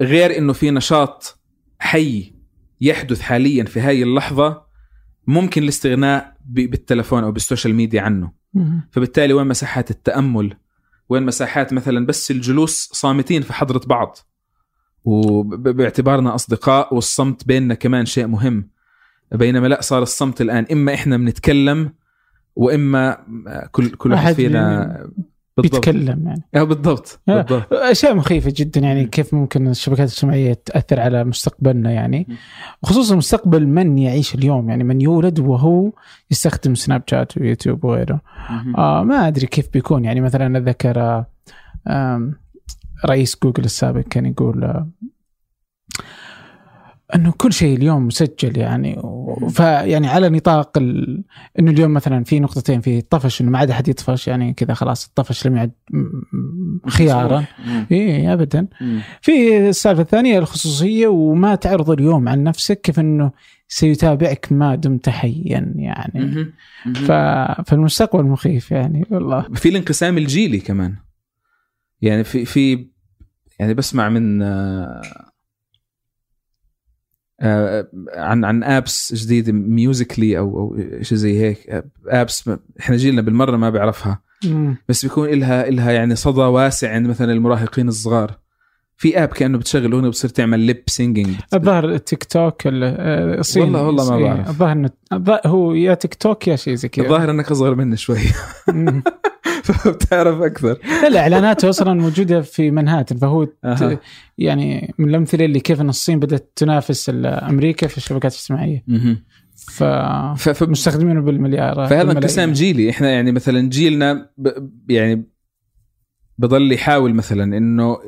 غير إنه في نشاط حي يحدث حاليا في هاي اللحظة ممكن الاستغناء بالتلفون أو بال social media عنه. فبالتالي وين مساحات التأمل؟ وين مساحات مثلا بس الجلوس صامتين في حضرة بعض؟ وباعتبارنا أصدقاء والصمت بيننا كمان شيء مهم. بينما لا صار الصمت الآن إما إحنا بنتكلم وإما كل كل واحد أحد فينا بيتكلم يعني. آه بالضبط. آه. بالضبط. أشياء مخيفة جدا يعني كيف ممكن الشبكات الاجتماعية تأثر على مستقبلنا يعني. وخصوصا مستقبل من يعيش اليوم يعني من يولد وهو يستخدم سناب شات ويوتيوب وغيره. آه ما أدري كيف بيكون يعني. مثلا اتذكر آه، رئيس جوجل السابق كان يقول آه، إنه كل شيء اليوم مسجل يعني فيعني على نطاق ال... إنه اليوم مثلا في نقطتين في طفش إنه ما عاد أحد يطفش يعني كذا خلاص الطفش لم يعد خيارا. إي ابدا. مم. في السالفة الثانية الخصوصية وما تعرض اليوم عن نفسك كيف إنه سيتابعك ما دمت حيا يعني. ف... فالمستقبل مخيف يعني والله. في الانقسام الجيلي كمان. يعني في في يعني بسمع من آه، عن عن apps جديدة ميوزيكلي أو أو شيء زي هيك. apps إحنا جيلنا بالمرة ما بيعرفها. بس بيكون إلها إلها يعني صدى واسع عند مثلا المراهقين الصغار. في app كأنه بتشغل أغنية وبتصير تعمل lip singing الظاهر التيك توك ال- آه، الصيني والله- والله ما إيه، بعرف. الظاهر انه هو يا تيك توك يا شيء زي كذا الظاهر إنك أصغر مني شوي. فبتعرف أكثر لا لا إعلاناته أصلا موجودة في منهاتن فهو أها. يعني من الأمثلة اللي كيف إن الصين بدأت تنافس أمريكا في الشبكات الاجتماعية. ف ف- ف- مستخدمينه بالمليار فهذا. انقسام جيلي إحنا يعني مثلا جيلنا ب يعني بضل يحاول مثلا إنه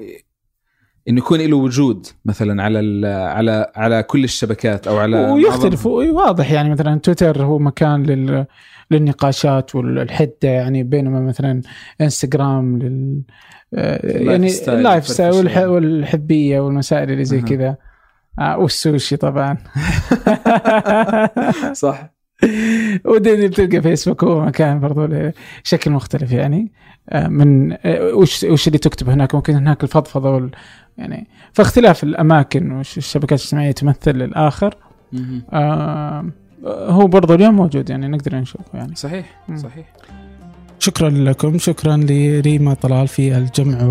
انه يكون له وجود مثلا على ال- على على كل الشبكات أو على ويختلف. واضح يعني مثلا تويتر هو مكان لل للنقاشات والحدة يعني بينما مثلا إنستغرام لل آه، يعني ال lifestyle. والحبية والمسائل اللي زي. كذا. آه والسوشي طبعا. صح. ودي بتلقى فيسبوك هو مكان برضو شكل مختلف يعني. من آه، وش وش اللي تكتب هناك؟ ممكن هناك الفضفضة وال يعني فاختلاف الأماكن والشبكات الاجتماعية تمثل الآخر. آه هو برضو اليوم موجود يعني نقدر نشوفه يعني. صحيح مم. صحيح. شكرا لكم شكرا لريما طلال في الجمع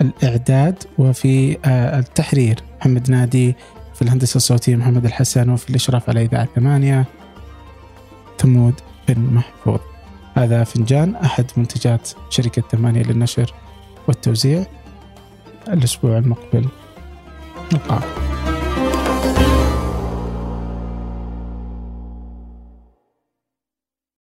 والإعداد وفي آه، التحرير. محمد نادي في الهندسة الصوتية محمد الحسن وفي الإشراف على إذاعة ثمانية ثمود بن محفوظ. هذا فنجان أحد منتجات شركة ثمانية للنشر والتوزيع الأسبوع المقبل. نلقاكم